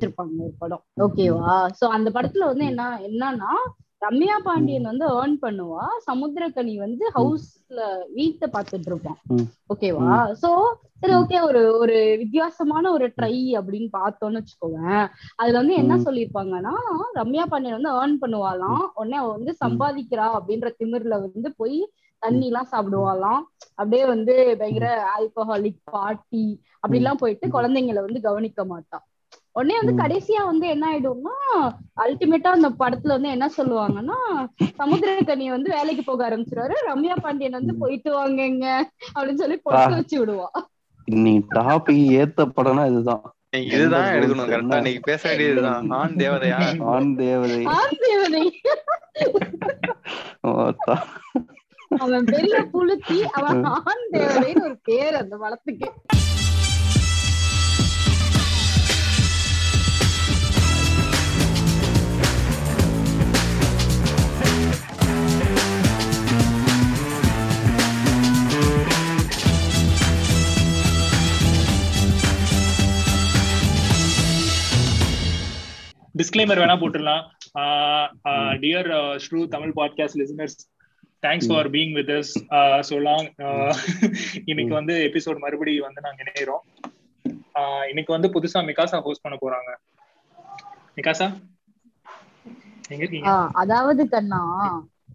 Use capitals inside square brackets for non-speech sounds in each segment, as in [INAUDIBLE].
வச்சிருப்பாங்க ஒரு படம். ஓகேவா சோ அந்த படத்துல வந்து என்ன என்னன்னா ரம்யா பாண்டியன் வந்து ஏர்ன் பண்ணுவா. சமுத்திரக்கனி வந்து ஹவுஸ்ல வீட்டை பார்த்துட்டு இருப்பான். ஓகேவா சோ சரி ஓகே ஒரு ஒரு வித்தியாசமான ஒரு ட்ரை அப்படின்னு பார்த்தோம்னு வச்சுக்கோவேன் அதுல வந்து என்ன. சொல்லியிருப்பாங்கன்னா ரம்யா பாண்டியன் வந்து ஏர்ன் பண்ணுவாளாம். உடனே அவ வந்து சம்பாதிக்கிறா அப்படின்ற திமிர்ல வந்து போய் தண்ணி எல்லாம் சாப்பிடுவாளாம். அப்படியே வந்து பயங்கர ஆல்கஹாலிக் பார்ட்டி அப்படிலாம் போயிட்டு குழந்தைங்களை வந்து கவனிக்க மாட்டான் உடனே வந்து. கடைசியா வந்து என்ன ஆயிடும்னா அல்டிமேட்டா அந்த படத்துல வந்து என்ன சொல்லுவாங்கன்னா சமுத்திரக்கனி வந்து வேலைக்கு போக ஆரம்பிச்சிருவாரு. ரம்யா பாண்டியன் வந்து போயிட்டு வாங்கங்க. அப்படின்னு சொல்லி பொட்டு வச்சு விடுவா. இன்னைக்கு டாபிக் ஏத்த படம்னா இதுதான். இதுதான் எடுக்கணும் கரெக்டா? நீங்க பேச வேண்டியதுதான் ஆண் தேவதையா? ஆண் தேவதை. ஆண் தேவதை. அவன் பெரிய புளுத்தி அவன் ஆண் தேவதைன்னு ஒரு பேர் அந்த படத்துக்கு. டிஸ்க்ளைமர் வேணா [LAUGHS] போட்டுடலாம். Dear Strew Tamil podcast listeners thanks for being with us so long Uh, இன்னைக்கு வந்து எபிசோட் மறுபடியும் வந்து நாங்க இணையிறோம். இன்னைக்கு வந்து புதுசா மிகாசா ஹோஸ்ட் பண்ண போறாங்க. மிகாசா? எங்க இருக்கீங்க? ஆஹ் அதாவது கண்ணா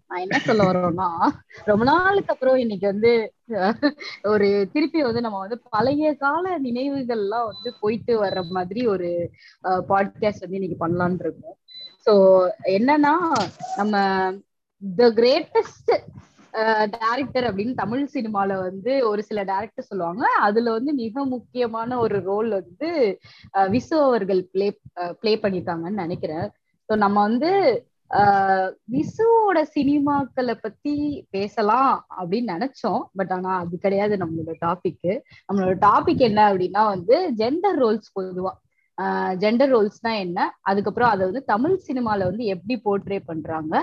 நான் என்ன சொல்ல வரோம்னா ரொம்ப நாளுக்கு அப்புறம் இன்னைக்கு வந்து ஒரு திருப்பி வந்து நம்ம வந்து பழைய கால நினைவுகள் எல்லாம் வந்து போயிட்டு வர்ற மாதிரி ஒரு பாட்காஸ்ட் வந்து இன்னைக்கு பண்ணலாம்னு இருக்கோம். சோ என்னன்னா நம்ம த கிரேட்டஸ்ட் டேரக்டர் அப்படின்னு தமிழ் சினிமால வந்து ஒரு சில டேரக்டர் சொல்லுவாங்க. அதுல வந்து மிக முக்கியமான ஒரு ரோல் வந்து அஹ், விசு அவர்கள் பிளே ப்ளே பண்ணிருக்காங்கன்னு நினைக்கிறேன். ஸோ நம்ம வந்து விசுவோட சினிமாக்களை பத்தி பேசலாம் அப்படின்னு நினைச்சோம். பட் ஆனா அது கிடையாது நம்மளோட டாபிக் நம்மளோட டாபிக் என்ன அப்படின்னா வந்து ஜெண்டர் ரோல்ஸ் பொதுவா. ஜெண்டர் ரோல்ஸ்னா என்ன? அதுக்கப்புறம் அதை வந்து தமிழ் சினிமால வந்து எப்படி போர்ட்ரே பண்றாங்க?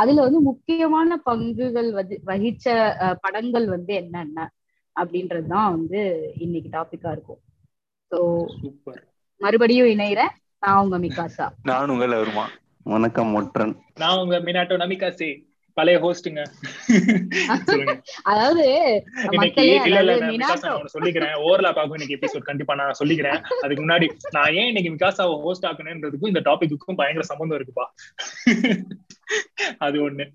அதுல வந்து முக்கியமான பங்குகள் வந்து வகிச்ச படங்கள் வந்து என்னென்ன? அப்படின்றதுதான் வந்து இன்னைக்கு டாபிக்கா இருக்கும். ஸோ மறுபடியும் இணைகிறேன் நான் உங்க மிகாசா. நான் உங்கள் வருமா வணக்கம் ஒற்றன். நான் உங்க மினாட்டோ நமிகாசே பழைய ஹோஸ்டுங்க அதாவது இன்னைக்கு இல்ல இல்ல மிகாசா சொல்லிக்கிறேன். ஓவர்லாப் ஆகும் இன்னைக்கு எபிசோட் கண்டிப்பா நான் சொல்லிக்கிறேன். அதுக்கு முன்னாடி நான் ஏன் இன்னைக்கு மிகாசாவை ஹோஸ்ட் ஆக்கணுன்றதுக்கும் இந்த டாபிக்குக்கும் பயங்கர சம்பந்தம் இருக்குப்பா. அது ஒண்ணு.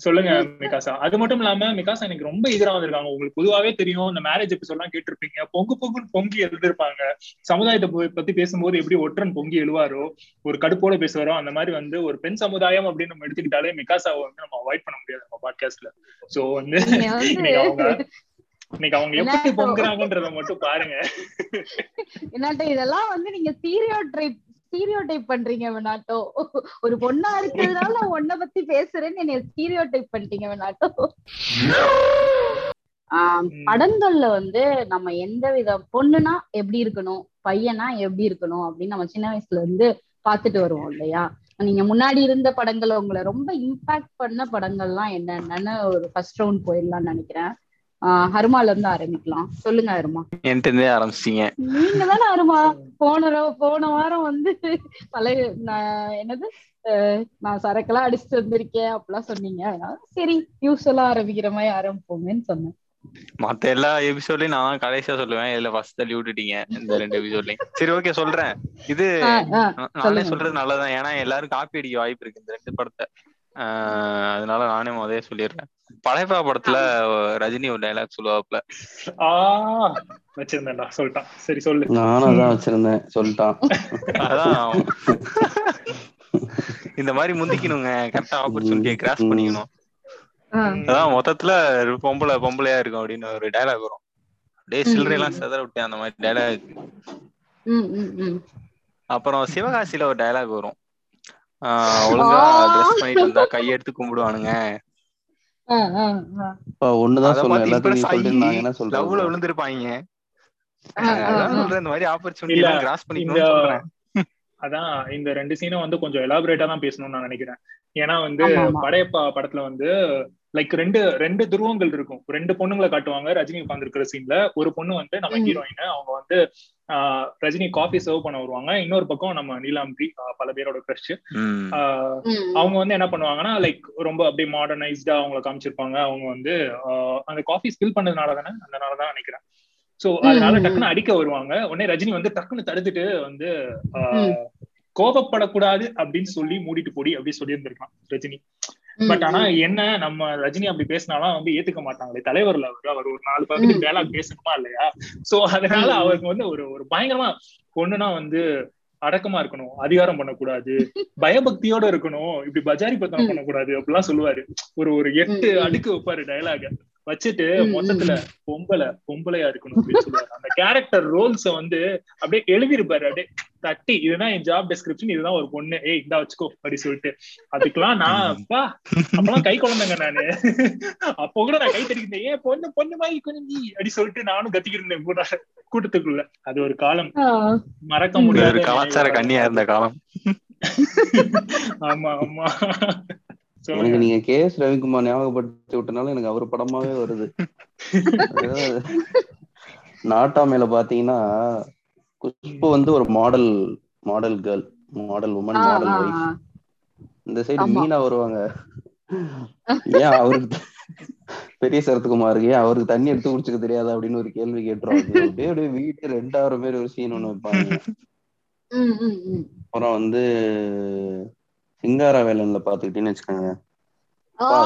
சொல்லுங்க மிகாசா. அது மட்டும் இல்லாம மிகாசா எனக்கு ரொம்ப எதிரா வந்திருக்காங்க. உங்களுக்கு பொதுவாவே தெரியும் இந்த மேரேஜ் எபிசோட் எல்லாம் கேட்டிருப்பீங்க. பொங்கு பொங்குன்னு பொங்கி எழுதிருப்பாங்க சமுதாயத்தை பத்தி பேசும்போது எப்படி ஒற்றன் பொங்கி எழுவாரோ ஒரு கடுப்போட பேசுவாரோ அந்த மாதிரி வந்து ஒரு பெண் சமுதாயம் அப்படின்னு நம்ம எடுத்துக்கிட்டாலே மிகாசாவை வந்து நம்ம அவாய்ட் பண்ண முடியாது நம்ம பாட்காஸ்ட்ல சோ வந்து [LAUGHS] இன்னைக்கு அவங்க எப்படி பொங்குறாங்கன்றத மட்டும் பாருங்க. இதெல்லாம் வந்து நீங்க ஸ்டீரியோ டைப் ஸ்டீரியோ டைப் பண்றீங்க வெனாட்டோ. ஒரு பொண்ணா இருக்கிறதுனால நான் உன்னை பத்தி பேசுறேன்னு என்னைய ஸ்டீரியோ டைப் பண்ணிட்டீங்க வெனாட்டோ. படங்கள்ல வந்து நம்ம எந்த வித பொண்ணுனா எப்படி இருக்கணும் பையனா எப்படி இருக்கணும் அப்படின்னு நம்ம சின்ன வயசுல இருந்து பாத்துட்டு வருவோம் இல்லையா? நீங்க முன்னாடி இருந்த படங்கள் உங்களை ரொம்ப இம்பாக்ட் பண்ண படங்கள்லாம் என்னென்னு ஒரு ஃபர்ஸ்ட் ரவுண்ட் போயிடலாம்னு நினைக்கிறேன். ஹருமால இருந்து ஆரம்பிக்கலாம். சொல்லுங்க ஹருமா என்கிட்ட இருந்தே ஆரம்பிச்சிட்டீங்க. நீங்க தானே அருமா. போன போன வாரம் வந்து பழைய என்னது? நான் சரக்கெல்லாம் அடிச்சுட்டு வந்திருக்கேன் அப்படிலாம் சொன்னீங்க. அதனால சரி யூஸ்வலா ஆரம்பிக்கிற மாதிரி ஆரம்பிப்போமேன்னு சொன்னேன். மத்த எல்லா எபிசோட்லயும் நான் கடைசியா சொல்லுவேன். இதுல ஃபர்ஸ்ட் தள்ளி விட்டுட்டீங்க இந்த ரெண்டு எபிசோட்லயும் சரி ஓகே சொல்றேன். இது நானே. சொல்றது நல்லதான் ஏன்னா எல்லாரும் காப்பி அடிக்க வாய்ப்பு இருக்கு இந்த ரெண்டு படத்தை. அதனால நானே முதல்ல சொல்லிடுறேன். பழையப்பா படத்துல ரஜினி ஒரு டைலாக் சொல்லுவாப்ல ஆ வச்சிருந்தேன்டா சொல்லிட்டான். சரி சொல்லு. நானும் அதான் வச்சிருந்தேன் சொல்லிட்டான். அதான். இந்த மாதிரி முந்திக்கணுங்க கரெக்டா ஆப்பர்ச்சுனிட்டியை கிராஸ் பண்ணிக்கணும். அதான் மொத்தத்துல பொம்பளை பொம்பளையா இருக்கும் அப்படின்னு ஒரு டைலாக் வரும். டே சில்லறை எல்லாம் செதற விட்டேன் அந்த மாதிரி டைலாக் அப்புறம் சிவகாசியில ஒரு டைலாக் வரும். ஒழுங்கா ட்ரெஸ் பண்ணிட்டு வந்தா கையெடுத்து கும்பிடுவானுங்க. ஒண்ணுதான் பார்த்து எல்லாத்தையும் என்ன லவ்ல விழுந்திருப்பாங்க. சொல்றேன் இந்த மாதிரி ஆப்பர்ச்சுனிட்டி கிராஸ் பண்ணிக்கணும்னு சொல்றேன். அதான் இந்த ரெண்டு சீனும் வந்து கொஞ்சம் எலாபரேட்டா தான் பேசணும்னு நான் நினைக்கிறேன். ஏன்னா வந்து. படையப்பா படத்துல வந்து லைக் ரெண்டு ரெண்டு துருவங்கள் இருக்கும். ரெண்டு பொண்ணுங்களை காட்டுவாங்க ரஜினி உட்கார்ந்து இருக்கிற சீன்ல ஒரு பொண்ணு வந்து நம்ம. ஹீரோயின் அவங்க வந்து ஆஹ் ரஜினி காஃபி சர்வ் பண்ண வருவாங்க. இன்னொரு பக்கம் நம்ம நீலாம்பரி ஆஹ் பல பேரோட க்ரஷ். அவங்க வந்து என்ன பண்ணுவாங்கன்னா லைக் ரொம்ப அப்படியே மாடர்னைஸ்டா அவங்கள காமிச்சிருப்பாங்க. அவங்க வந்து ஆஹ் அந்த காஃபி ஸ்பில் பண்ணதுனால தானே அதனால தான் நினைக்கிறேன். சோ அதனால. டக்குன்னு அடிக்க வருவாங்க. உடனே ரஜினி வந்து டக்குன்னு தடுத்துட்டு வந்து. கோபப்படக்கூடாது அப்படின்னு சொல்லி மூடிட்டு போடி அப்படி சொல்லியிருந்திருக்கலாம் ரஜினி. பட் ஆனா என்ன நம்ம ரஜினி அப்படி பேசினாலும் வந்து ஏத்துக்க மாட்டாங்களே தலைவர்ல அவர் அவர் ஒரு நாலு பக்கத்துக்கு டயலாக் பேசணுமா இல்லையா சோ அதனால. அவருக்கு வந்து ஒரு ஒரு பயங்கரமா பொண்ணுனா வந்து அடக்கமா இருக்கணும் அதிகாரம் பண்ணக்கூடாது பயபக்தியோட இருக்கணும் இப்படி பஜாரி பத்தனம். பண்ணக்கூடாது அப்படிலாம் சொல்லுவாரு ஒரு ஒரு எட்டு. அடுக்கு வைப்பாரு டயலாக வச்சுட்டு. மொத்தத்துல பொம்பளை பொம்பளையா இருக்கணும் அப்படின்னு சொல்லுவாரு. அந்த கேரக்டர் ரோல்ஸ வந்து அப்படியே எழுதிருப்பாரு அப்படியே தட்டி இதுதான் என் ஜாப் டெஸ்கிரிப்ஷன் இதுதான் ஒரு பொண்ணு. ஏய் இந்தா வச்சுக்கோ அப்படி சொல்லிட்டு. அதுக்கெல்லாம் நான் அப்பா அப்பெல்லாம் கை குழந்தைங்க நானு. அப்போ கூட நான் கை தட்டிக்கிட்டேன். ஏன் பொண்ணு பொண்ணு மாதிரி கொஞ்சம் நீ அப்படி சொல்லிட்டு நானும் கத்திக்கிட்டு இருந்தேன் கூட கூட்டத்துக்குள்ள. அது ஒரு காலம். மறக்க முடியாத கலாச்சார கண்ணியா இருந்த காலம். ஆமா ஆமா. எனக்கு நீங்க கே எஸ் ரவிக்குமார் ஞாபகப்படுத்தி விட்டனால எனக்கு அவர் படமாவே வருது. அதாவது நாட்டாமையில பாத்தீங்கன்னா குஷ்பு வந்து ஒரு model model girl model woman model wife இந்த சைடு. மீனா வருவாங்க. ஏன் அவருக்கு பெரிய சரத்குமாருக்கு ஏன் அவருக்கு தண்ணி எடுத்து குடிச்சுக்க தெரியாதா அப்படின்னு ஒரு கேள்வி கேட்டுருவாங்க அப்படியே அப்படியே வீட்டு ரெண்டாயிரம் பேர் ஒரு சீன் ஒண்ணு வைப்பாங்க. அப்புறம் வந்து சிங்காரா வேலன்ல பாத்துக்கிட்டீங்கன்னு வச்சுக்கோங்க.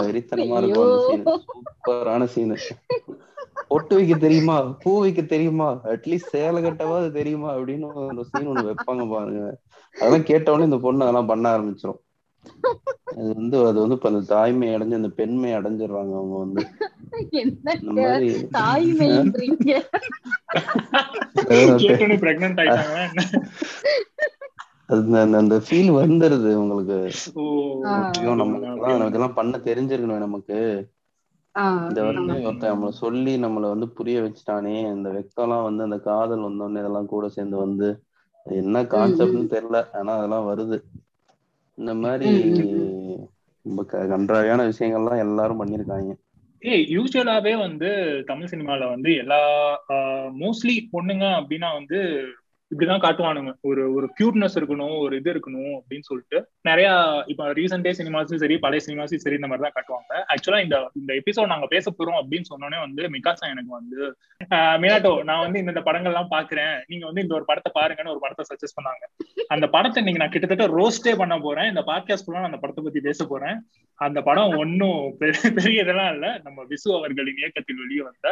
வெறித்தனமா இருக்கும் அந்த சீன் சூப்பரான சீனு பொட்டு வைக்க தெரியுமா? பூ வைக்க தெரியுமா? அட்லீஸ்ட் சேலை கட்டவாது தெரியுமா? அப்படின்னு ஒரு சீன் ஒண்ணு வைப்பாங்க பாருங்க. அதெல்லாம் கேட்ட உடனே இந்த பொண்ணு அதெல்லாம் பண்ண ஆரம்பிச்சிரும். அது வந்து அது வந்து இப்ப அந்த தாய்மை அடைஞ்சு அந்த பெண்மை அடைஞ்சிடுறாங்க அவங்க வந்து. இந்த அது அந்த- அந்த ஃபீல் வந்துருது உங்களுக்கு. ஐயோ நம்ம இதெல்லாம் பண்ண தெரிஞ்சிருக்கணும் நமக்கு. இந்த வந்து. ஒருத்தன் நம்மள சொல்லி நம்மள வந்து புரிய வச்சுட்டானே இந்த வெக்கம்லாம் வந்து அந்த காதல் வந்தோடனே இதெல்லாம் கூட சேர்ந்து வந்து என்ன கான்செப்ட்னு தெரியல ஆனா அதெல்லாம் வருது. இந்த மாதிரி ரொம்ப கன்றாவியான விஷயங்கள்லாம் எல்லாரும் பண்ணிருக்காங்க ஏய் யூஸ்வலாவே வந்து தமிழ் சினிமால வந்து எல்லா மோஸ்ட்லி பொண்ணுங்க அப்படின்னா வந்து இப்படிதான் காட்டுவானுங்க. ஒரு ஒரு கியூட்னஸ் இருக்கணும் ஒரு இது இருக்கணும் அப்படின்னு சொல்லிட்டு. நிறைய இப்ப ரீசெண்ட் டே சினிமாஸும் சரி பழைய சினிமாஸும் சரி இந்த மாதிரி தான் காட்டுவாங்க ஆக்சுவலா இந்த இந்த எபிசோட் நாங்க பேச போறோம் அப்படின்னு சொன்னோடனே வந்து மிகாசா எனக்கு வந்து மினாட்டோ நான் வந்து இந்த படங்கள்லாம் பாக்குறேன். நீங்க வந்து இந்த ஒரு படத்தை பாருங்கன்னு ஒரு படத்தை சஜஸ்ட் பண்ணாங்க. அந்த படத்தை இன்னைக்கு நான் கிட்டத்தட்ட ரோஸ்டே பண்ண போறேன். இந்த பாட்காஸ்ட் ஃபுல்லா நான் அந்த படத்தை பத்தி பேச போறேன். அந்த படம் ஒன்னும் பெரிய பெரிய இதெல்லாம் இல்ல. நம்ம விசு அவர்களின் இயக்கத்தில் வெளியே வந்த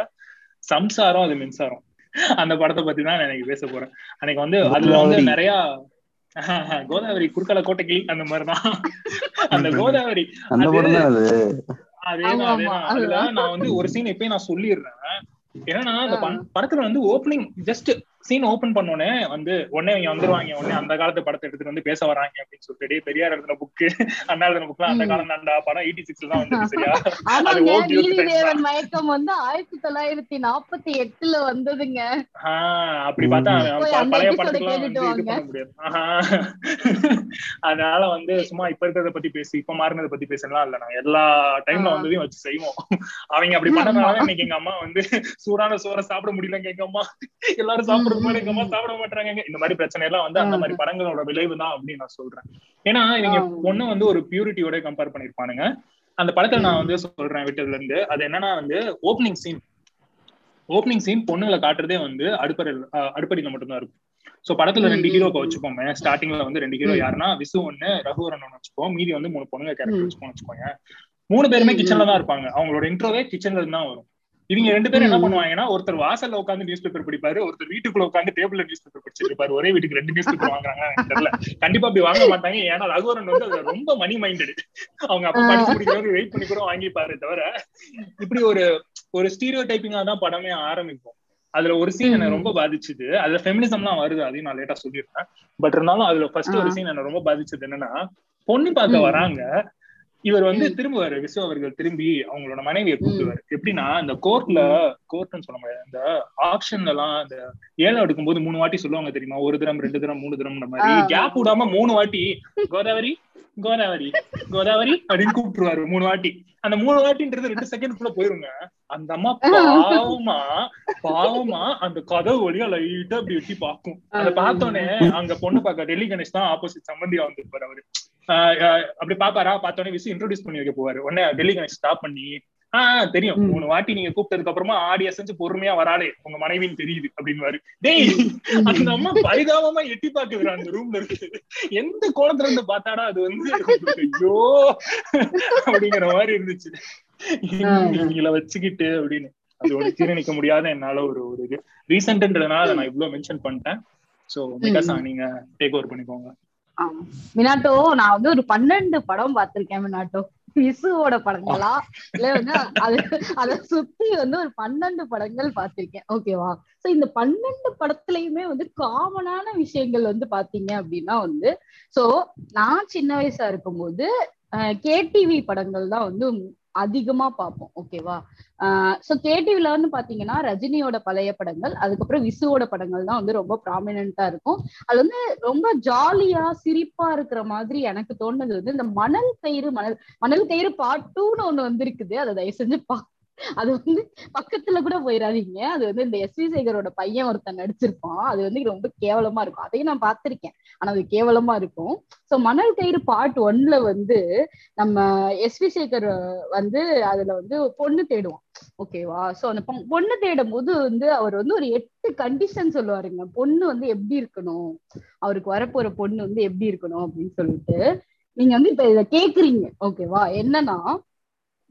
சம்சாரம் அது மின்சாரம். அந்த படத்தை பத்தி தான் நான் எனக்கு பேச போறேன். அன்னைக்கு வந்து அதுல வந்து. நிறைய [LAUGHS] கோதாவரி குறுக்கல கோட்டைக்கிளி அந்த மாதிரிதான். அந்த [LAUGHS] கோதாவரி. அந்த அது- படம் தான் அது. அதேதான் அதேதான் அதுதான். நான் வந்து ஒரு சீன் இப்பயே நான் சொல்லிடுறேன். என்னன்னா அந்த படத்துல வந்து ஓப்பனிங் ஜஸ்ட் சீன் ஓபன் பண்ணோடனே வந்து உடனே இவங்க வந்துருவாங்க. உடனே அந்த காலத்து படத்தை எடுத்துட்டு வந்து பேச வராங்க அப்படின்னு சொல்லிட்டு பெரியார் எழுதின புக்கு அண்ணா எழுதின புக்லாம் அந்த. காலம் தான்டா படம் எயிட்டி சிக்ஸ்ல தான் வந்து [LAUGHS] சரியா? அது மயக்கம் வந்து ஆயிரத்தி தொள்ளாயிரத்தி நாற்பத்தி எட்டுல வந்ததுங்க. ஆஹ் அப்படி பார்த்தா பழைய படத்துக்குலாம் வந்து இது. பண்ண முடியாது. அதனால வந்து சும்மா இப்ப இருக்கிறத பத்தி பேசி இப்ப மாறினதை பத்தி பேசலாம் இல்ல. நாங்க எல்லா டைம்ல. வந்ததையும் வச்சு செய்வோம். அவங்க அப்படி பண்ணனால இன்னைக்கு எங்க அம்மா வந்து சூடான சோறை சாப்பிட முடியலங்க எங்க அம்மா எல்லாரும் சாப்பிடுறது அம்மா சாப்பிட மாட்டாங்க இந்த மாதிரி பிரச்சனை எல்லாம் வந்து அந்த மாதிரி படங்களோட விளைவு தான் அப்படின்னு நான் சொல்றேன். ஏன்னா இவங்க. பொண்ணு வந்து ஒரு பியூரிட்டியோட கம்பேர் பண்ணிருப்பானுங்க அந்த படத்துல நான் வந்து சொல்றேன் விட்டதுல இருந்து அது என்னன்னா வந்து ஓப்பனிங் சீன் ஓப்பனிங் சீன் பொண்ணுங்களை காட்டுறதே வந்து அடுப்பறையில் அடுப்படியில மட்டும்தான் இருக்கும். சோ படத்துல ரெண்டு ம், ஹீரோ ம், இப்ப வச்சுப்போமே ஸ்டார்டிங்ல வந்து ரெண்டு ஹீரோ. யாருன்னா விசு ஒண்ணு ரகுவரன் ஒண்ணு வச்சுப்போம் மீதி வந்து மூணு பொண்ணுங்க கேரக்டர் வச்சுப்போம் வச்சுக்கோங்க மூணு பேருமே கிச்சன்ல. தான் இருப்பாங்க. அவங்களோட இன்ட்ரோவே கிச்சன்ல இருந்து தான் வரும். இவங்க ரெண்டு பேரும் என்ன. பண்ணுவாங்கன்னா ஒருத்தர் வாசல்ல உட்காந்து நியூஸ் பேப்பர் படிப்பாரு ஒருத்தர் வீட்டுக்குள்ள உட்காந்து டேபிள்ல நியூஸ் பேப்பர் படிச்சிட்டு இருப்பாரு. ஒரே வீட்டுக்கு ரெண்டு நியூஸ் பேப்பர் வாங்குறாங்க தெரியல. கண்டிப்பா அப்படி வாங்க மாட்டாங்க. ஏன்னா ரகுவரன் வந்து அதுல ரொம்ப மணி மைண்டட் அவங்க அப்பா படிச்சு முடிக்கிறவங்க வெயிட் பண்ணி கூட வாங்கிப்பாரு தவிர இப்படி ஒரு ஒரு ஸ்டீரியோ டைப்பிங்கா தான் படமே ஆரம்பிக்கும் அதுல ஒரு சீன் என்ன. ரொம்ப பாதிச்சுது. அதுல ஃபெமினிசம்லாம் வருது அதையும் நான் லேட்டா சொல்லிடுறேன். பட் இருந்தாலும் அதுல ஃபர்ஸ்ட் ஒரு. சீன் என்ன ரொம்ப பாதிச்சது என்னன்னா பொண்ணு பார்க்க. வராங்க. இவர் வந்து. திரும்புவாரு விஸ்வ அவர்கள் திரும்பி அவங்களோட மனைவியை கூப்பிடுவாரு. எப்படின்னா இந்த கோர்ட்ல கோர்ட்னு சொல்ல முடியாது இந்த ஆப்ஷன்ல எல்லாம் இந்த ஏலம் எடுக்கும்போது மூணு வாட்டி சொல்லுவாங்க தெரியுமா? ஒரு தரம் ரெண்டு தரம் மூணு தரம்ன்ற மாதிரி. கேப் விடாம மூணு வாட்டி கோதாவரி கோதாவரி கோதாவரி அப்படின்னு கூப்பிட்டுருவாரு மூணு வாட்டி. அந்த மூணு வாட்டின்றது ரெண்டு செகண்ட் குள்ள போயிருங்க. அந்த அம்மா பாவமா பாவமா அந்த கதவு வழியா லைட்டா அப்படி எட்டி பாக்கும் அதை பார்த்தோன்னே அங்க பொண்ணு பார்க்க டெல்லி கணேஷ் தான் ஆப்போசிட் சம்பந்தியா வந்திருப்பாரு அவரு. அப்படி பாப்பாரா பார்த்தோன்னே விசு இன்ட்ரோடியூஸ் பண்ணி வைக்க போவாரு. உடனே டெல்லி கணேஷ் ஸ்டாப் பண்ணி ஆஹ் தெரியும். மூணு வாட்டி நீங்க கூப்பிட்டதுக்கு அப்புறமா ஆடி அசைஞ்சு பொறுமையா வராளே உங்க மனைவின்னு தெரியுது அப்படின்னு டேய் அந்த அம்மா பரிதாபமா எட்டி பாக்குதுடா அந்த ரூம்ல இருக்கு. எந்த கோணத்துல இருந்து பார்த்தாடா அது வந்து ஐயோ அப்படிங்கிற மாதிரி இருந்துச்சு. இவங்கள வச்சுக்கிட்டு அப்படின்னு அது ஒரு ஜீரணிக்க முடியாத என்னால ஒரு ஒரு இது. ரீசென்ட்ன்றதுனால அதை நான் இவ்வளவு மென்ஷன் பண்ணிட்டேன். சோ மிகாசா நீங்க டேக் ஓவர் பண்ணிக்கோங்க. மினாட்டோ நான் வந்து ஒரு பன்னெண்டு படம் பார்த்திருக்கேன் மினாட்டோ. விசுவோட படங்களா? இல்ல வந்து அது அத சுத்தி வந்து ஒரு பன்னெண்டு படங்கள் பார்த்திருக்கேன். ஓகேவா சோ இந்த பன்னெண்டு படத்துலயுமே வந்து காமனான விஷயங்கள் வந்து பாத்தீங்க அப்படின்னா வந்து சோ நான் சின்ன வயசா இருக்கும்போது கேடிவி படங்கள் தான் வந்து அதிகமா பார்ப்போம் ஓகேவா சோ கேடிவில வந்து பாத்தீங்கன்னா ரஜினியோட பழைய படங்கள் அதுக்கப்புறம் விசுவோட படங்கள் தான் வந்து ரொம்ப ப்ராமினென்ட்டா இருக்கும். அது வந்து ரொம்ப ஜாலியா சிரிப்பா இருக்கிற மாதிரி எனக்கு தோணுது வந்து இந்த மணல் கயிறு மணல் மணல் கயிறு பாட்டுன்னு ஒண்ணு வந்திருக்குது. அதை தயவு செஞ்சு பா அது வந்து பக்கத்துல கூட போயிடாதீங்க அது வந்து இந்த எஸ் வி சேகரோட பையன் ஒருத்தன் நடிச்சிருப்பான். அது வந்து ரொம்ப கேவலமா இருக்கும். அதையும் நான் பார்த்திருக்கேன். ஆனா அது கேவலமா இருக்கும். சோ மணல் கயிறு பார்ட் ஒன்ல வந்து நம்ம எஸ் வி சேகர் வந்து அதுல வந்து பொண்ணு தேடுவான். ஓகேவா சோ அந்த பொ- பொண்ணு தேடும் போது வந்து அவர் வந்து ஒரு எட்டு கண்டிஷன் சொல்லுவாருங்க. பொண்ணு வந்து எப்படி இருக்கணும்? அவருக்கு வரப்போற பொண்ணு வந்து எப்படி இருக்கணும் அப்படின்னு சொல்லிட்டு. நீங்க வந்து இப்ப இத கேக்குறீங்க. ஓகேவா என்னன்னா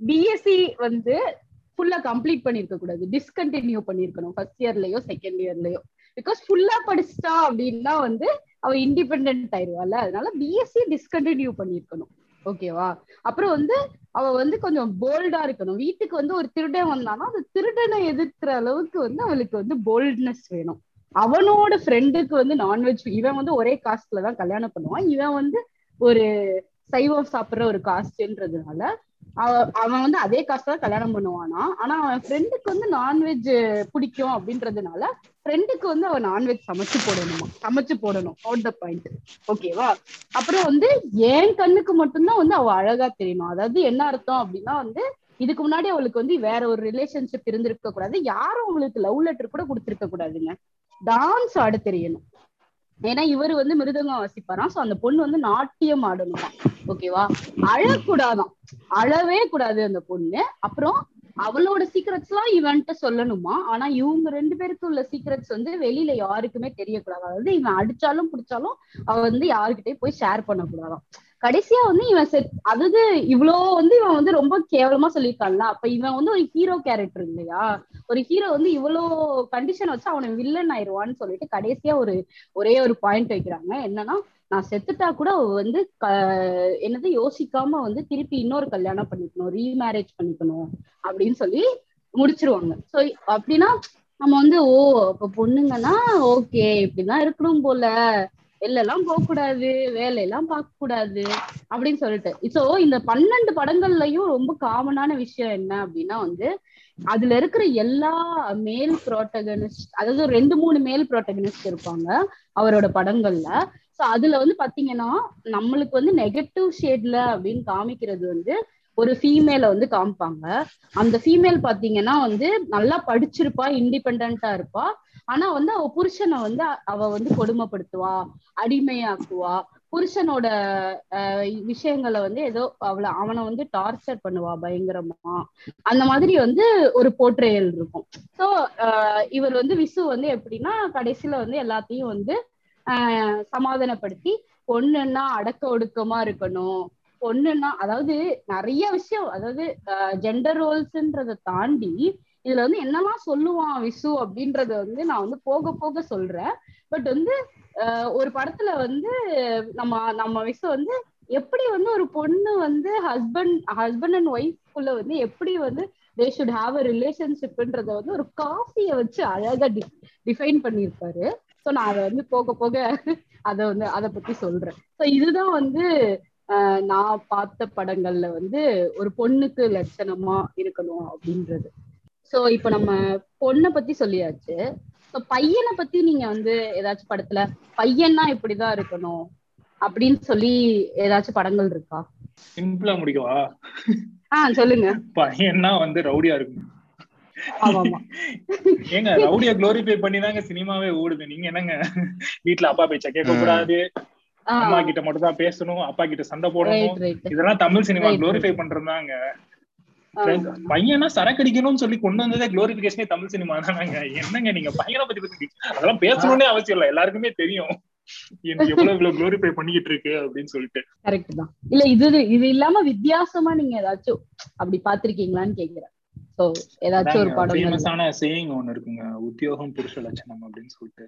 பிஎஸ்சி வந்து ஃபுல்லா கம்ப்ளீட் பண்ணிருக்க கூடாது. டிஸ்கண்டினியூ பண்ணிருக்கணும் ஃபர்ஸ்ட் இயர்லயோ செகண்ட் இயர்லயோ பிகாஸ் ஃபுல்லா படிச்சிட்டா அப்படின்னா வந்து அவ இண்டிபெண்ட் ஆயிருவாள்ல அதனால பிஎஸ்சி டிஸ்கண்டினியூ பண்ணிருக்கணும் ஓகேவா அப்புறம் வந்து அவ வந்து கொஞ்சம் போல்டா இருக்கணும். வீட்டுக்கு வந்து ஒரு திருடன் வந்தானா அந்த திருடனை எதிர்க்கிற அளவுக்கு வந்து அவளுக்கு வந்து போல்ட்னஸ் வேணும். அவனோட ஃப்ரெண்டுக்கு வந்து நான்வெஜ் இவன் வந்து ஒரே காஸ்ட்ல தான் கல்யாணம் பண்ணுவான். இவன் வந்து ஒரு சைவம் சாப்பிடுற ஒரு காஸ்ட்ன்றதுனால அவன் வந்து அதே காசு தான் கல்யாணம் பண்ணுவானா? ஆனா அவன் ஃப்ரெண்டுக்கு வந்து நான்வெஜ் பிடிக்கும் அப்படின்றதுனால ஃப்ரெண்டுக்கு வந்து அவன் நான்வெஜ் சமைச்சு போடணுமா? சமைச்சு போடணும். அவுட் த பாயிண்ட் ஓகேவா அப்புறம் வந்து என் கண்ணுக்கு மட்டும்தான் வந்து அவ அழகா தெரியணும் அதாவது என்ன அர்த்தம் அப்படின்னா வந்து இதுக்கு முன்னாடி அவளுக்கு வந்து வேற ஒரு ரிலேஷன்ஷிப் இருந்திருக்க கூடாது. யாரும் அவளுக்கு லவ் லெட்டர் கூட கொடுத்திருக்க கூடாதுங்க. டான்ஸ் ஆட தெரியணும். ஏன்னா இவர் வந்து மிருதங்கம் வாசிப்பாராம் சோ அந்த பொண்ணு வந்து நாட்டியம் ஆடணுமா? ஓகேவா அழக்கூடாதாம் அழவே கூடாது அந்த பொண்ணு. அப்புறம் அவளோட சீக்ரெட்ஸ் எல்லாம் இவன்ட்ட சொல்லணுமா? ஆனா இவங்க ரெண்டு பேருக்கு உள்ள சீக்ரெட்ஸ் வந்து வெளியில யாருக்குமே தெரியக்கூடாது. அதாவது இவன் அடிச்சாலும் பிடிச்சாலும் அவ வந்து யாருக்கிட்டே போய் ஷேர் பண்ணக்கூடாதாம் கடைசியா வந்து இவன் செட் அதாவது இவ்வளோ வந்து இவன் வந்து ரொம்ப கேவலமா சொல்லியிருக்கான்ல. அப்ப இவன் வந்து ஒரு ஹீரோ கேரக்டர் இல்லையா? ஒரு ஹீரோ வந்து இவ்வளோ கண்டிஷன் வச்சு அவனை வில்லன் ஆயிடுவான்னு சொல்லிட்டு கடைசியா ஒரு ஒரே ஒரு பாயிண்ட் வைக்கிறாங்க. என்னன்னா நான் செத்துட்டா கூட வந்து க- என்னது யோசிக்காம வந்து திருப்பி இன்னொரு கல்யாணம் பண்ணிக்கணும் ரீமேரேஜ் பண்ணிக்கணும் அப்படின்னு சொல்லி முடிச்சிருவாங்க. சோ அப்படின்னா நம்ம வந்து ஓ அப்ப பொண்ணுங்கன்னா ஓகே இப்படிதான் இருக்கணும் போல. எல்லாம் போக கூடாது வேலையெல்லாம் பார்க்க கூடாது அப்படின்னு சொல்லிட்டு. சோ இந்த பன்னெண்டு படங்கள்லயும் ரொம்ப காமனான விஷயம் என்ன அப்படின்னா வந்து அதுல இருக்கிற எல்லா மேல் புரோட்டகனிஸ்ட் அதாவது ரெண்டு மூணு மேல் புரோட்டகனிஸ்ட் இருப்பாங்க அவரோட படங்கள்ல. சோ அதுல வந்து பாத்தீங்கன்னா நம்மளுக்கு வந்து நெகட்டிவ் ஷேட்ல அப்படின்னு காமிக்கிறது வந்து ஒரு ஃபீமேல வந்து காமிப்பாங்க. அந்த ஃபீமேல் பாத்தீங்கன்னா வந்து நல்லா படிச்சிருப்பா இண்டிபெண்டா இருப்பா. ஆனா வந்து அவ புருஷனை வந்து அவ வந்து கொடுமைப்படுத்துவா அடிமையாக்குவா. புருஷனோட அஹ், விஷயங்களை வந்து ஏதோ அவளை அவனை வந்து டார்ச்சர் பண்ணுவா பயங்கரமா. அந்த மாதிரி வந்து ஒரு போர்ட்ரேயல் இருக்கும். சோ இவர் வந்து விசு வந்து எப்படின்னா கடைசியில வந்து எல்லாத்தையும் வந்து ஆஹ் சமாதானப்படுத்தி பொண்ணுன்னா அடக்க ஒடுக்கமா இருக்கணும். பொண்ணுன்னா அதாவது நிறைய விஷயம் அதாவது ஜெண்டர் ரோல்ஸ்ன்றதை தாண்டி இதுல வந்து என்னெல்லாம் சொல்லுவான் விசு அப்படின்றத வந்து நான் வந்து போக போக சொல்றேன். பட் வந்து ஆஹ் ஒரு படத்துல வந்து நம்ம நம்ம விசு வந்து எப்படி வந்து ஒரு பொண்ணு வந்து ஹஸ்பண்ட் ஹஸ்பண்ட் அண்ட் ஒய்ஃப்குள்ள வந்து எப்படி வந்து தே ஷுட் ஹாவ் அ ரிலேஷன்ஷிப்ன்றத வந்து ஒரு காஃபியை வச்சு அழகா டிஃபைன் பண்ணியிருப்பாரு. ஸோ நான் அதை வந்து போக போக அதை வந்து அதை பத்தி சொல்றேன். ஸோ இதுதான் வந்து ஆஹ் நான் பார்த்த படங்கள்ல வந்து ஒரு பொண்ணுக்கு லட்சணமா இருக்கணும் அப்படின்றது. சோ இப்ப நம்ம பொண்ணை பத்தி சொல்லியாச்சு. பையனை பத்தி நீங்க வந்து ஏதாச்சும் படத்துல பையன்னா இப்படிதான் இருக்கணும் அப்படின்னு சொல்லி ஏதாச்சும் படங்கள் இருக்கா? சிம்பிளா முடிக்கவா? ஆஹ் சொல்லுங்க. பையன்னா வந்து ரவுடியா ஆமா ஏங்க ரவுடிய குளோரிஃபை பண்ணி தாங்க சினிமாவே ஓடுது. நீங்க என்னங்க? வீட்ல அப்பா பேச்ச கேட்க கூடாது அம்மா கிட்ட மட்டும் தான் பேசணும். அப்பா கிட்ட சண்டை போடணும். இதெல்லாம் தமிழ் சினிமா குளோரிஃபை பண்றதாங்க பையனா சரக்கு அடிக்கணும்னு சொல்லி கொண்டு வந்ததே குளோரிபிகேஷனே தமிழ் சினிமா தானாங்க. என்னங்க நீங்க பையனை பத்தி பத்தி அதெல்லாம் பேசணும்னே அவசியம் இல்ல. எல்லாருக்குமே தெரியும். எவ்வளவு இவ்வளவு குளோரிஃபை பண்ணிக்கிட்டு இருக்கு அப்படின்னு சொல்லிட்டு. கரெக்ட் தான். இல்ல இது இது இல்லாம வித்தியாசமா நீங்க ஏதாச்சும் அப்படி பாத்திருக்கீங்களான்னு கேக்குறேன். ஏதாச்சும் ஒரு படம் ஃபேமஸான சேயிங் ஒண்ணு இருக்குங்க. உத்தியோகம் புருஷ லட்சணம் அப்படின்னு சொல்லிட்டு.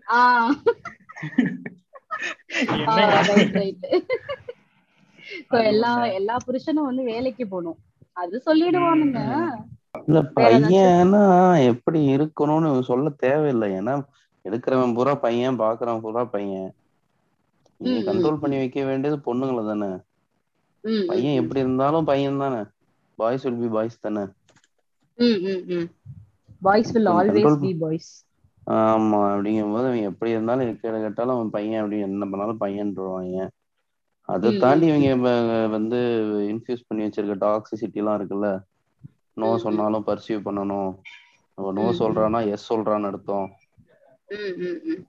எல்லா எல்லா புருஷனும் வந்து வேலைக்கு போகணும். அது சொல்லிடுவானுங்க. இல்ல? பையனா எப்படி இருக்கணும்னு சொல்ல தேவையில்லை. ஏன்னா எடுக்கிறவன் பூரா பையன் பாக்குறவன் பூரா பையன். கண்ட்ரோல் பண்ணி வைக்க வேண்டியது பொண்ணுங்களை தானே. பையன் எப்படி இருந்தாலும் பையன் தானே. பாய்ஸ் வில் பி பாய்ஸ் தானே. Boys will always control be boys ஆமா அப்படிங்கும் போது அவன் எப்படி இருந்தாலும் கேட கேட்டாலும் அவன் பையன் அப்படி என்ன பண்ணாலும் பையன்ருவாங்க அதை. தாண்டி இவங்க வந்து இன்ஃபியூஸ் பண்ணி வச்சிருக்க டாக்ஸிசிட்டி எல்லாம் இருக்குல்ல? நோ. சொன்னாலும் பர்சீவ் பண்ணணும். அவன் நோ. சொல்றான்னா எஸ் சொல்றான்னு அர்த்தம்.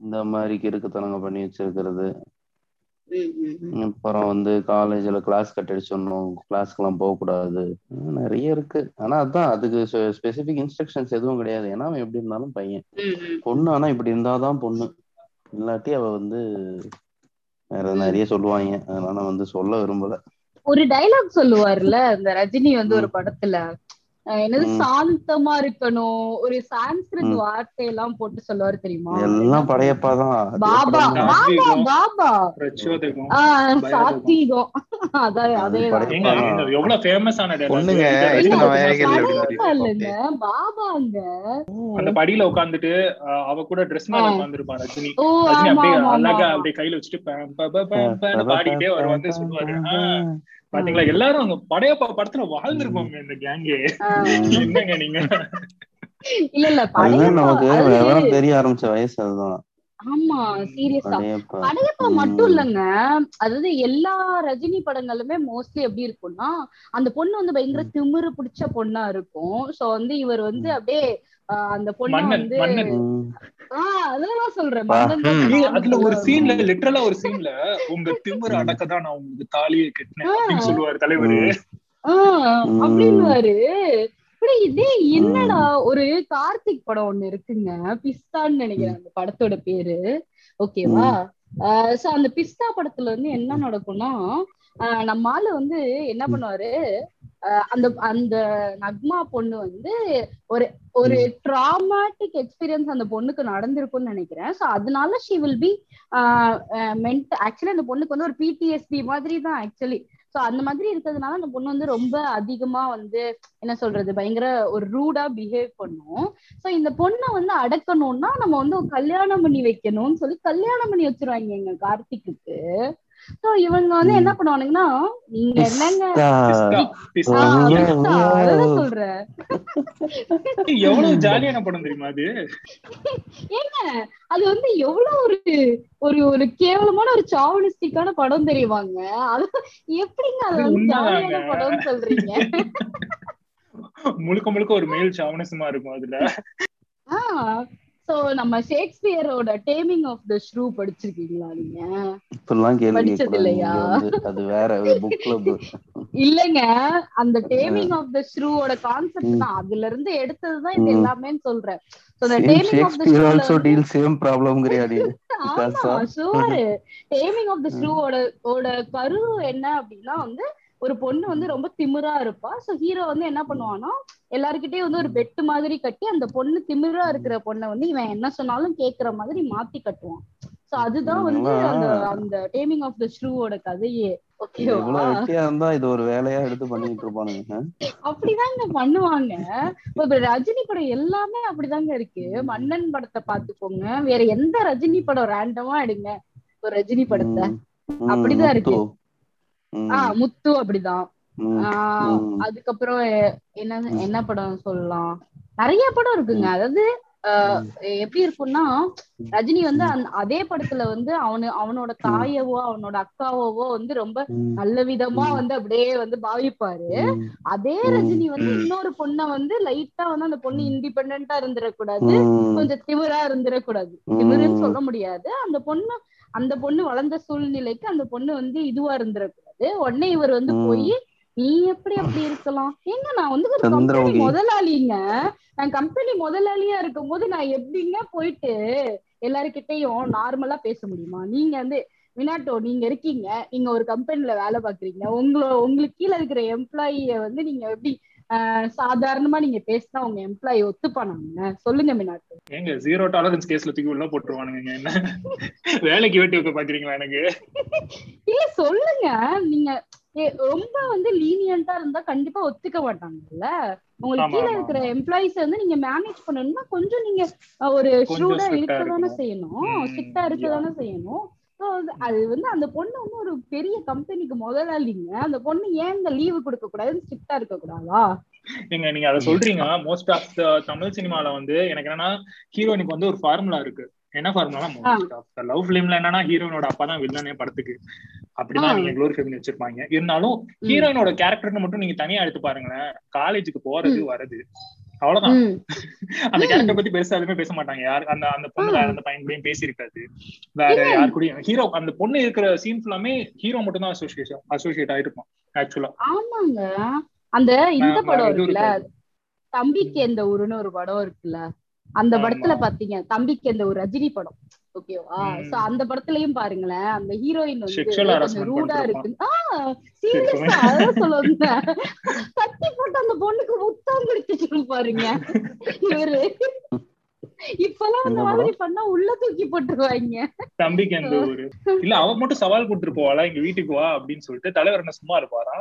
இந்த மாதிரி கிறுக்குத்தனங்க பண்ணி வச்சிருக்கிறது. அப்புறம் வந்து காலேஜ்ல கிளாஸ் கட் அடிச்சிடணும் கிளாஸ்க்கெல்லாம் போகக்கூடாது இன்னும் நிறைய இருக்கு. ஆனா அதான் அதுக்கு ஸ்பெசிபிக் இன்ஸ்ட்ரக்ஷன்ஸ் எதுவும் கிடையாது. ஏன்னா அவன் எப்படி இருந்தாலும் பையன். பொண்ணு ஆனா இப்படி இருந்தாதான் பொண்ணு. இல்லாட்டி அவ வந்து வேற. நிறைய சொல்லுவாங்க அதனால வந்து சொல்ல விரும்பல ஒரு டைலாக் சொல்லுவார்ல இந்த ரஜினி வந்து ஒரு. படத்துல என்னது. சாந்தமா இருக்கணும். ஒரு சான்ஸ்கிரிட் ம். வார்த்தை எல்லாம் போட்டு சொல்லுவாரு தெரியுமா? எல்லாம் படையப்பா தான் பாபா பாபா. பாபா. சாத்வீகம் [LAUGHS] அதான் அது எவ்வளவு பொண்ணுங்க, வயகள் படையப்பா எப்படி இல்லைங்க. பாபாங்க அந்த படியில உட்காந்துட்டு அவ கூட ட்ரெஸ் மேல ஆ. உட்காந்துருப்பா ரஜினி. ஓ ரஜினி ஆமா அப்படியே அழகா அப்படியே கையில வச்சுட்டு ப- ப- ப- ப- பன்னு பாடிக்கிட்டே அவர் வந்து சொல்லுவாரு. பாத்தீங்களா. எல்லாரும் அங்க படையப்பா படத்துல வாழ்ந்திருப்போங்க இந்த கேங்கே என்னங்க நீங்க? இல்ல இல்ல நமக்கு விவரம் தெரிய ஆரம்பிச்ச வயசு அதுதான். ஆமா சீரியஸா படையப்பா. மட்டும் இல்லங்க. அதாவது எல்லா ரஜினி படங்களுமே மோஸ்ட்லி எப்படி இருக்கும்னா அந்த பொண்ணு வந்து பயங்கர திமிரு பிடிச்ச பொண்ணா இருக்கும். சோ வந்து இவர் வந்து அப்படியே அந்த பொண்ணு வந்து அதுல ஒரு சீன்ல. லிட்டரலா ஒரு சீன்ல உங்க திமிர அடக்கதான் நான் உங்களுக்கு தாலியை கட்டினேன் அப்படின்னு சொல்லுவாரு தலைவரு. இப்படி இதே என்னடா ஒரு கார்த்திக் படம் ஒண்ணு இருக்குங்க. பிஸ்தான்னு நினைக்கிறேன் அந்த படத்தோட பேரு. ஓகேவா? சோ அந்த பிஸ்தா படத்துல வந்து என்ன நடக்கும்னா ஆஹ் நம்ம ஆளு வந்து என்ன பண்ணுவாரு? அந்த அந்த நக்மா பொண்ணு வந்து ஒரு ஒரு ட்ராமாட்டிக் எக்ஸ்பீரியன்ஸ் அந்த பொண்ணுக்கு நடந்திருக்கும்னு நினைக்கிறேன். சோ அதனால she will be meant actually அந்த பொண்ணுக்கு வந்து ஒரு பிடிஎஸ்பி மாதிரி தான் ஆக்சுவலி சோ அந்த மாதிரி இருக்கிறதுனால அந்த பொண்ணு வந்து ரொம்ப அதிகமா வந்து என்ன சொல்றது பயங்கர ஒரு ரூடா பிஹேவ் பண்ணும். சோ இந்த பொண்ணை வந்து அடக்கணும்னா நம்ம வந்து கல்யாணம் பண்ணி வைக்கணும்னு சொல்லி கல்யாணம் பண்ணி வச்சிருவாங்க எங்க கார்த்திக்கு சோ இவங்க வந்து என்ன பண்ணுவானுங்கன்னா நீங்க என்னங்க ஏய், எவ்வளவு ஜாலியான படம் தெரியுமா அது? ஏங்க அது வந்து எவ்வளவு ஒரு ஒரு ஒரு கேவலமான ஒரு சாவனிஸ்டிக்கான படம் தெரியுமாங்க? அது எப்படிங்க அது வந்து. ஜாலியான படம்னு சொல்றீங்க? முழுக்க முழுக்க ஒரு மேல் சாவனசமா இருக்கும் அதுல? ஆஹ் சோ நம்ம ஷேக்ஸ்பியரோட டேமிங் ஆஃப் த ஷ்ரூ படிச்சிருக்கீங்களா நீங்க? இப்படிலாம் கேள்வி இல்லையா? அது வேற புக் கிளப் இல்லங்க. அந்த டேமிங் ஆஃப் த ஷ்ரூவோட கான்செப்ட். தான் அதுல இருந்து எடுத்ததுதான் இது ம். எல்லாமே சொல்றேன். Same taming of the Shakespeare shrew also deal same ப்ராப்ளம்ங்கிறியா நீ ஆமா ஷூர் டேமிங் ஆஃப் த ஷ்ரூவோட ஓட கரு என்ன அப்படின்னா வந்து ஒரு பொண்ணு வந்து ரொம்ப திமிரா இருப்பா. சோ ஹீரோ வந்து என்ன பண்ணுவான்னா எல்லாருக்கிட்டயும் வந்து ஒரு பெட்டு மாதிரி கட்டி அந்த பொண்ணு திமிரா இருக்கிற பொண்ணை வந்து இவன் என்ன சொன்னாலும் கேக்குற மாதிரி மாத்தி கட்டுவான். சோ அதுதான் வந்து அந்த அந்த டேமிங் ஆஃப் த ஷ்ரூவோட கதையே. இது ஒரு வேலையா எடுத்து பண்ணிட்டு இருப்பானுங்க அப்படிதாங்க பண்ணுவாங்க. ரஜினி படம் எல்லாமே அப்படிதாங்க இருக்கு. மன்னன் படத்தை பாத்துக்கோங்க வேற எந்த ரஜினி படம் ரேண்டமா எடுங்க. ஒரு ரஜினி படத்தை. அப்படிதான் இருக்கு. ஆஹ் முத்து அப்படிதான். அதுக்கப்புறம் என்ன என்ன படம் சொல்லலாம்? நிறைய படம் இருக்குங்க. அதாவது எப்படி இருக்கும்னா ரஜினி வந்து அதே படத்துல வந்து அவனு அவனோட தாயவோ அவனோட அக்காவோ வந்து ரொம்ப நல்ல விதமா. வந்து அப்படியே வந்து பாவிப்பாரு. அதே. ரஜினி வந்து. இன்னொரு பொண்ண வந்து லைட்டா வந்து அந்த பொண்ணு இண்டிபெண்டா இருந்துடக்கூடாது கொஞ்சம் திமிரா இருந்துடக்கூடாது. திமிருன்னு சொல்ல முடியாது. அந்த பொண்ணு அந்த பொண்ணு வளர்ந்த சூழ்நிலைக்கு அந்த பொண்ணு வந்து இதுவா இருந்துடக்கூடாது உடனே இவர் வந்து. போய் நீ எப்படி அப்படி இருக்கலாம்? ஏங்க நான் வந்து ஒரு கம்பெனி. முதலாளிங்க. நான் கம்பெனி முதலாளியா இருக்கும்போது நான் எப்படிங்க போயிட்டு எல்லாருக்கிட்டையும் நார்மலா பேச முடியுமா? நீங்க வந்து வினாட்டோ நீங்க இருக்கீங்க. நீங்க ஒரு கம்பெனில வேலை பாக்குறீங்க உங்களோ உங்களுக்கு கீழே இருக்கிற எம்ப்ளாயிய வந்து நீங்க எப்படி சாதாரணமா நீங்க பேசினா உங்க எம்ப்ளாயி ஒத்துப்பானாங்க. சொல்லுங்க மினாட்டோ ஏங்க ஜீரோ டாலரன்ஸ் கேஸ்ல தூக்கி உள்ள போட்டுருவானுங்க என்ன? வேலைக்கு வெட்டி வைக்க பாக்குறீங்களா எனக்கு? இல்ல சொல்லுங்க. நீங்க ரொம்ப வந்து லீனியண்டா இருந்தா கண்டிப்பா ஒத்துக்க மாட்டாங்கல்ல? உங்களுக்கு கீழே இருக்கிற. எம்ப்ளாயிஸ் வந்து நீங்க மேனேஜ் பண்ணணும்னா கொஞ்சம் நீங்க ஒரு ஆ இருக்கதானே இருக்கணும். செய்யணும். ஸ்ட்ரிக்டா இருக்கதானே செய்யணும். அது- வந்து அந்த பொண்ணு வந்து ஒரு பெரிய கம்பெனிக்கு முதலாளிங்க. அந்த பொண்ணு ஏன் இந்த லீவு கொடுக்க கூடாது ஸ்ட்ரிக்டா இருக்க கூடாதா? நீங்க நீங்க அதை சொல்றீங்க. மோஸ்ட் ஆஃப் த தமிழ் சினிமால வந்து எனக்கு என்னன்னா ஹீரோயினுக்கு வந்து ஒரு ஃபார்முலா இருக்கு. என்ன formula most of the love ஃபிலிம்ல என்னன்னா ஹீரோயினோட அப்பா தான் வில்லனே படத்துக்கு. அப்படிதான். நீங்க க்ளோரிஃபை பண்ணி வச்சிருப்பாங்க. இருந்தாலும் ஹீரோயினோட கேரக்டர்னு மட்டும் நீங்க தனியா எடுத்து பாருங்களேன். காலேஜுக்கு போறது வரது அவ்வளவுதான். அந்த. கேரக்டர் பத்தி பெருசா எதுவுமே பேச மாட்டாங்க. யார் அந்த அந்த பொண்ணு. வேற அந்த பையன் கூடயும் பேசியிருக்காது. வேற யார் கூடயும் ஹீரோ அந்த பொண்ணு இருக்கிற சீன் ஃபுல்லாமே ஹீரோ மட்டும் தான் அசோசியேஷன் அசோசியேட் ஆயிருப்பான் ஆக்சுவலா ஆமாங்க. அந்த இந்த படம் இருக்குல்ல. தம்பிக்கு எந்த ஊருன்னு ஒரு படம் இருக்குல்ல? அந்த. படத்துல பாத்தீங்க தம்பிக்கு எந்த ஒரு ரஜினி படம். ஓகேவா. சோ அந்த படத்துலயும் பாருங்களேன் அந்த ஹீரோயின் வந்து ரூடா. இருக்கு. சீரியஸா அதான் சொல்ல வந்தேன். கத்தி போட்டு அந்த பொண்ணுக்கு முத்தம் கொடுத்துட்டு பாருங்க. இவரு. இப்பெல்லாம் அந்த மாதிரி பண்ணா உள்ள தூக்கி போட்டுருவாங்க. தம்பிக்கு எந்த ஊரு? இல்ல அவ மட்டும் சவால் கொடுத்துட்டு போவாளா? எங்க வீட்டுக்கு வா அப்படின்னு சொல்லிட்டு தலைவர் என்ன சும்மா இருப்பாரா?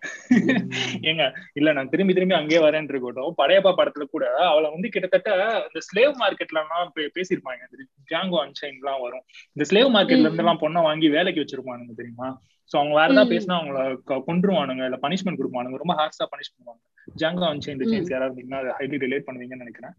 [LAUGHS] ஏங்க இல்ல நான் திரும்பி திரும்பி அங்கேயே வரேன் இருக்கட்டும். படையப்பா படத்துல கூட அவளை வந்து கிட்டத்தட்ட இந்த ஸ்லேவ் மார்க்கெட்ல எல்லாம் பேசியிருப்பாங்க. ஜாங்கோ அன்சைன் எல்லாம் வரும். இந்த ஸ்லேவ் மார்க்கெட்ல இருந்து எல்லாம் பொண்ணை வாங்கி வேலைக்கு வச்சிருப்பானுங்க தெரியுமா? சோ அவங்க வேற ஏதாவது. பேசினா அவங்கள கொ- கொன்றுவானுங்க இல்ல பனிஷ்மெண்ட் கொடுப்பானுங்க. ரொம்ப ஹார்ஸா பனிஷ் பண்ணுவாங்க. ஜாங்கோ அன்சைன் சேஞ்ச் யாராவது இருந்தீங்கன்னா ஹைலி ரிலேட் பண்ணுவீங்கன்னு நினைக்கிறேன்.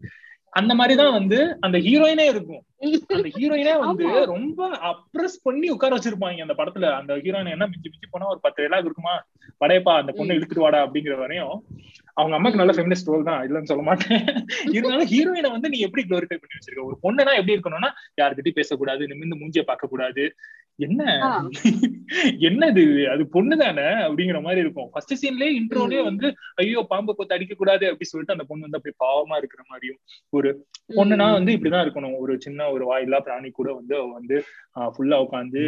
அந்த மாதிரிதான் வந்து அந்த ஹீரோயினே இருக்கும் அந்த [LAUGHS] ஹீரோயினே வந்து. ரொம்ப அப்ரஸ் பண்ணி உட்கார வச்சிருப்பாங்க அந்த படத்துல அந்த ஹீரோயின் என்ன மிஞ்சி மிஞ்சி போனா ஒரு பத்து டைலாக் இருக்குமா படையப்பா அந்த பொண்ணை. இழுத்துட்டு வாடா அப்படிங்கிற வரையும் அவங்க அம்மாக்கு நல்ல ஃபெமினிஸ்ட் ரோல் தான் இல்லைன்னு சொல்ல மாட்டேன். இருந்தாலும் ஹீரோயினை வந்து நீ எப்படி க்ளோரிஃபை பண்ணி வச்சிருக்க? ஒரு பொண்ணுனா எப்படி இருக்கணும்னா யார்கிட்டயும் பேசக்கூடாது நிமிந்து மூஞ்சிய பார்க்க கூடாது என்ன? ஆ. என்ன இது அது பொண்ணு தானே அப்படிங்கிற மாதிரி இருக்கும். ஃபர்ஸ்ட் சீன்லயே இன்ட்ரோலயே வந்து ஐயோ பாம்பை கொத்து அடிக்க கூடாது அப்படி சொல்லிட்டு அந்த பொண்ணு வந்து அப்படியே பாவமா இருக்கிற மாதிரியும் ஒரு பொண்ணுனா வந்து இப்படிதான் இருக்கணும். ஒரு சின்ன ஒரு வாயில்லா பிராணி கூட வந்து அவ வந்து ஃபுல்லா உட்காந்து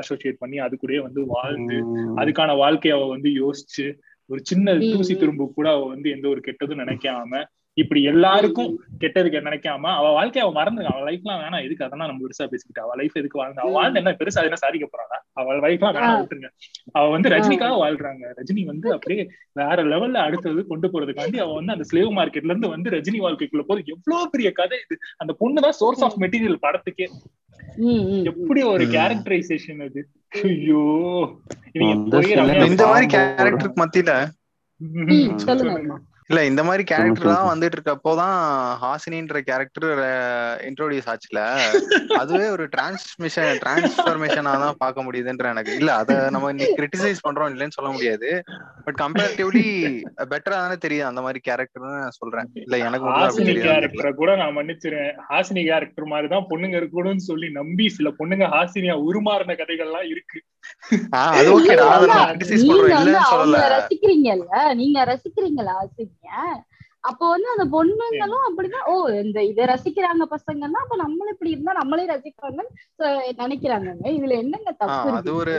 அசோசியேட் பண்ணி அது கூடயே வந்து வாழ்ந்து. அதுக்கான வாழ்க்கைய அவ வந்து யோசிச்சு ஒரு சின்ன தூசி. துரும்பு கூட அவ வந்து எந்த ஒரு கெட்டதும் நினைக்காம இப்படி எல்லாருக்கும் கெட்டதுக்கு நினைக்காம அவ வாழ்க்கைய அவ மறந்து அவ லைஃப்லாம் வேணாம். எதுக்கு அதெல்லாம் நம்ம பெருசா பேசிக்கிட்டு? அவ லைஃப் எதுக்கு வாழ்ந்து? அவ. வாழ்ந்து என்ன? பெருசா என்ன சாதிக்க போறாளா? அவ லைஃப்லாம் வேணாம். விட்டுருங்க. அவ வந்து ரஜினிக்காக வாழ்றாங்க. ரஜினி வந்து அப்படியே வேற லெவல்ல அடுத்தது கொண்டு போறதுக்காண்டி அவ வந்து அந்த ஸ்லேவ் மார்க்கெட்ல இருந்து வந்து ரஜினி வாழ்க்கைக்குள்ள போது எவ்வளவு பெரிய கதை இது. அந்த பொண்ணுதான் சோர்ஸ் ஆஃப் மெட்டீரியல் படத்துக்கே. எப்படி ஒரு. கேரக்டரைசேஷன் அது? ஐயோ. இந்த மாதிரி கேரக்டருக்கு மத்தியில ம், சொல்லுங்க இல்ல இந்த மாதிரி கேரக்டர். எல்லாம் வந்துட்டு இருக்கப்போதான் ஹாசினின்ற கேரக்டர் இன்ட்ரோடியூஸ் ஆச்சுல. அதுவே ஒரு டிரான்ஸ்மிஷன் டிரான்ஸ்பர்மேஷனா தான் பார்க்க முடியுதுன்ற எனக்கு. இல்ல அத நம்ம இன்னைக்கு கிரிட்டிசைஸ் பண்றோம் இல்லைன்னு சொல்ல முடியாது. பட் கம்பேரிட்டிவ்லி பெட்டரா தானே தெரியும் அந்த மாதிரி கேரக்டர்னு சொல்றேன். இல்ல எனக்கு தான் ஹாசினி கேரக்டரை கூட நான் மன்னிச்சிருவேன் ஹாசினி கேரக்டர் மாதிரி தான் பொண்ணுங்க இருக்கணும்னு சொல்லி நம்பி சில பொண்ணுங்க ஹாசினியா உருமாறின கதைகள்லாம் இருக்கு. ஆஹ் அது கிரிட்டிசைஸ் இல்லைன்னு அவங்கள சொல்லல ரசிக்கிறீங்கல்ல? நீங்க ரசிக்கிறீங்களா ஆசிங்க அப்போ வந்து அந்த பொண்ணுங்களும் அப்படிதான் ஓ இந்த இத ரசிக்கிறாங்க பசங்கன்னா அப்ப நம்மளும் இப்படி இருந்தா நம்மளே ரசிப்பாங்கன்னு சொ- நினைக்கிறாங்கங்க. இதுல என்னங்க தப்பு அது ஒரு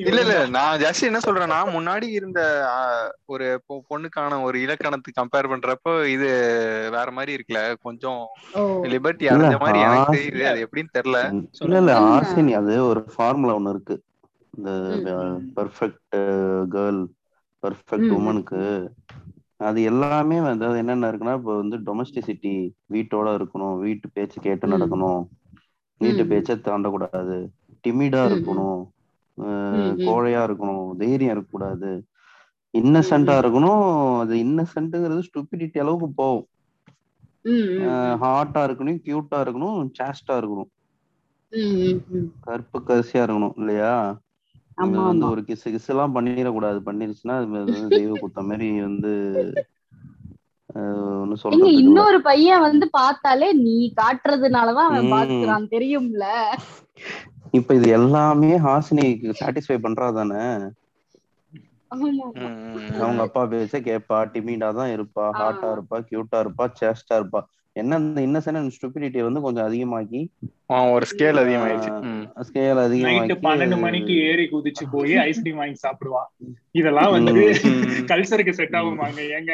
இல்ல இல்ல. நான் ஜஸ்ட் என்ன சொல்றேன்னா முன்னாடி இருந்த ஒரு பொ- பொண்ணுக்கான ஒரு இலக்கணத்துக்கு கம்பேர் பண்றப்போ இது வேற மாதிரி இருக்குல்ல. கொஞ்சம் லிபர்ட்டி அடைஞ்ச மாதிரி எனக்கு தெரியுது. அது எப்படின்னு தெரியல. இல்ல இல்ல. ஆசினி அது ஒரு ஃபார்முலா ஒண்ணு இருக்கு. இந்த பெர்ஃபெக்ட் கேர்ள் பெர்ஃபெக்ட். உமனுக்கு அது எல்லாமே வந்து அது என்னென்ன இருக்குன்னா இப்போ வந்து டொமஸ்டிசிட்டி வீட்டோட இருக்கணும் வீட்டு பேச்சு கேட்டு. நடக்கணும் வீட்டு. பேச்சை தாண்டக்கூடாது டிமிடா. இருக்கணும். கோழையா இருக்கணும் தைரியம் இருக்கக்கூடாது இன்னசென்டா இருக்கணும் அது இன்னசென்ட்ங்கிறது ஸ்டூபிடிட்டி அளவுக்கு போகும் ஹாட்டா இருக்கணும் கியூட்டா இருக்கணும் சாஸ்டா இருக்கணும். கருப்பு கரிசியா இருக்கணும் இல்லையா இது வந்து ஒரு கிசு கிசு எல்லாம் பண்ணிடக்கூடாது பண்ணிருச்சுன்னா அது தெய்வ குத்த மாதிரி வந்து இன்னொரு பையன் வந்து பார்த்தாலே நீ காட்டுறதுனாலதான் அவன். பாத்துக்கிறான் தெரியும்ல இப்ப இது எல்லாமே ஹாசினிக்கு சாட்டிஸ்ஃபை பண்றா தானே ஆமா ம், ம், ம். அவங்க அப்பா பேச்ச கேப்பா டிமிடா தான் இருப்பா. ஹாட்டா இருப்பா கியூட்டா இருப்பா சேஸ்டா இருப்பா என்ன இந்த இன்னசென்ட் ஸ்டூபிடிட்டி வந்து கொஞ்சம் அதிகமாக்கி ஒரு ஸ்கேல் அதிகமாயிடுச்சு. ஸ்கேல் அதிகமாக்கி பன்னெண்டு மணிக்கு ஏறி குதிச்சு போய் ஐஸ்கிரீம் [LAUGHS] வாங்கி சாப்பிடுவான் இதெல்லாம் வந்து. கல்ச்சருக்கு செட் ஆகுமாங்க ஏங்க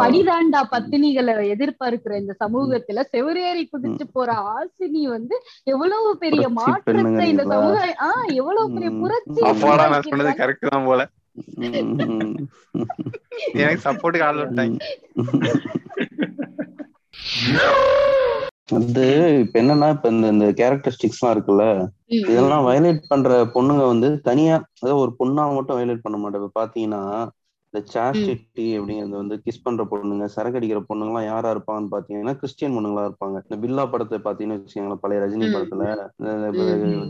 படிதாண்டா பத்தினிகளை எதிர்பார்க்கிற இந்த சமூகத்துல செவரேறி குதிச்சு போற ஆசினி வந்து எவ்வளவு பெரிய மாற்றத்தை இந்த? சமுதாயம் ஆஹ் எவ்வளவு பெரிய. புரட்சி அப்பாடா நான் சொன்னது கரெக்ட் தான் போல எனக்கு சப்போர்ட்டுக்கு ஆள் விட்டாங்க வந்து இப்ப என்னன்னா இப்ப இந்த இந்த கேரக்டரிஸ்டிக்ஸ் எல்லாம் இருக்குல்ல இதெல்லாம் வயலேட் பண்ற பொண்ணுங்க வந்து தனியா அதாவது ஒரு பொண்ணா மட்டும் வயலேட் பண்ண மாட்டேன். இப்ப பாத்தீங்கன்னா இந்த சாஸ்டிட்டி அப்படிங்கிறது வந்து கிஸ் பண்ற பொண்ணுங்க சரக்கு அடிக்கிற பொண்ணுங்க எல்லாம் யாரா இருப்பாங்கன்னு பாத்தீங்கன்னா கிறிஸ்டியன் பொண்ணுங்களா இருப்பாங்க. இந்த பில்லா படத்தை பாத்தீங்கன்னு வச்சுக்கோங்களேன் பழைய ரஜினி. படத்துல.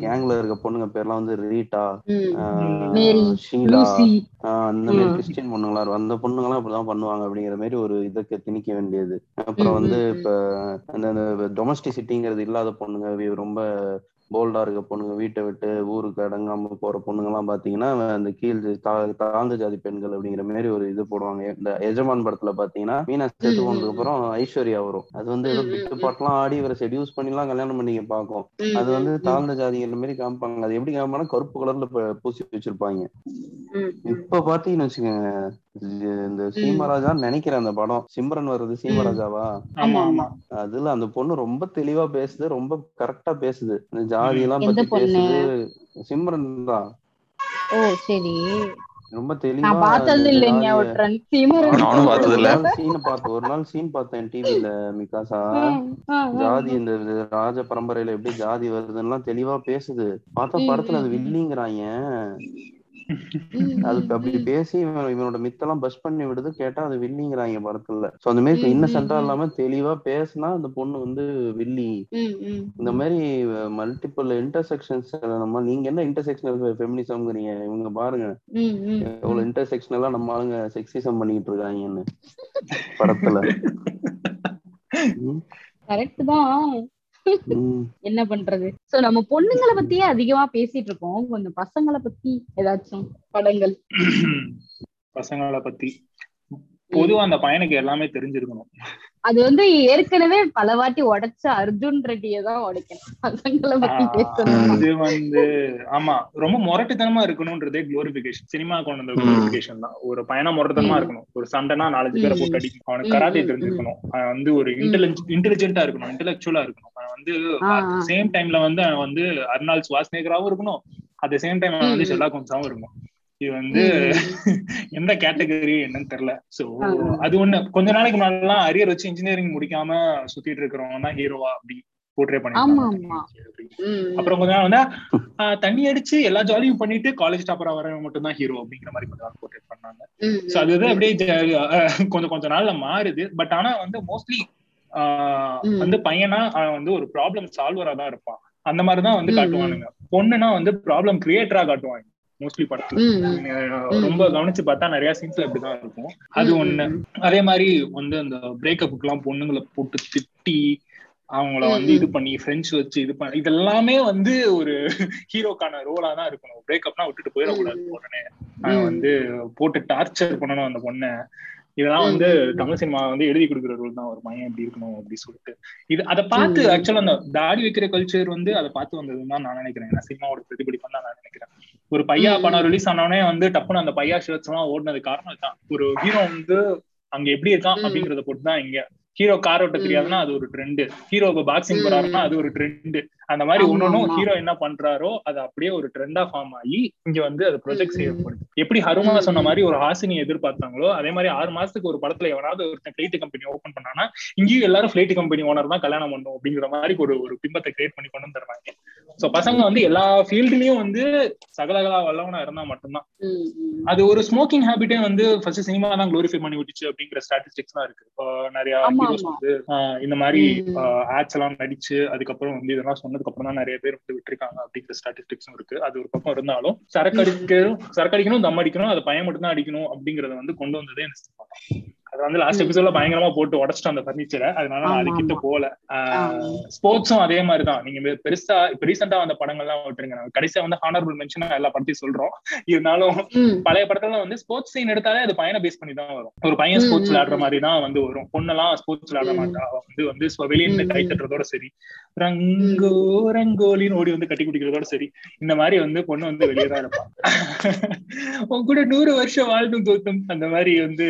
கேங்ல இருக்க பொண்ணுங்க பேர்லாம் வந்து ரீட்டா ஷீலா அந்த மாதிரி. கிறிஸ்டியன் பொண்ணுங்களா இருக்கும் அந்த பொண்ணுங்களாம் இப்படிதான் பண்ணுவாங்க அப்படிங்கிற மாதிரி ஒரு இதுக்கு திணிக்க வேண்டியது. அப்புறம் வந்து இப்ப அந்த டொமஸ்டிசிட்டிங்கிறது இல்லாத பொண்ணுங்க ரொம்ப போல்டா இருக்க பொண்ணுங்க வீட்டை விட்டு ஊருக்கு அடங்காம போற பொண்ணுங்க எல்லாம் பாத்தீங்கன்னா அந்த கீழ் தா- தாழ்ந்த ஜாதி பெண்கள் அப்படிங்கிற மாதிரி ஒரு இது போடுவாங்க இந்த எஜமான் படத்துல பாத்தீங்கன்னா மீனா செத்து ம், போனதுக்கு. அப்புறம் ஐஸ்வர்யா வரும் அது வந்து ஏதோ பிட்டு ம். பாட்டுலாம் ஆடி இவரை செடியூஸ் பண்ணிலாம் கல்யாணம் பண்ணிக்க பாக்கும் ம், அது வந்து. தாழ்ந்த ஜாதிங்கிற மாதிரி காமிப்பாங்க அது எப்படி காமிப்பாங்கன்னா கருப்பு கலர்ல பூசி வச்சிருப்பாங்க. இப்ப பாத்தீங்கன்னு வச்சுக்கோங்க இந்த சீமராஜான்னு நினைக்கிறேன் அந்த படம். சிம்ரன் வர்றது சீமராஜாவா? ஆமா ஆமா. அதுல அந்த பொண்ணு ரொம்ப தெளிவா பேசுது ரொம்ப கரெக்டா பேசுது. இந்த ஜாதி எல்லாம் பத்தி? பேசுது சிம்ரன் தான் ஓ சரி. ரொம்ப தெளிவா நான் பார்த்தது இல்லைங்க ஒரு நானும் பார்த்தது இல்ல. சீன் பார்த்தேன் ஒரு நாள் சீன் பார்த்தேன் டிவில மிகாசா. ஜாதி இந்த ராஜ பரம்பரையில எப்படி ஜாதி வருதுன்னு தெளிவா பேசுது. பார்த்தா படத்துல அது. வில்லிங்கிறாங்க அது அப்படி. பேசி இவன் இவனோட மித்தெல்லாம் பஸ் பண்ணி விடுது கேட்டா அது வில்லிங்கிறாங்க படத்துல சோ அந்த மாதிரி இன்னசென்டா. இல்லாம தெளிவா பேசினா அந்த பொண்ணு வந்து வில்லி. இந்த மாதிரி மல்டிபிள் இன்டர்செக்ஷன்ஸ் நம்ம நீங்க என்ன இன்டர்செக்ஷனல் ஃபெமினிசம்ங்கிறீங்க இவங்க பாருங்க எவ்வளவு. இன்டர்செக்ஷனலா நம்ம ஆளுங்க செக்ஸிசம் பண்ணிட்டு இருக்காங்கன்னு படத்துல [LAUGHS] கரெக்ட் தான். என்ன பண்றது? சோ நம்ம பொண்ணுங்களை பத்தியே அதிகமா பேசிட்டு இருக்கோம் கொஞ்சம் பசங்களை பத்தி ஏதாச்சும் படங்கள். பசங்களை பத்தி. பொதுவா அந்த பையனுக்கு எல்லாமே தெரிஞ்சிருக்கணும். அது வந்து ஏற்கனவே பல வாட்டி உடைச்ச அர்ஜுன் ரெட்டியை தான் உடைக்கணும். அது வந்து ஆமா ரொம்ப முரட்டுத்தனமா இருக்கணும்ன்றதே குளோரிபிகேஷன் சினிமா கொண்டு வந்த. குளோரிபிகேஷன் தான். ஒரு பையனா முரட்டுத்தனமா. இருக்கணும். ஒரு சண்டைனா நாலஞ்சு பேரை போட்டு அடிக்கணும். அவனுக்கு கராத்தே தெரிஞ்சிருக்கணும். அவன் வந்து ஒரு இன்டெலிஜ் இன்டெலிஜென்ட்டா இருக்கணும். இன்டெலெக்சுவலா இருக்கணும். அவன் வந்து. சேம் டைம்ல வந்து அவன் வந்து அர்னால் சுவாஸ்நேகராவும் இருக்கணும். அட் சேம் டைம் அவன் வந்து. ஷெல்லா கோம்ஸாவும் இருக்கணும். இது வந்து எந்த கேட்டகரி என்னன்னு தெரியல சோ. அது ஒண்ணு கொஞ்ச நாளைக்கு முன்னாடிலாம் அரியர் வச்சு இன்ஜினியரிங் முடிக்காம சுத்திட்டு இருக்கிறவங்க தான் ஹீரோவா அப்படி போர்ட்ரே பண்ணிருக்காங்க. ம். அப்புறம் கொஞ்ச நாள் வந்து தண்ணி அடிச்சு எல்லா ஜாலியும் பண்ணிட்டு காலேஜ் டாப்பரா வரவங்க மட்டும் தான் ஹீரோ அப்படிங்கிற மாதிரி கொஞ்ச நாள் போர்ட்ரேட் பண்ணாங்க சோ அது வந்து ம். அப்படியே கொஞ்சம் கொஞ்ச நாள்ல மாறுது பட் ஆனா வந்து மோஸ்ட்லி. வந்து பையனா வந்து ஒரு ப்ராப்ளம் சால்வரா தான் இருப்பான் அந்த மாதிரிதான் வந்து. காட்டுவானுங்க பொண்ணுனா வந்து ப்ராப்ளம் கிரியேட்டரா காட்டுவாங்க மோஸ்ட்லி படத்துல. ரொம்ப கவனிச்சு பார்த்தா நிறைய சீன்ஸ்ல இப்படிதான் இருக்கும் அது ஒண்ணு. அதே மாதிரி வந்து அந்த பிரேக்கப்புக்கு எல்லாம் பொண்ணுங்களை போட்டு திட்டி அவங்கள வந்து இது. பண்ணி ஃப்ரெண்ட்ஸ் வச்சு இது பண்ணி இதெல்லாமே வந்து ஒரு ஹீரோக்கான ரோலா தான் இருக்கணும் பிரேக்கப்னா விட்டுட்டு போயிடக்கூடாது. உடனே அவன். வந்து போட்டு டார்ச்சர் பண்ணணும் அந்த பொண்ணை இதெல்லாம் வந்து. தமிழ் சினிமா வந்து எழுதி கொடுக்குற ரூல் தான் ஒரு பையன் எப்படி இருக்கணும் அப்படி சொல்லிட்டு இது அதை பார்த்து. ஆக்சுவலா அந்த தாடி வைக்கிற கல்ச்சர் வந்து அதை பார்த்து வந்ததுன்னு தான் நான் நினைக்கிறேன் ஏன்னா சினிமாவோட பிரதிபலிப்பு தான் நான் நினைக்கிறேன் ஒரு பையா படம். ரிலீஸ் ஆனவனே வந்து டப்புன்னு அந்த பையா ஷர்ட்ஸ் எல்லாம் ஓடினது காரணம் தான் ஒரு ஹீரோ வந்து அங்க எப்படி இருக்கான். அப்படிங்கறத பொறுத்து தான் இங்க ஹீரோ கார் ஓட்ட தெரியாதுன்னா அது ஒரு ட்ரெண்ட் ஹீரோ பாக்ஸிங் போறாருன்னா அது ஒரு ட்ரெண்ட் அந்த மாதிரி ஒன்னொன்னும் ஹீரோ என்ன பண்றாரோ அது அப்படியே ஒரு ட்ரெண்டா ஃபார்ம் ஆகி இங்க வந்து அது ப்ரொஜெக்ட் செய்யப்படுது. எப்படி ஹருமா சொன்ன மாதிரி ஒரு ஹாசினி எதிர்பார்த்தாங்களோ அதே மாதிரி ஆறு மாசத்துக்கு ஒரு படத்துல எவனாவது ஒருத்தன் பிளைட் கம்பெனி ஓபன் பண்ணானா இங்கேயும் எல்லாரும் பிளைட் கம்பெனி ஓனர் தான் கல்யாணம் பண்ணும் அப்படிங்கிற மாதிரி ஒரு ஒரு பிம்பத்தை கிரியேட் பண்ணி கொண்டு வந்துடுறாங்க. சோ பசங்க வந்து எல்லா ஃபீல்டுலயும் வந்து சகலகலா வல்லவனா இருந்தா மட்டும்தான். அது ஒரு ஸ்மோக்கிங் ஹேபிட்டே வந்து ஃபர்ஸ்ட் சினிமா தான் குளோரிஃபை பண்ணி விட்டுச்சு அப்படிங்கிற ஸ்டாட்டிஸ்டிக்ஸ் தான் இருக்கு. நிறைய ஹீரோஸ் வந்து இந்த மாதிரி ஆட்ஸ் எல்லாம் நடிச்சு அதுக்கப்புறம் வந்து இதெல்லாம் சொன்னதுக்கு அப்புறம் தான் நிறைய பேர் வந்து விட்டுருக்காங்க அப்படிங்கிற ஸ்டாட்டிஸ்டிக்ஸும் இருக்கு. அது ஒரு பக்கம் இருந்தாலும் சரக்கு அடிக்கணும் சரக்கு அடிக்கணும் தம் அடிக்கணும் அதை பயம் மட்டும் தான் அடிக்கணும் அப்படிங்கறத வந்து கொண்டு வந்ததே இந்த அது வந்து லாஸ்ட் எபிசோட்ல பயங்கரமா போட்டு உடச்சிட்டு அந்த பர்னிச்சரை அதனால நான் அது கிட்ட போல ஸ்போர்ட்ஸும் அதே மாதிரிதான். நீங்க பெருசா இப்ப ரீசெண்டா வந்த படங்கள்லாம் விட்டுருங்க. கடைசியா வந்து ஹானரபிள் மென்ஷன் எல்லா படத்தையும் சொல்றோம். இருந்தாலும் பழைய படத்துல வந்து ஸ்போர்ட்ஸ் சீன் எடுத்தாலே அது பையனை பேஸ் பண்ணி தான் வரும். ஒரு பையன் ஸ்போர்ட்ஸ் விளையாடுற மாதிரி தான் வந்து வரும். பொண்ணெல்லாம் ஸ்போர்ட்ஸ் விளையாட மாட்டா வந்து வந்து வெளியில கை தட்டுறதோட சரி. ரங்கோ ரங்கோலின்னு ஓடி வந்து கட்டி குடிக்கிறதோட சரி. இந்த மாதிரி வந்து பொண்ணு வந்து வெளியே தான் இருப்பான் உன் கூட நூறு வருஷம் வாழணும் தோத்தம் அந்த மாதிரி வந்து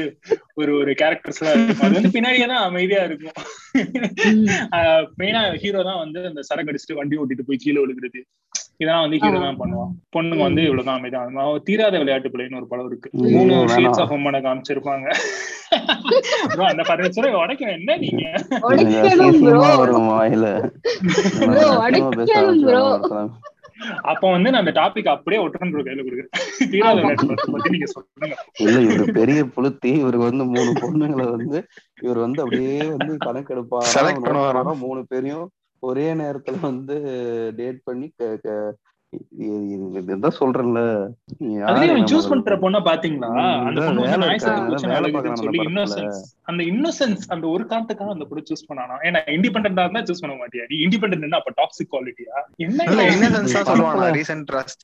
ஒரு ஒரு கேரக்டர்ஸ் எல்லாம் இருக்கும். அது வந்து பின்னாடியே தான் அமைதியா இருக்கும். மெயினா ஹீரோ தான் வந்து அந்த சரக்கு அடிச்சுட்டு வண்டி ஓட்டிட்டு போய் கீழே விழுகிறது. இதெல்லாம் வந்து ஹீரோ தான் பண்ணுவான். பொண்ணுங்க வந்து இவ்வளவுதான் அமைதியா தீராத விளையாட்டு பிள்ளைன்னு ஒரு படம் இருக்கு. மூணு ஷேட்ஸ் ஆஃப் உம்மனை காமிச்சிருப்பாங்க. அந்த பர்னிச்சரை உடைக்கணும். என்ன நீங்க? வரும் வாயில. அப்ப வந்து நான் அந்த டாபிக் அப்படியே ஒட்டுறன் கையில கொடுக்குறேன். தீராத நீங்க சொல்லுங்க. இல்ல இவரு பெரிய புளுத்தி இவருக்கு வந்து மூணு பொண்ணுங்களை வந்து இவர் வந்து அப்படியே வந்து கணக்கெடுப்பாரு மூணு பேரையும் ஒரே நேரத்துல வந்து டேட் பண்ணி இதான் சொல்றேன்ல. சூஸ் பண்ற பொண்ண பாத்தீங்களா? அந்த இன்னோசன்ஸ் அந்த ஒரு காரணத்துக்காக அந்த பொண்ணு சூஸ் பண்ணானா? ஏன்னா இண்டிபெண்டா இருந்தா சூஸ் பண்ண மாட்டியா? நீ இண்டிபெண்டன்ட் அப்ப டாக்ஸிக் குவாலிட்டியா என்ன இன்னோசன்ஸ் தான் சொல்லுவாங்க ரீசன்ட் ட்ரஸ்ட்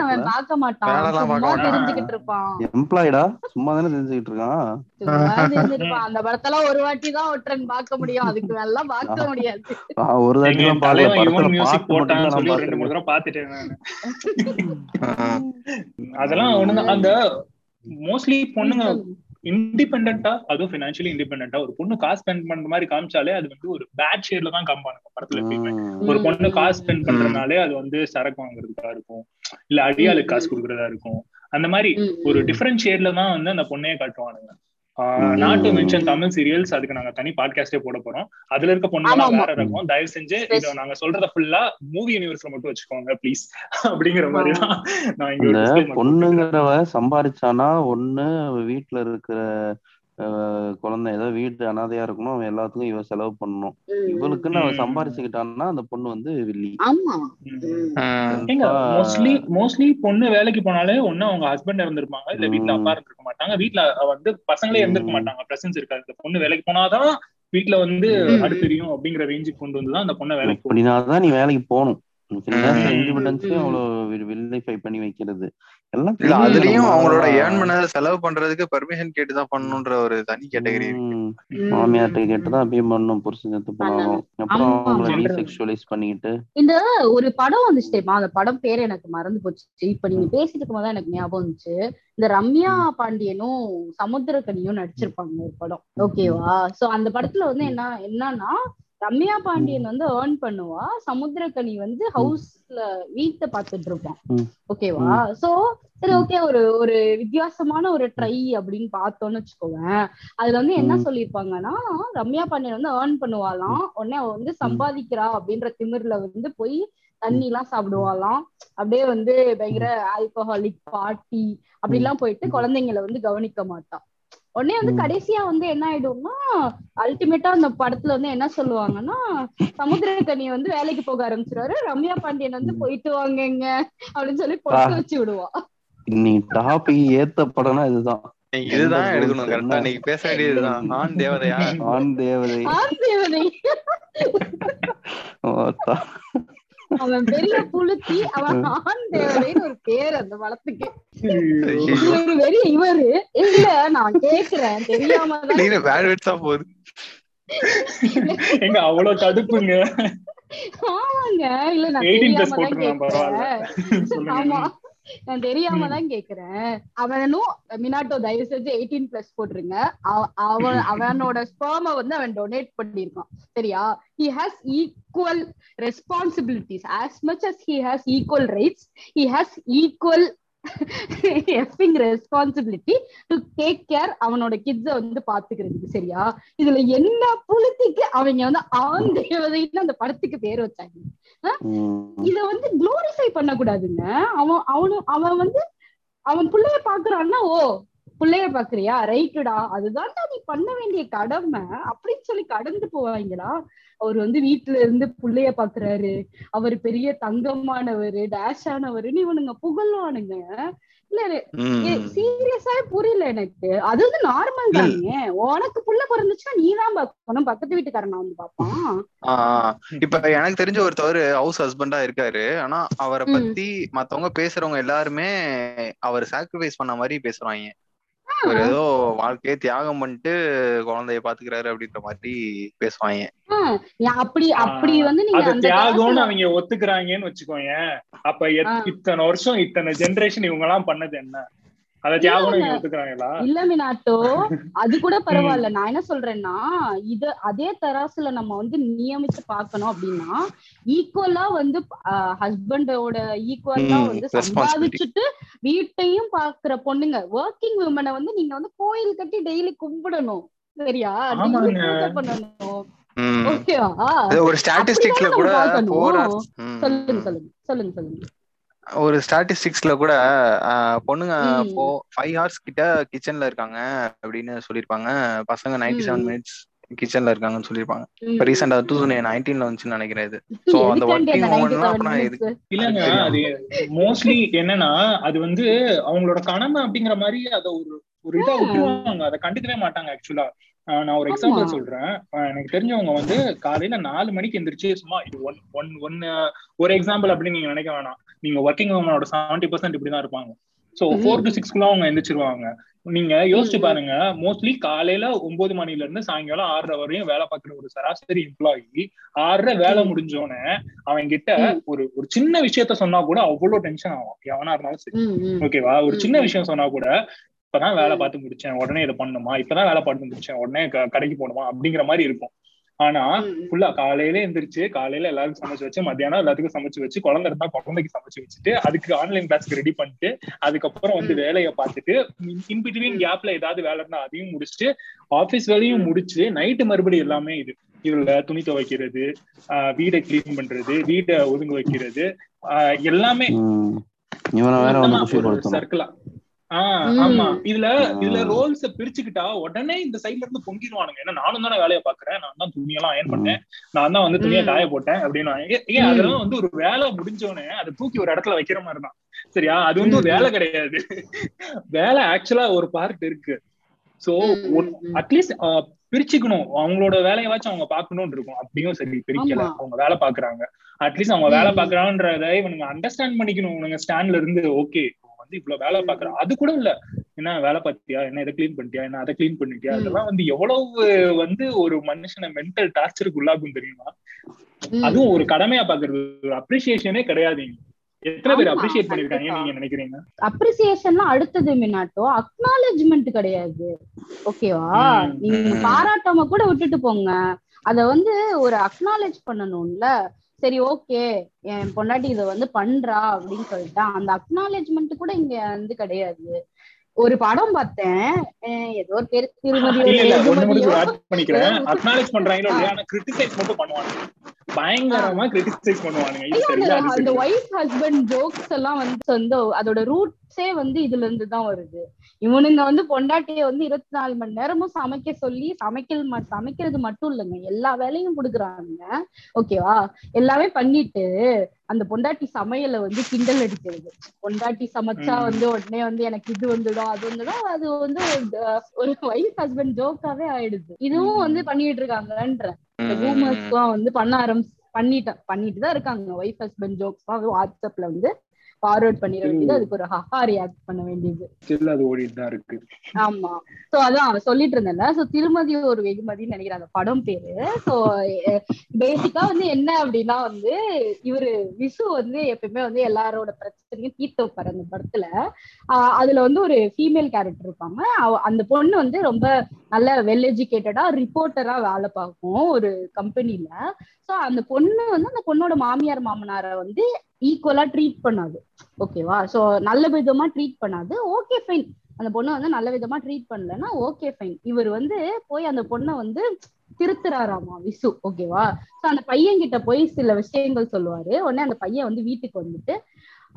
அவன் பார்க்க மாட்டான். சும்மா தெரிஞ்சுக்கிட்டு இருப்பான். எம்ப்ளாய்டா சும்மா தானே தெரிஞ்சுக்கிட்டு இருக்கான். அந்த படத்துல ஒரு வாட்டி தான் ஒற்றன் பார்க்க முடியும். அதுக்கு எல்லாம் பார்க்க முடியாது. ஒரு தலைவன் மியூசிக் போட்டான்னு சொல்லி ரெண்டு மூணு தடவை பாத்துட்டேன் அதெல்லாம் அந்த மோஸ்ட்லி பொண்ணுங்க இண்டிபெண்டா அதுவும் பினான்சியலி இண்டிபெண்டா ஒரு பொண்ணு காசு ஸ்பெண்ட் பண்ற மாதிரி காமிச்சாலே அது வந்து ஒரு பேட் ஷேட்ல தான் காமிப்பானுங்க படத்துல எப்பயுமே. ஒரு பொண்ணு காசு ஸ்பெண்ட் பண்றதுனாலே அது வந்து சரக்கு வாங்குறதுக்கா இருக்கும். இல்ல அடியாளுக்கு காசு கொடுக்கறதா இருக்கும். அந்த மாதிரி ஒரு டிஃபரெண்ட் ஷேட்ல தான் வந்து அந்த பொண்ணையே காட்டுவானுங்க. Not to mention Tamil serials அதுக்கு நாங்க தனி பாட்காஸ்டே போட போறோம். அதுல இருக்க பொண்ணு வேற இருக்கும் தயவு செஞ்சு இத நாங்க சொல்றத ஃபுல்லா மூவி யூனிவர்ஸ்ல மட்டும் வச்சுக்கோங்க ப்ளீஸ் அப்படிங்கிற மாதிரி தான் நான் இங்க பொண்ணுங்கிறவ சம்பாரிச்சானா ஒண்ணு வீட்டுல இருக்கிற குழந்தை ஏதோ வீட்டு அனாதையா இருக்கணும் அவன் எல்லாத்துக்கும் இவ செலவு பண்ணணும். இவளுக்குன்னு அவ சம்பாரிச்சுக்கிட்டான்னா அந்த பொண்ணு வந்து வில்லி. மோஸ்ட்லி மோஸ்ட்லி பொண்ணு வேலைக்கு போனாலே ஒண்ணு அவங்க ஹஸ்பண்ட் இருந்திருப்பாங்க இல்ல வீட்டுல அப்பா இருந்திருக்க மாட்டாங்க. வீட்டுல வந்து பசங்களே இருந்திருக்க மாட்டாங்க பிரசன்ஸ் இருக்காது. இந்த பொண்ணு வேலைக்கு போனாதான் வீட்டுல வந்து அடுத்தெரியும் அப்படிங்கிற ரேஞ்சுக்கு கொண்டு வந்துதான் அந்த பொண்ணை வேலைக்கு அப்படின்னாதான் நீ வேலைக்கு போகணும். இண்டிபெண்டன்ஸையும் அவ்வளவு வில்லிஃபை பண்ணி வைக்கிறது. எல்லாம் இல்ல அதுலயும் அவங்களோட ஏர்ன் பண்ண செலவு பண்றதுக்கு பெர்மிஷன் கேட்டு தான் பண்ணணும்ன்ற ஒரு தனி கேட்டகரி மாமியார்ட்ட கேட்டு தான் அப்படியே பண்ணணும் புருஷன் செத்து போனாலும். அப்புறம் அவங்கள ரீசெக்சுவலைஸ் பண்ணிக்கிட்டு. இந்த ஒரு படம் வந்துச்சு தெரியுமா? அந்த படம் பேர் எனக்கு மறந்து போச்சு. இப்ப நீங்க பேசிட்டு இருக்கும் போது எனக்கு ஞாபகம் வந்துச்சு. இந்த ரம்யா பாண்டியனும் சமுத்திரக்கனியும் நடிச்சிருப்பாங்க ஒரு படம். ஓகேவா? சோ அந்த படத்துல வந்து என்ன என்னன்னா ரம்யா பாண்டியன் வந்து ஏர்ன் பண்ணுவா. சமுத்திரக்கனி வந்து ஹவுஸ்ல வீட்டை பாத்துட்டு இருப்பான். ஓகேவா சோ சரி ஓகே ஒரு ஒரு வித்தியாசமான ஒரு ட்ரை அப்படின்னு பார்த்தோம்னு வச்சுக்கோவேன். அதுல வந்து என்ன சொல்லியிருப்பாங்கன்னா ரம்யா பாண்டியன் வந்து ஏர்ன் பண்ணுவாளாம். உடனே அவ வந்து சம்பாதிக்கிறா அப்படின்ற திமிர்ல வந்து போய் தண்ணி எல்லாம் சாப்பிடுவாளாம். அப்படியே வந்து பயங்கர ஆல்கஹாலிக் பார்ட்டி அப்படிலாம் போயிட்டு குழந்தைங்களை வந்து கவனிக்க மாட்டான் உடனே வந்து கடைசியா வந்து என்ன ஆயிடும்னா அல்டிமேட்டா அந்த படத்துல வந்து என்ன சொல்லுவாங்கன்னா சமுத்திரக்கனி வந்து வேலைக்கு போக ஆரம்பிச்சிருவாரு. ரம்யா பாண்டியன் வந்து போயிட்டு வாங்கங்க அப்படின்னு சொல்லி பொட்டு வச்சு விடுவா. நீ டாபிக் ஏத்த படம்னா இதுதான். இதுதான் எடுக்கணும் கரெக்டா நீ பேச வேண்டியதுதான் ஆண் தேவதையா? ஆண் தேவதை. ஆண் தேவதை. அவன் பெரிய புளுத்தி [LAUGHS] அவன் ஆண் தேவதைன்னு ஒரு பேர் அந்த படத்துக்கு. இவரு வெறி இவரு இல்ல நான் கேக்குறேன் தெரியாம தான் போகுது எங்க அவ்வளவு கடுப்புங்க. ஆமாங்க இல்ல நான் தெரியாம தான் கேக்குறேன். ஆமா. நான் தெரியாம தான் கேக்குறேன். அவனும் மினாட்டோ தயவு செஞ்சு எயிட்டீன் பிளஸ் போட்டுருங்க. அவ- அவன் அவனோட ஸ்பெர்ம வந்து அவன் டொனேட் பண்ணிருக்கான் சரியா? He has equal responsibilities. As much as he has equal rights he has equal effing responsibility to take care அவனோட கிட்ஸ வந்து பாத்துக்கிறதுக்கு சரியா? இதுல என்ன புலித்திக்கு அவங்க வந்து ஆண் தேவதைன்னு அந்த படத்துக்கு பேர் வச்சாங்க. இத வந்து குளோரிஃபை பண்ணக்கூடாதுங்க. அவன் அவனு அவன் வந்து அவன் புள்ளைய பாக்குறான்னா ஓ புள்ளைய பாக்குறியா? ரைட்டுடா. அதுதான்டா நீ பண்ண வேண்டிய கடமை. அப்படின்னு சொல்லி கடந்து போவாங்களா? அவர் வந்து வீட்டுல இருந்து புள்ளைய பாக்குறாரு. அவர் பெரிய தங்கமானவரு டேஷ் ஆனவருன்னு இவனுங்க புகழ்வானுங்க. இல்ல. சீரியஸா புரியல எனக்கு. அது வந்து நார்மல். தானே. உனக்கு புள்ள பிறந்துச்சுன்னா நீ தான் பாக்கணும் பக்கத்து வீட்டுக்காரன் வந்து பாப்பான். இப்ப எனக்கு தெரிஞ்ச ஒருத்தவர் ஹவுஸ் ஹஸ்பண்டா இருக்காரு. ஆனா அவரை. பத்தி மத்தவங்க பேசுறவங்க எல்லாருமே அவர் சாக்ரிஃபைஸ் பண்ண மாதிரி பேசுறாங்க. அவர் ஏதோ வாழ்க்கையை தியாகம் பண்ணிட்டு குழந்தைய பாத்துக்கிறாரு அப்படின்ற மாதிரி பேசுவாங்க. அப்படி அப்படி வந்து நீங்க தியாகம்னு அவங்க ஒத்துக்கிறாங்கன்னு வச்சுக்கோங்க அப்ப. இத்தனை வருஷம் இத்தனை ஜெனரேஷன் இவங்க எல்லாம் பண்ணது என்ன? அத அது கூட பரவாயில்ல. நான் என்ன சொல்றேன்னா இது அதே தராசுல நம்ம வந்து நியமிச்சு பார்க்கணும் அப்படின்னா ஈக்குவலா வந்து ஹஸ்பண்டோட ஈக்குவலா வந்து. சம்பாதிச்சுட்டு வீட்டையும் பாக்குற பொண்ணுங்க ஒர்க்கிங் விமனை வந்து நீங்க வந்து கோயில் கட்டி டெய்லி கும்பிடணும். சரியா? பண்ணணும். ஓகேவா? அது ஒரு ஸ்டாட்டிஸ்டிக்ஸ்ல கூட சொல்லுங்க சொல்லுங்க சொல்லுங்க சொல்லுங்க. ஒரு ஸ்டாட்டிஸ்டிக்ஸ்ல கூட ஆஹ், பொண்ணுங்க ம். ஃபைவ் ஹவர்ஸ் கிட்ட கிச்சன்ல இருக்காங்க அப்படின்னு சொல்லிருப்பாங்க பசங்க நைன்டி செவன். மினிட்ஸ் கிச்சன்ல இருக்காங்கன்னு சொல்லிருப்பாங்க. இப்ப ரீசெண்டா டூ தௌசண்ட் நைன்டீன்ல வந்துச்சுன்னு நினைக்கிறேன் இது [LAUGHS] So, அந்த 97 எல்லாம் அப்புறம்? இல்லங்க அது மோஸ்ட்லி என்னன்னா அது வந்து அவங்களோட கடமை அப்படிங்கிற மாதிரி அத ஒரு ஒரு இதா விட்டுருவாங்க அதை கண்டுக்கவே மாட்டாங்க ஆக்சுவலா நான் ஒரு எக்ஸாம்பிள். சொல்றேன் எனக்கு தெரிஞ்சவங்க வந்து காலையில நாலு மணிக்கு எந்திரிச்சு சும்மா இது ஒன் ஒன் ஒன்னு ஒரு எக்ஸாம்பிள் அப்படின்னு நீங்க நினைக்க வேணாம் நீங்க ஒர்க்கிங் உமனோட செவன்டி பர்சன்ட் இப்படிதான் இருப்பாங்க சோ. ஃபோர் டு சிக்ஸ்க்குள்ள அவங்க எந்திரிச்சிருவாங்க நீங்க யோசிச்சு. பாருங்க மோஸ்ட்லி காலையில ஒன்பது மணில இருந்து சாயங்காலம் ஆறரை வரையும் வேலை பார்க்குற ஒரு சராசரி எம்ப்ளாயி ஆறரை வேலை. முடிஞ்சோடனே அவன் கிட்ட. ஒரு ஒரு சின்ன விஷயத்த சொன்னா கூட அவ்வளவு டென்ஷன் ஆகும் எவனா இருந்தாலும் சரி. ஓகேவா ஒரு சின்ன. விஷயம் சொன்னா கூட இப்பதான் வேலை. பார்த்து முடிச்சேன். உடனே இதை பண்ணணுமா? இப்பதான் வேலை பார்த்து முடிச்சேன். உடனே கடைக்கு போகணுமா? அப்படிங்கிற மாதிரி இருக்கும். ஆனா. ஃபுல்லா காலையில எந்திரிச்சு காலையில எல்லாருக்கும் சமைச்சு வச்சு மத்தியானம் எல்லாத்துக்கும் சமைச்சு வச்சு குழந்தை இருந்தா குழந்தைக்கு சமைச்சு வச்சுட்டு அதுக்கு ஆன்லைன் கிளாஸ்க்கு ரெடி பண்ணிட்டு அதுக்கப்புறம் வந்து. வேலையை பார்த்துட்டு இன் பிட்வீன் கேப்ல ஏதாவது வேலை இருந்தா அதையும் முடிச்சுட்டு ஆபீஸ் வேலையும் முடிச்சு நைட்டு மறுபடியும் எல்லாமே இது. இதுல துணி துவைக்கிறது ஆஹ் வீடை கிளீன் பண்றது வீடை ஒதுங்க வைக்கிறது ஆஹ் எல்லாமே சர்க்கிளா. ஆமா. இதுல இதுல. ரோல்ஸ பிரிச்சுக்கிட்டா உடனே இந்த சைடுல இருந்து பொங்கிடுவானுங்க. ஏன்னா நானும் தானே வேலையை பாக்குறேன் நான் தான் துணியெல்லாம் ஏன் பண்ணேன். நான் தான் வந்து துணியை. காய போட்டேன் அப்படின்னு ஏன். அதெல்லாம் வந்து ஒரு வேலை முடிஞ்சோடனே அதை தூக்கி ஒரு இடத்துல வைக்கிற மாதிரி தான். சரியா? அது வந்து ஒரு. வேலை கிடையாது. வேலை ஆக்சுவலா ஒரு பார்ட் இருக்கு. சோ. அட்லீஸ்ட் பிரிச்சுக்கணும். அவங்களோட வேலையாச்சும் அவங்க பாக்கணும்னு இருக்கும். அப்படியும் சரி பிரிக்கல. அவங்க வேலை பாக்குறாங்க அட்லீஸ்ட் அவங்க வேலை. பாக்குறாங்கன்றத இவனுங்க அண்டர்ஸ்டாண்ட் பண்ணிக்கணும். இவனுங்க ஸ்டாண்ட்ல இருந்து ஓகே வந்து இவ்வளவு வேலை பாக்குறான் அது கூட இல்ல. என்ன வேலை பார்த்தியா? என்ன இதை கிளீன் பண்ணிட்டியா? என்ன அதை கிளீன் பண்ணிட்டியா. அதெல்லாம் வந்து எவ்வளவு வந்து ஒரு மனுஷனை மென்டல் டார்ச்சருக்கு உள்ளாகும் தெரியுமா. அதுவும் ஒரு கடமையா பாக்குறது ஒரு அப்ரிசியேஷனே கிடையாது. எத்தனை பேர் அப்ரிசியேட் பண்ணிருக்காங்க. நீங்க நினைக்கிறீங்க? அப்ரிசியேஷன்லாம் அடுத்தது மின்னாட்டோ அக்னாலேஜ்மெண்ட் கிடையாது. ஓகேவா நீங்க. பாராட்டாம கூட விட்டுட்டு போங்க. அத வந்து ஒரு அக்னாலேஜ் பண்ணணும்ல. சரி ஓகே. என் பொண்டாட்டி இத வந்து பண்றா அப்படின்னு சொல்லிட்டா அந்த அக்னாலேஜ்மெண்ட் கூட இங்க வந்து கிடையாது. ஒரு படம் பார்த்தேன். ஏதோ ஒரு பேர். திருமதி பயங்கரமா கிரிட்டிசைஸ் பண்ணுவானுங்க. அந்த ஒய்ஃப் ஹஸ்பண்ட் ஜோக்ஸ் எல்லாம் வந்து வந்து அதோட ரூட்ஸே வந்து இதுல இருந்து தான் வருது. இவனுங்க வந்து பொண்டாட்டிய வந்து இருபத்தி நாலு மணி நேரமும் சமைக்க சொல்லி சமைக்கல் ம- சமைக்கிறது மட்டும் இல்லைங்க. எல்லா வேலையும் கொடுக்குறாங்க ஓகேவா எல்லாமே பண்ணிட்டு அந்த பொண்டாட்டி சமையலை வந்து கிண்டல் அடிக்கிறது. பொண்டாட்டி சமைச்சா. வந்து உடனே வந்து எனக்கு இது வந்துடும் அது வந்துடும் அது வந்து ஒரு- ஒரு ஒய்ஃப் ஹஸ்பண்ட் ஜோக்காவே ஆயிடுது. இதுவும் வந்து பண்ணிட்டு இருக்காங்கன்ற. இந்த பூமர்ஸ்க்கும் வந்து பண்ண ஆரம்பிச்சு பண்ணிட்டு பண்ணிட்டு தான் இருக்காங்க. ஒய்ஃப் ஹஸ்பண்ட் ஜோக்ஸ் வாட்ஸ்அப்ல வந்து ஃபார்வர்ட் பண்ணிட வேண்டியது. அதுக்கு ஒரு ஹஹா ரியாக்ட் பண்ண வேண்டியது. அது ஓடிட்டு தான் இருக்கு. ஆமா. சோ அதான் சொல்லிட்டு இருந்தேன்ல. சோ திருமதி ஒரு வெகுமதின்னு நினைக்கிறேன். அந்த படம் பேரு. சோ பேசிக்கா வந்து என்ன அப்படின்னா வந்து இவரு விசு வந்து எப்பயுமே வந்து எல்லாரோட பிரச்சனையும் தீர்த்து வைப்பாரு அந்த படத்துல. அதுல வந்து ஒரு ஃபீமேல் கேரக்டர் இருப்பாங்க. அந்த பொண்ணு வந்து ரொம்ப நல்ல வெல் எஜுகேட்டடா ரிப்போர்ட்டரா வேலை பார்க்கும் ஒரு கம்பெனில சோ அந்த பொண்ணு வந்து அந்த பொண்ணோட மாமியார் மாமனாரை வந்து ஈக்குவலா ட்ரீட் பண்ணாது. ஓகேவா சோ நல்ல விதமா ட்ரீட் பண்ணாது. ஓகே ஃபைன் அந்த பொண்ணை வந்து நல்ல விதமா ட்ரீட் பண்ணலன்னா ஓகே ஃபைன் இவர் வந்து போய் அந்த பொண்ணை வந்து திருத்துறாராமா விசு? ஓகேவா சோ அந்த பையன் கிட்ட போய் சில விஷயங்கள் சொல்லுவாரு. உடனே அந்த பையன் வந்து வீட்டுக்கு வந்துட்டு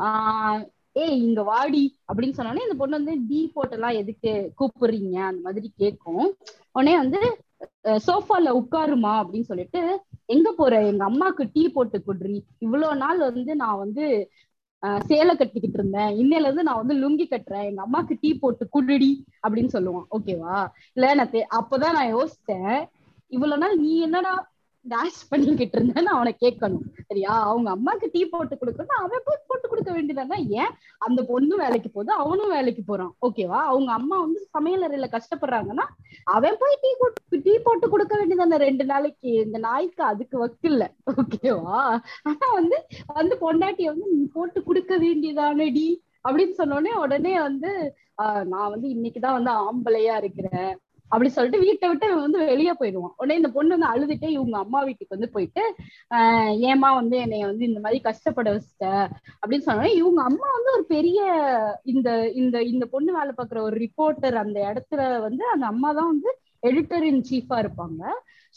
ஆஹ் ஏய் இங்க வாடி அப்படின்னு சொன்னோடனே இந்த பொண்ணு வந்து டீ போட்டெல்லாம் எதுக்கு கூப்பிடுறீங்க? அந்த மாதிரி கேட்கும். உடனே வந்து சோஃபால உட்காருமா? அப்படின்னு சொல்லிட்டு எங்க போற? எங்க அம்மாக்கு டீ போட்டு குடுறி. இவ்வளவு நாள் வந்து நான் வந்து ஆஹ் சேலை கட்டிக்கிட்டு இருந்தேன். இன்னையில இருந்து நான் வந்து லுங்கி கட்டுறேன். எங்க அம்மாக்கு டீ போட்டு குடுடி அப்படின்னு சொல்லுவான். ஓகேவா? இல்ல நான் அப்பதான் நான் யோசிச்சேன் இவ்வளவு நாள் நீ என்னடா டேஷ் பண்ணிக்கிட்டு இருந்தேன்னு அவனை கேட்கணும். சரியா? அவங்க அம்மாக்கு டீ போட்டு கொடுக்கணும் அவன் போய் போட்டு கொடுக்க வேண்டியதானே ஏன்? அந்த பொண்ணு வேலைக்கு போகுது அவனும் வேலைக்கு போறான். ஓகேவா அவங்க அம்மா வந்து சமையல் அறையில கஷ்டப்படுறாங்கன்னா அவன் போய் டீ போட்டு டீ போட்டு கொடுக்க வேண்டியதான ரெண்டு நாளைக்கு? இந்த நாய்க்கு அதுக்கு வக்கு இல்ல. ஓகேவா ஆனா வந்து வந்து பொண்டாட்டிய வந்து நீ போட்டு கொடுக்க வேண்டியதானடி அப்படின்னு சொன்னோடனே உடனே வந்து ஆஹ் நான் வந்து இன்னைக்குதான் வந்து ஆம்பளையா இருக்கிறேன். அப்படி சொல்லிட்டு வீட்டை விட்டு இவன் வந்து வெளியே போயிடுவான். உடனே இந்த பொண்ணு வந்து அழுதுட்டே இவங்க அம்மா வீட்டுக்கு வந்து போயிட்டு ஆஹ் ஏமா வந்து என்னைய வந்து இந்த மாதிரி கஷ்டப்பட வச்சுட்ட? அப்படின்னு சொன்னோடனே இவங்க அம்மா வந்து ஒரு பெரிய இந்த இந்த இந்த பொண்ணு வேலை பார்க்குற ஒரு ரிப்போர்ட்டர் அந்த இடத்துல வந்து அந்த அம்மா தான் வந்து எடிட்டர் இன் சீஃபா இருப்பாங்க.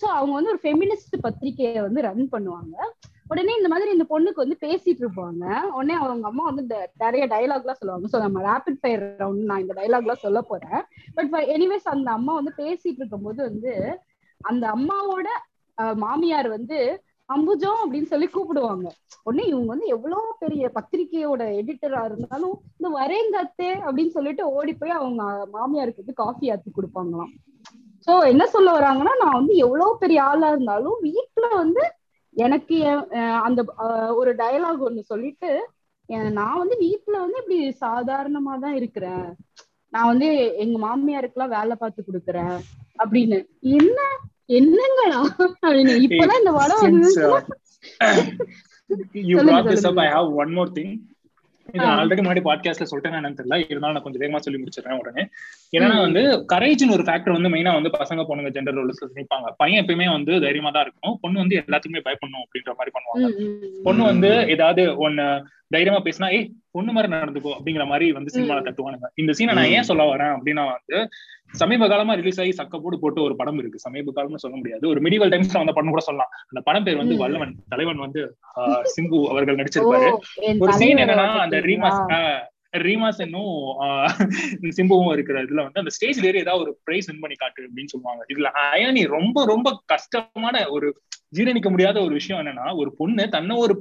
சோ அவங்க வந்து ஒரு ஃபெமினிஸ்ட் பத்திரிகையை வந்து ரன் பண்ணுவாங்க. உடனே இந்த மாதிரி இந்த பொண்ணுக்கு வந்து பேசிட்டு இருப்பாங்க. உடனே அவங்க அம்மா வந்து இந்த நிறைய டைலாக் எல்லாம் சொல்லுவாங்க. சோ நம்ம ரேபிட் ஃபயர் ரவுண்ட் நான் இந்த டைலாக் எல்லாம் சொல்ல போறேன். பட் எனிவேஸ் அந்த அம்மா வந்து பேசிட்டு இருக்கும்போது வந்து அந்த அம்மாவோட மாமியார் வந்து அம்புஜம் அப்படின்னு சொல்லி கூப்பிடுவாங்க. உடனே இவங்க வந்து எவ்வளவு பெரிய பத்திரிகையோட எடிட்டரா இருந்தாலும் இந்த வரேங்கத்தே அப்படின்னு சொல்லிட்டு ஓடி போய் அவங்க மாமியாருக்கு வந்து காஃபி ஆத்தி கொடுப்பாங்களாம். சோ என்ன சொல்ல வராங்கன்னா நான் வந்து எவ்வளவு பெரிய ஆளா இருந்தாலும் வீட்டுல வந்து எனக்கு அந்த ஒரு டயலாக் ஒண்ணு சொல்லிட்டு நான் வந்து வீட்டுல வந்து இப்படி சாதாரணமா தான் இருக்கிறேன் நான் வந்து எங்க மாமியாருக்குலாம் வேலை பார்த்து கொடுக்குறேன் அப்படின்னு என்ன என்னங்களா அப்படின்னு இப்பதான் இந்த வந்து uh, you brought this up. I have one more thing. இது. ஆல்ரெடி முன்னாடி பாட்காஸ்ட்ல சொல்லிட்டேன் என்னன்னு தெரியல. இருந்தாலும் நான் கொஞ்சம் வேகமா சொல்லி முடிச்சிடுறேன் உடனே. ஏன்னா வந்து கரேஜ்னு ஒரு ஃபேக்டர் வந்து மெயினா வந்து பசங்க பொண்ணுங்க ஜெண்டர் ரோல்ஸ் நிப்பாங்க பையன் எப்பயுமே வந்து தைரியமா தான் இருக்கும் பொண்ணு வந்து எல்லாத்துக்குமே பயப்படணும் அப்படின்ற மாதிரி பண்ணுவாங்க. பொண்ணு வந்து ஏதாவது ஒன்னு தைரியமா பேசினா ஏய் பொண்ணு மாதிரி நடந்துக்கோ அப்படிங்கிற மாதிரி வந்து சினிமால. தட்டுவானுங்க. இந்த சீனை நான் ஏன் சொல்ல வரேன் அப்படின்னா வந்து சமீப காலமா ரிலீஸ் ஆகி சக்கப்போடு போட்டு ஒரு படம் இருக்கு. சமீப காலம்னு சொல்ல முடியாது. ஒரு மிடிவல் டைம்ஸ்ல வந்த படம் கூட சொல்லலாம். அந்த படம் பேர் வந்து. வல்லவன். தலைவன் வந்து ஆஹ், சிம்பு அவர்கள் நடிச்சிருப்பாரு. ஒரு சீன் என்னன்னா அந்த? ரீமாஸ் ரீமாஸ் இன்னும் ஆஹ், சிம்புவும் இருக்கிற இதுல வந்து அந்த ஸ்டேஜ்ல ஏறி ஏதாவது ஒரு பிரைஸ் வின் பண்ணி காட்டு அப்படின்னு சொல்லுவாங்க. இதுல அயனி ரொம்ப ரொம்ப கஷ்டமான ஒரு ஜீரணிக்க முடியாத ஒரு விஷயம் என்னன்னா ஒரு பொண்ணு தன்னை ஒரு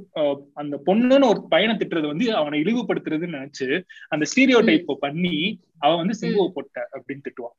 அந்த பொண்ணுன்னு ஒரு பையனை திட்டுறது வந்து அவனை இழிவுபடுத்துறதுன்னு நினைச்சு அந்த ஸ்டீரியோ டைப் பண்ணி அவ வந்து சிம்புவை போட்ட அப்படின்னு திட்டுவான்.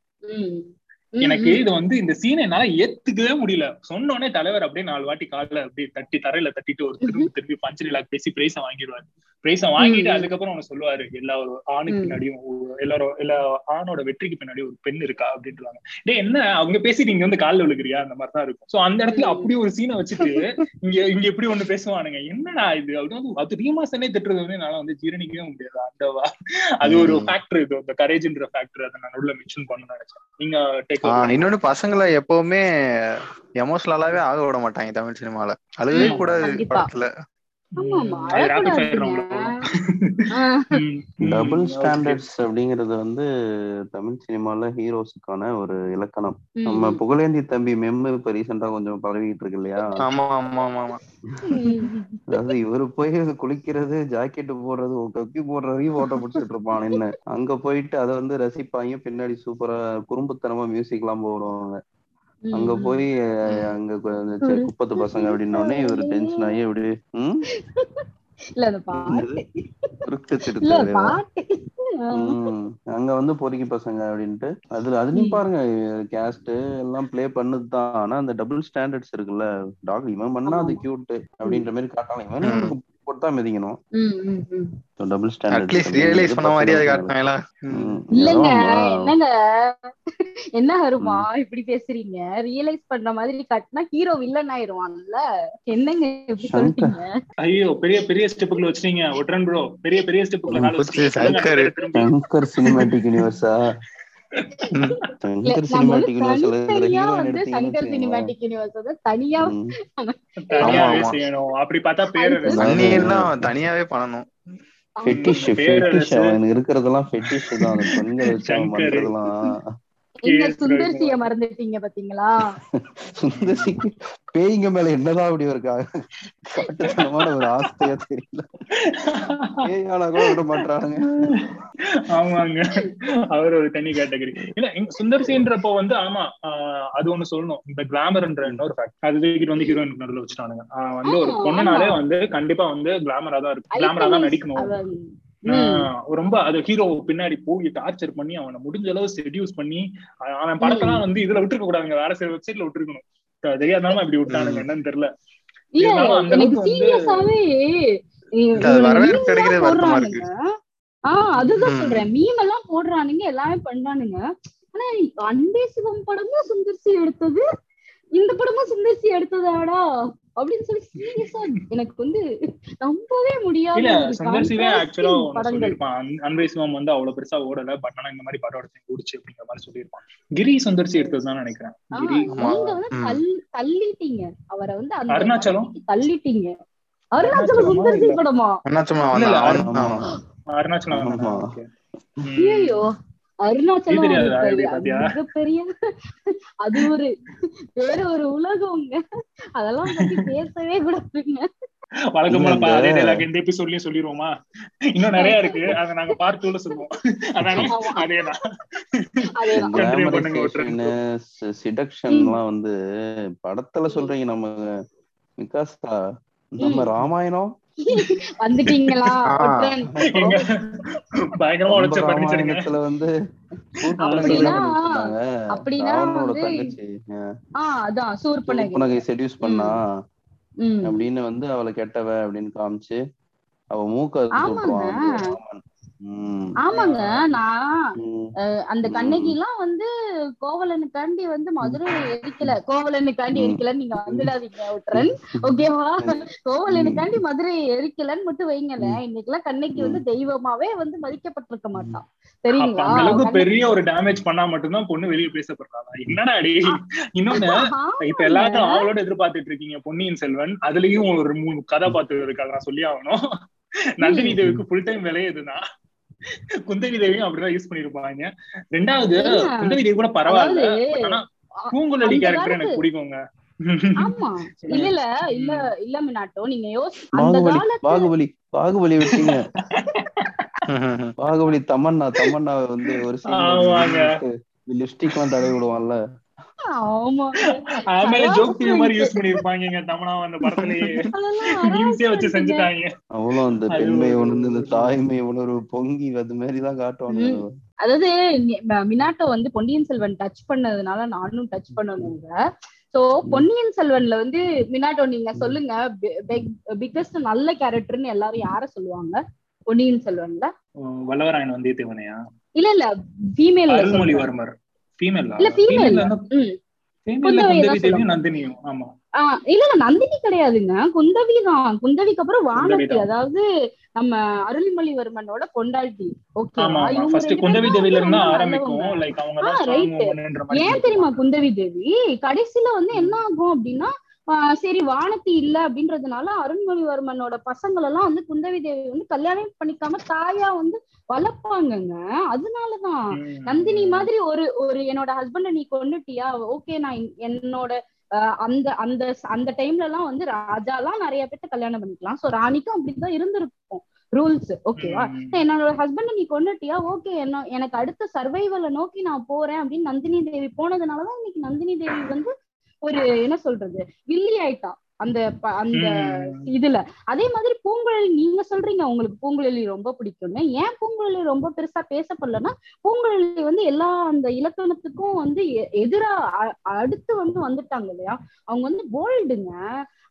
எனக்கு. இது வந்து இந்த சீனை என்னால ஏத்துக்கவே முடியல. சொன்ன உடனே தலைவர் அப்படியே நாலு வாட்டி காலில் அப்படியே தட்டி தரையில தட்டிட்டு ஒரு திரும்பி திரும்பி பஞ்சு ரிலாக் பேசி பிரைஸ வாங்கிடுவாரு. பிரைஸ வாங்கிட்டு. அதுக்கப்புறம் அவனை சொல்லுவாரு. எல்லா ஒரு ஆணுக்கு. பின்னாடியும் எல்லாரும் எல்லா ஆணோட வெற்றிக்கு பின்னாடி ஒரு பெண் இருக்கா அப்படின்ட்டுவாங்க டேய் என்ன? அவங்க பேசிட்டு இங்க வந்து காலில் விழுகிறியா? அந்த மாதிரி தான் இருக்கும். சோ அந்த இடத்துல. அப்படி ஒரு சீனை வச்சுட்டு [LAUGHS] இங்க இங்க எப்படி ஒண்ணு பேசுவானுங்க. என்னடா இது? அப்படின்னு அது ரீமாசனே திட்டுறது வந்து என்னால வந்து ஜீரணிக்கவே முடியாது. அந்த வா- அது ஒரு. ஃபேக்டர் இது. அந்த கரேஜ்ன்ற ஃபேக்டர் அதை நான் உள்ள மென்ஷன் பண்ணணும்னு நினைச்சேன். நீங்க டேக் இன்னொன்னு பசங்களை எப்பவுமே எமோஷனலாவே ஆக விட மாட்டாங்க தமிழ் சினிமால. அழுகவே கூடாது. படத்துல. டபுள் ஸ்டாண்டர்ட்ஸ் அப்படிங்கிறது வந்து தமிழ் சினிமால ஹீரோஸுக்கான ஒரு இலக்கணம். நம்ம. புகழேந்தி தம்பி மெம்மு இப்ப ரீசெண்டா கொஞ்சம் பரவிட்டு இருக்கு இல்லையா? ஆமா ஆமா ஆமா. அதாவது இவரு போய் குளிக்கிறது ஜாக்கெட் போடுறது கக்கி போடுறதையும் போட்டோ பிடிச்சிட்டு இருப்பான் என்ன அங்க போயிட்டு அதை வந்து ரசிப்பாங்க பின்னாடி சூப்பரா குறும்புத்தனமா மியூசிக் எல்லாம் போடுவாங்க. அங்க. போய் அங்க குப்பத்து பசங்க அப்படின்ன உடனே இவரு டென்ஷன் ஆகி அப்படி இல்ல அந்த பாட்டு. அங்க வந்து பொறுக்கி பசங்க அப்படின்ட்டு. அதுல அதுலயும். பாருங்க கேஸ்ட் எல்லாம் ப்ளே பண்ணுதுதான். ஆனா அந்த டபுள் ஸ்டாண்டர்ட்ஸ் இருக்குல்ல டாக் இவன் பண்ணா அது. கியூட் அப்படின்ற மாதிரி காட்டலாம் இவன் போட்டு தான் மிதிக்கணும். ம், ம், ம். டபுள் ஸ்டாண்டர்ட் அட்லீஸ்ட் ரியலைஸ் பண்ண மாதிரி அதை காட்டினாங்களா? இல்லங்க என்னங்க? என்ன வருமா? இப்படி பேசுறீங்க. ரியலைஸ் பண்ற மாதிரி காட்டினா ஹீரோ வில்லன் ஆயிருவான்ல. என்னங்க இப்படி. சொல்றீங்க? ஐயோ பெரிய பெரிய ஸ்டெப்புக்குள்ள வச்சிட்டீங்க. ஒட்ரன் ப்ரோ பெரிய பெரிய ஸ்டெப்புக்குள்ள. சொல்லுங்க, சங்கர். சினிமேட்டிக் யூனிவர்ஸா சங்கர் சினிமேட்டிக் வந்து சங்கர் யூனிவர்ஸ் வந்து தனியா தனியாவே. செய்யணும். அப்படி பார்த்தா பேர் சன்னின்னா தனியாவே பண்ணணும். ஃபெட்டிஷ். ஃபெட்டிஷ் அவனுக்கு இருக்கிறதெல்லாம் ஃபெட்டிஷ் தான். அந்த பெண்களை வச்சு அவன். பண்றதெல்லாம். சுந்தர்சிய மறந்துட்டீங்க பாத்தீங்களா? சுந்தரிக்கு பேய்ங்க மேல என்னதான் அப்படி ஒரு காட்டுத்தனமான ஒரு ஆஸ்தையா தெரியல. பேயானா கூட விட மாட்டானுங்க ஆமாங்க. அவர் ஒரு தனி கேட்டகரி இல்ல சுந்தர்சின்றப்போ வந்து ஆமா ஆஹ் அது ஒண்ணு சொல்லணும். இந்த கிளாமர்ன்ற இன்னொரு ஃபேக்ட் அது தூக்கிட்டு வந்து ஹீரோயின் நடுவில் வச்சுட்டானுங்க. வந்து ஒரு பொண்ணுனாலே. வந்து கண்டிப்பா வந்து கிளாமரா தான் இருக்கும் கிளாமரா தான் நடிக்கணும். ரொம்ப அது ஹீரோ பின்னாடி போய் டார்ச்சர் பண்ணி அவனை முடிஞ்ச அளவு செடியூஸ் பண்ணி அவன் படத்தெல்லாம் வந்து இதுல விட்டுருக்க கூடாதுங்க வேற சில வெப்சைட்ல விட்டுருக்கணும். தெரியாதனால இப்படி விட்டானுங்க. என்னன்னு தெரியல. ஆஹ் அதுதான். சொல்றேன். மீம் எல்லாம் போடுறானுங்க எல்லாமே பண்றானுங்க ஆனா அன்பே சிவம் படமும் சுந்தர்சி எடுத்தது. இந்த படமும் சுந்தர்சி எடுத்ததாடா. அப்படின்னு சொல்லி சீரியஸா எனக்கு வந்து நம்பவே முடியாத அன்பை சிவம் வந்து அவ்வளவு பெருசா ஓடல பட் ஆனா இந்த மாதிரி படம் எடுத்து ஓடிச்சு அப்படிங்கிற மாதிரி சொல்லியிருப்பான் கிரி சுந்தர்சி எடுத்ததுதான் நினைக்கிறேன் ஆஹ் கிரி ஆமா. நீங்க வந்து தள்ளிட்டீங்க அவரை வந்து அருணாச்சலம்? தள்ளிட்டீங்க அருணாச்சலம் அருணாச்சலமா சுந்தர்சி. படமா. அருணாச்சலம் ஆமா. okay. ம். ஐயோ அருணாச்சலம்? மிகப்பெரிய அது ஒரு வேற ஒரு உலகம்ங்க அதெல்லாம் பத்தி பேசவே கூடாதுங்க. வழக்கம் அதே dialogue இந்த எபிசோட்லயும் சொல்லிருவோமா? இன்னும் நிறைய இருக்கு. அத நாங்க பார்ட் டூல சொல்லுவோம். அதானே ஆமா. அதேதான். சிடக்ஷன்லாம் வந்து படத்துல சொல்றீங்க நம்ம விகாசா நம்ம. ராமாயணம் வந்துட்டீங்களா? பயங்கரமா உழைச்ச ராமாயணத்துல வந்து அப்படின்னா- ஆஹ் அதான் சூர்பனகை. உனக்கு செடியூஸ் பண்ணா ம். அப்படின்னு வந்து அவளை கெட்டவ அப்படின்னு காமிச்சு அவ மூக்க ஆமாங்க. நான். அந்த. கண்ணகி எல்லாம் வந்து கோவலனுக்காண்டி வந்து மதுரை எரிக்கல. கோவலனுக்காண்டி. எரிக்கலன்னு நீங்க வந்துடாதீங்க ஒற்றன் ஓகேவா கோவலனுக்காண்டி மதுரை எரிக்கலன்னு மட்டும் வைங்களேன். இன்னைக்கெல்லாம் கண்ணகி வந்து தெய்வமாவே வந்து மதிக்கப்பட்டிருக்க மாட்டான் சரிங்களா அளவுக்கு பெரிய ஒரு டேமேஜ் பண்ணா மட்டும்தான் பொண்ணு வெளியே பேசப்படுறாங்க என்னடா அடி இன்னொன்னு. இப்ப எல்லாரும் அவளோட எதிர்பார்த்துட்டு இருக்கீங்க பொன்னியின் செல்வன். அதுலயும் ஒரு மூணு கதாபாத்திரம் இருக்காங்க நான் சொல்லி ஆகணும். நந்தினி தேவிக்கு ஃபுல் டைம் வேலையே இதுதான். குந்தவி தேவியும் அப்படிதான் யூஸ் பண்ணிருப்பாங்க. ரெண்டாவது? குந்தவி தேவி கூட பரவாயில்ல ஆனா பூங்குழலி கேரக்டர் எனக்கு பிடிக்குங்க. ஆமா. [LAUGHS] இல்ல இல்ல இல்ல இல்ல மினாட்டோ நீங்க யோசி அந்த பாகுபலி பாகுபலி பாகுபலி விட்டீங்க. [LAUGHS] பாகுபலி தமன்னா தமன்னா வந்து ஒரு ஆமாங்க. லிப்ஸ்டிக் எல்லாம் தடவி விடுவான்ல. அவ்வளவு அந்த அது பெண்மை ஒரு- உணர்ந்து இந்த தாய்மை உணர்வு பொங்கி அது மாதிரிதான் காட்டுவாங்க அதாவது மினாட்டோ வந்து பொன்னியின் செல்வன் டச் பண்ணதுனால நானும் டச் பண்ணணுங்க. சோ பொன்னியின் செல்வன்ல வந்து மினாட்டோ நீங்க சொல்லுங்க பிக்கஸ்ட் நல்ல கேரக்டர்னு எல்லாரும் யார சொல்லுவாங்க? பொன்னியின் செல்வன்ல? வல்லவராயன் வந்தியத்தேவனையா இல்ல இல்ல ஃபீமேல் அருள்மொழிவர்மர். ஃபீமேல் இல்ல ஃபீமேல் நந்தினியும். ஆமா. இல்ல இல்ல நந்தினி கிடையாதுங்க. குந்தவி தான் குந்தவிக்கு அப்புறம் வானதி. அதாவது நம்ம அருள்மொழிவர்மனோட பொண்டாட்டி ஓகேவா ஏன் தெரியுமா குந்தவி தேவி? கடைசியில வந்து என்ன ஆகும் அப்படின்னா சரி வானதி இல்ல அப்படின்றதுனால அருண்மொழிவர்மனோட பசங்கள் எல்லாம் வந்து குந்தவி தேவி வந்து கல்யாணம் பண்ணிக்காம தாயா வந்து வளர்ப்பாங்கங்க. அதனாலதான். நந்தினி மாதிரி ஒரு ஒரு என்னோட ஹஸ்பண்ட நீ கொன்னுட்டியா? ஓகே நான் என்னோட அந்த அந்த அந்த டைம்ல எல்லாம் வந்து ராஜா எல்லாம் நிறைய பேர்த்த கல்யாணம் பண்ணிக்கலாம். சோ ராணிக்கும் அப்படிதான் இருந்திருக்கும் ரூல்ஸ் ஓகேவா. என்னோட ஹஸ்பண்ட நீ கொன்னுட்டியா? ஓகே என்ன எனக்கு அடுத்த சர்வைவலை நோக்கி நான் போறேன் அப்படின்னு நந்தினி தேவி போனதுனாலதான் இன்னைக்கு நந்தினி தேவி வந்து ஒரு என்ன சொல்றது வில்லி ஆயிட்டா அந்த அந்த. இதுல. அதே மாதிரி பூங்குழலி நீங்க சொல்றீங்க உங்களுக்கு பூங்குழலி ரொம்ப பிடிக்கும்னு. ஏன் பூங்குழலி ரொம்ப பெருசா பேசப்படலன்னா பூங்குழலி வந்து எல்லா அந்த இலக்கணத்துக்கும் வந்து எதிரா அடுத்து வந்து வந்துட்டாங்க இல்லையா? அவங்க வந்து போல்டுங்க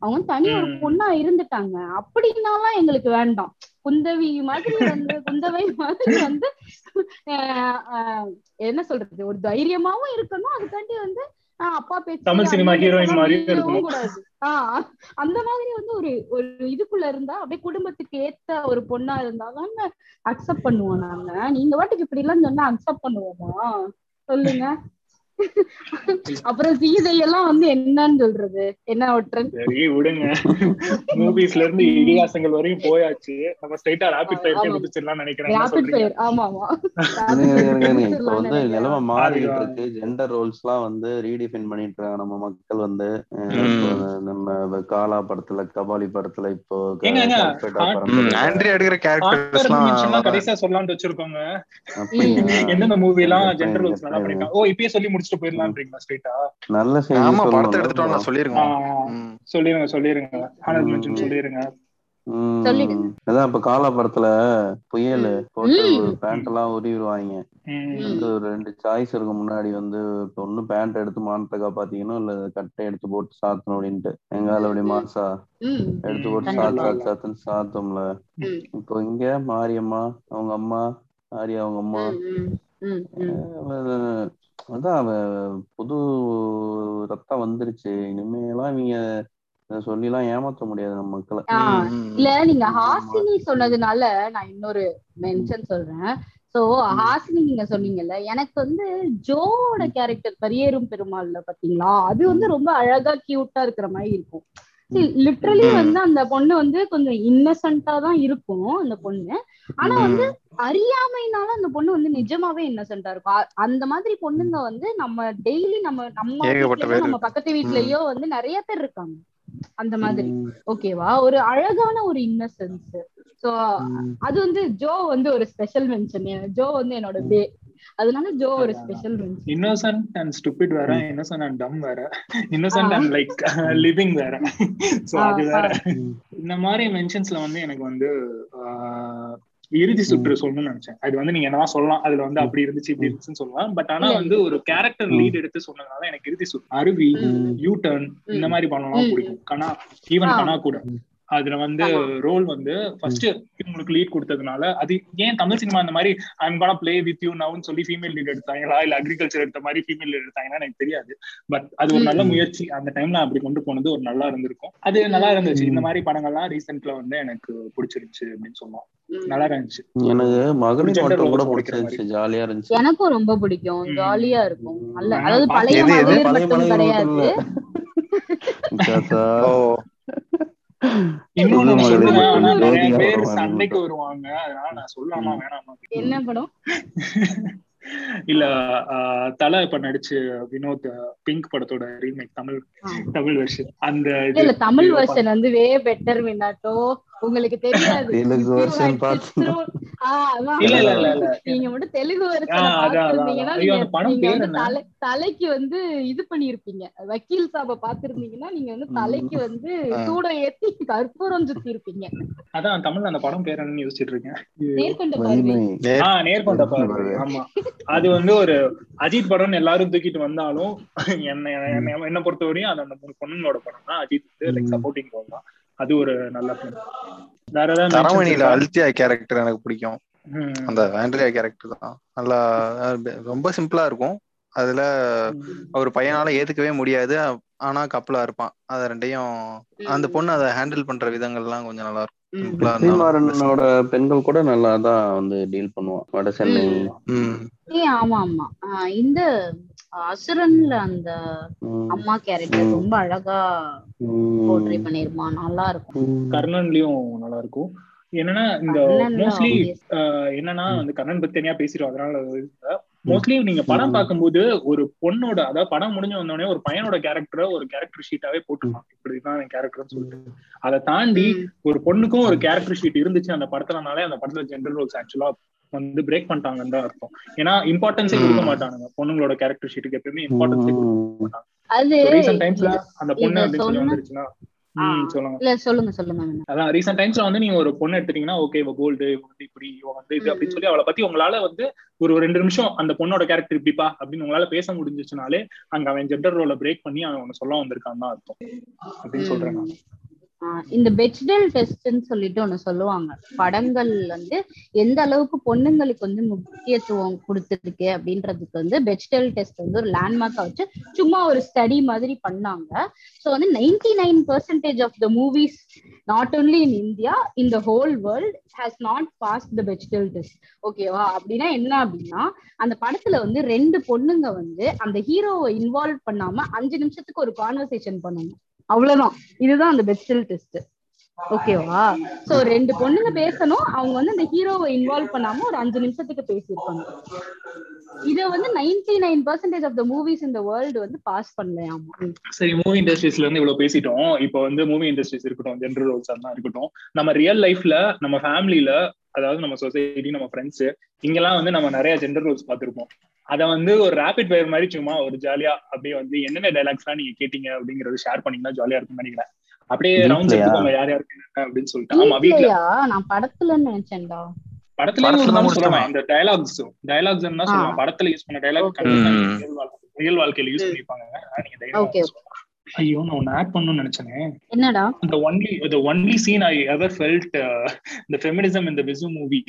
அவங்க வந்து தனி ஒரு. பொண்ணா இருந்துட்டாங்க. அப்படின்னாலாம் எங்களுக்கு வேண்டாம். குந்தவி மாதிரி வந்து குந்தவை மாதிரி வந்து என்ன சொல்றது ஒரு தைரியமாவும் இருக்கணும். அதுக்காண்டி வந்து அப்பா பேச்சு தமிழ் சினிமா ஹீரோயின். கூடாது ஆஹ் அந்த மாதிரி வந்து ஒரு ஒரு இதுக்குள்ள இருந்தா அப்படியே குடும்பத்துக்கு ஏத்த ஒரு பொண்ணா இருந்தாதான் அக்செப்ட் பண்ணுவோம் நாங்க. நீங்க வாட்டுக்கு இப்படி எல்லாம் சொன்னா அக்செப்ட் பண்ணுவோமா? சொல்லுங்க. [LAUGHS] அப்புறம் சீதை எல்லாம் வந்து என்னன்னு சொல்றது என்ன ஒற்றன் சரி விடுங்க மூவிஸ்ல இருந்து இதிகாசங்கள் வரையும் போயாச்சு நம்ம ஸ்ட்ரைட்டா ரேபிட் ஃபயர் ஆமா. குதிச்சிடலாம் நினைக்கிறேன் ரேபிட் ஃபயர் ஆமா ஆமா. இப்ப வந்து. நிலைமை மாறிட்டு. இருக்கு ஜெண்டர் ரோல்ஸ் எல்லாம் வந்து ரீடிஃபைன் பண்ணிட்டு இருக்காங்க நம்ம மக்கள் வந்து நம்ம காலா படத்துல கபாலி படத்துல இப்போ ஆண்ட்ரி எடுக்கிற கேரக்டர்ஸ் ஆஸ்கர் mention எல்லாம் எல்லாம் கடைசியா சொல்லலாம்னு வச்சிருக்கோங்க? எந்தெந்த மூவி எல்லாம் ஜெண்டர் ரோல்ஸ் நல்லா? பண்ணிருக்காங்க ஓ இப்பயே சொல்லி முடிச்சுட்டு போயிடலாம்ன்றீங்களா ஸ்ட்ரைட்டா நல்ல ஆமா படத்தை எடுத்துட்டோம் நான். சொல்லிருங்க. சொல்லிருங்க ஹானர் ம். மென்ஷன் சொல்லிருங்க. அதான் இப்ப காலா படத்துல புயல். போட்டு. பேண்ட் எல்லாம் உருவிடுவாங்க ஒரு ரெண்டு சாய்ஸ் இருக்கு முன்னாடி வந்து இப்ப ஒண்ணு பேண்ட் எடுத்து மானத்தை காப்பாத்திக்கணும் இல்ல கட்டை எடுத்து போட்டு சாத்தணும் அப்படின்ட்டு. எங்கால அப்படி மாசா எடுத்து போட்டு. சாத்து சாத்து சாத்துன்னு சாத்தோம்ல. இப்போ இங்க மாரியம்மா அவங்க அம்மா ஆரியா அவங்க அம்மா. அதான் அவ புது ரத்தம் வந்துருச்சு. இனிமேலாம் இவங்க இதை சொல்லிலாம் ஏமாத்த முடியாது நம்ம மக்களை. இல்ல நீங்க ஹாசினி சொன்னதுனால நான் இன்னொரு மென்ஷன் சொல்றேன். சோ ஹாசினி நீங்க சொன்னீங்கல்ல எனக்கு வந்து ஜோவோட கேரக்டர் பரியேறும் பெருமாள்ல பாத்தீங்களா? அது வந்து ரொம்ப அழகா கியூட்டா இருக்கிற மாதிரி இருக்கும். லிட்ரலி. வந்து அந்த பொண்ணு வந்து கொஞ்சம் இன்னசென்ட்டா தான் இருக்கும் அந்த பொண்ணு. ஆனா வந்து அறியாமைனால அந்த பொண்ணு வந்து நிஜமாவே இன்னசென்ட்டா இருக்கும். அந்த மாதிரி பொண்ணுங்க வந்து நம்ம டெய்லி நம்ம நம்ம நம்ம பக்கத்து வீட்லயோ வந்து நிறைய பேர் இருக்காங்க. அந்த மாதிரி. ஓகேவா? ஒரு அழகான ஒரு இன்னசென்ஸ் சோ. அது வந்து ஜோ வந்து ஒரு ஸ்பெஷல் மென்ஷன் ஜோ வந்து என்னோட பே அதனால ஜோ ஒரு special mention innocent and stupid வேற இன்னோசன்ட் அண்ட் டம் வேற. இன்னோசன்ட் அண்ட் லைக் லிவிங் வேற. சோ அது வேற. இந்த மாதிரி மென்ஷன்ஸ்ல வந்து எனக்கு வந்து இறுதி சுற்று சொல்லணும்னு நினைச்சேன். அது வந்து நீங்க என்னவா சொல்லலாம் அதுல வந்து அப்படி இருந்துச்சு இப்படி இருந்துச்சுன்னு சொல்லலாம். பட் ஆனா வந்து ஒரு கேரக்டர் லீட் எடுத்து சொன்னதுனால எனக்கு இறுதி சுற்று. அருவி. யூ டர்ன் இந்த மாதிரி பண்ணலாம். பிடிக்கும். கனா ஈவன். கனா கூட. அதுல வந்து. ரோல் வந்து ஃபர்ஸ்ட் இவங்களுக்கு லீட் கொடுத்ததுனால அது ஏன் தமிழ் சினிமா இந்த மாதிரி ஐம் கான பிளே வித் யூ நவுன்னு சொல்லி ஃபீமேல் லீட் எடுத்தாங்களா? இல்ல அக்ரிகல்ச்சர் எடுத்த மாதிரி ஃபீமேல் லீட் எடுத்தாங்கன்னா எனக்கு தெரியாது. பட் அது ஒரு நல்ல. முயற்சி. அந்த டைம்ல அப்படி கொண்டு போனது ஒரு நல்லா இருந்திருக்கும். அது நல்லா இருந்துச்சு. இந்த மாதிரி படங்கள்லாம் ரீசெண்ட்ல வந்து எனக்கு பிடிச்சிருச்சு அப்படின்னு சொன்னோம் நல்லா இருந்துச்சு. எனக்கு மகளிர் மட்டும் கூட பிடிச்சிருந்துச்சு. ஜாலியா இருந்துச்சு. எனக்கும் ரொம்ப பிடிக்கும். ஜாலியா இருக்கும். நல்ல அதாவது பழைய? மகளிர் பழைய மட்டும் கிடையாது. [LAUGHS] என்ன படம்? இல்ல ஆஹ், தலை இப்ப நடிச்சு வினோத் பிங்க் படத்தோட ரீமேக் தமிழ். தமிழ் வெர்ஷன் அந்த தமிழ் வெர்ஷன் வந்து வே பெட்டர் வினாட்டோ உங்களுக்கு தெரியாது. [LAUGHS] தெலுங்கு. இல்ல இல்ல இல்ல நீங்க மட்டும் தெலுங்கு வெர்ஷனை பாத்திருந்தீங்கன்னா நீங்க வந்து தலைக்கு வந்து இது பண்ணிருப்பீங்க வக்கீல் சாப பாத்திருந்தீங்கன்னா நீங்க வந்து தலைக்கு வந்து. சூட ஏத்தி கற்பூரம் சுத்தி இருப்பீங்க அதான் தமிழ்ல அந்த படம் பேர் என்னன்னு யோசிச்சுட்டு இருக்கேன். நேர்கொண்ட பார்வை. ஆஹ் நேர்கொண்ட பார்வை. ஆமா. அது வந்து ஒரு அஜித் படம் எல்லாரும் தூக்கிட்டு வந்தாலும் என்ன என்ன- என்ன பொறுத்தவரையும் அது அந்த மூணு பொண்ணுங்களோட படம் தான். அஜித் வந்து லைக். சப்போர்ட்டிங் ரோல் தான். அது ஒரு நல்ல film. வேற ஏதாவது தரமணியில? அல்தியா கேரக்டர் எனக்கு பிடிக்கும். அந்த ஆண்ட்ரியா கேரக்டர் தான். நல்லா ரொம்ப சிம்பிளா இருக்கும். அதுல ஒரு பையனால ஏத்துக்கவே முடியாது. ஆனா கப்பலா இருப்பான். அத ரெண்டையும் அந்த பொண்ணு அதை ஹேண்டில் பண்ற விதங்கள்லாம் கொஞ்சம் நல்லா இருக்கும். பெண்கள் கூட நல்லா தான் வந்து டீல் பண்ணுவான். வட சென்னை ஆமா ஆமா. இந்த அசுரன்ல அந்த அம்மா கேரக்டர். ரொம்ப அழகா போர்ட்ரே பண்ணிருப்பான் நல்லா இருக்கும். கர்ணன்லயும் நல்லா இருக்கும். என்னன்னா இந்த மோஸ்ட்லி. என்னன்னா வந்து கர்ணன் பத்தி தனியா பேசிடுவோம் அதனால மோஸ்ட்லி நீங்க படம் பார்க்கும்போது ஒரு பொண்ணோட அதாவது படம் முடிஞ்சு வந்தோடனே ஒரு பையனோட கேரக்டரை ஒரு கேரக்டர் ஷீட்டாவே போட்டுருப்பாங்க. இப்படிதான் என் கேரக்டர்னு சொல்லிட்டு. அதை தாண்டி. ஒரு பொண்ணுக்கும் ஒரு கேரக்டர் ஷீட் இருந்துச்சு அந்த படத்துலனாலே அந்த படத்துல ஜென்ரல் ரோல்ஸ் ஆக்சுவலா வந்து பிரேக் பண்ணிட்டாங்கன்னு தான் அர்த்தம். ஏன்னா இம்பார்ட்டன்ஸே கொடுக்க. மாட்டானுங்க. பொண்ணுங்களோட கேரக்டர் ஷீட்டுக்கு எப்பயுமே இம்பார்ட்டன்ஸே கொடுக்க. மாட்டாங்க. டைம்ஸ்ல அந்த பொண்ணு அப்படின்னு சொல்லி சொன்ன- வந்துருச்சுன்னா சொல்லுங்க. சொல்லுங்க. அதான் ரீசெண்ட் டைம்ஸ்ல வந்து நீங்க ஒரு பொண்ணு எடுத்துட்டீங்கன்னா ஓகே இவ கோல்டு இவ வந்து இப்படி இவ வந்து இது அப்படின்னு சொல்லி அவளை பத்தி உங்களால வந்து ஒரு ரெண்டு நிமிஷம் அந்த பொண்ணோட கேரக்டர் இப்படிப்பா அப்படின்னு உங்களால பேச முடிஞ்சிச்சுனாலே அங்க அவன் ஜெண்டர் ரோல பிரேக் பண்ணி அவன் சொல்ல வந்திருக்கான்னு தான் அர்த்தம். அப்படின்னு சொல்றேன் இந்த பெச்டெல் டெஸ்ட்னு சொல்லிட்டு ஒண்ணு சொல்லுவாங்க. படங்கள் வந்து எந்த அளவுக்கு பொண்ணுங்களுக்கு வந்து முக்கியத்துவம் கொடுத்துருக்கு அப்படின்றதுக்கு வந்து பெச்டெல் டெஸ்ட் வந்து ஒரு லேண்ட்மார்க்கா வச்சு சும்மா ஒரு ஸ்டடி மாதிரி பண்ணாங்க. ஸோ வந்து ninety nine percentage of the movies not only in India in the whole world has not pass the Bechdel test ஓகேவா அப்படின்னா என்ன அப்படின்னா அந்த படத்துல வந்து ரெண்டு பொண்ணுங்க வந்து அந்த ஹீரோவை இன்வால்வ் பண்ணாம அஞ்சு நிமிஷத்துக்கு ஒரு கான்வர்சேஷன் பண்ணணும் அவ்வளவுதான். இதுதான் அந்த பெஸ்டல் டெஸ்ட் ஓகேவா சோ ரெண்டு பொண்ணுங்க பேசணும். அவங்க வந்து அந்த ஹீரோவை இன்வால்வ் பண்ணாம ஒரு அஞ்சு நிமிஷத்துக்கு பேசியிருப்பாங்க. இத வந்து ninety nine percentage of the movies இந்த வேர்ல்டு வந்து பாஸ் பண்ணலையாமா? சரி மூவி இண்டஸ்ட்ரீஸ்ல இருந்து இவ்வளவு பேசிட்டோம். இப்போ வந்து மூவி இண்டஸ்ட்ரீஸ் இருக்கட்டும் ஜென்ரல் ரோல்ஸ் தான் இருக்கட்டும். நம்ம ரியல் லைஃப்ல நம்ம ஃபேமிலில அதாவது நம்ம சொசைட்டி நம்ம ஃப்ரெண்ட்ஸ் இங்கெல்லாம் வந்து நம்ம நிறைய ஜெண்டர் ரோல்ஸ் பார்த்திருப்போம். அத வந்து ஒரு ரேபிட் ஃபயர் மாதிரி சும்மா ஒரு ஜாலியா அப்படியே வந்து என்னென்ன டைலாக்ஸ்லாம் நீங்க கேட்டீங்க அப்படிங்கறது ஷேர் பண்ணீங்கன்னா ஜாலியா இருக்கும்னு நினைக்கிறேன். அப்படியே ரவுண்ட்ஸ்? எடுத்துக்கோங்க யார் யாருக்கு என்ன அப்படின்னு சொல்லிட்டு. ஆமா வீட்ல. நான் படத்துலன்னு நினைச்சேன்டா. படத்துல படத்துல. சொல்லலாம் இந்த டைலாக்ஸ் டைலாக்ஸ் தான் சொல்லலாம் படத்துல யூஸ் பண்ண Okay. ரியல் வாழ்க்கையில யூஸ் பண்ணிருப்பாங்க நீங்க. ஐயோ நான் ஒன்னு ஆட் பண்ணணும்னு நினைச்சேனே. என்னடா? the only the only scene I ever felt uh, the feminism in the Vizu movie.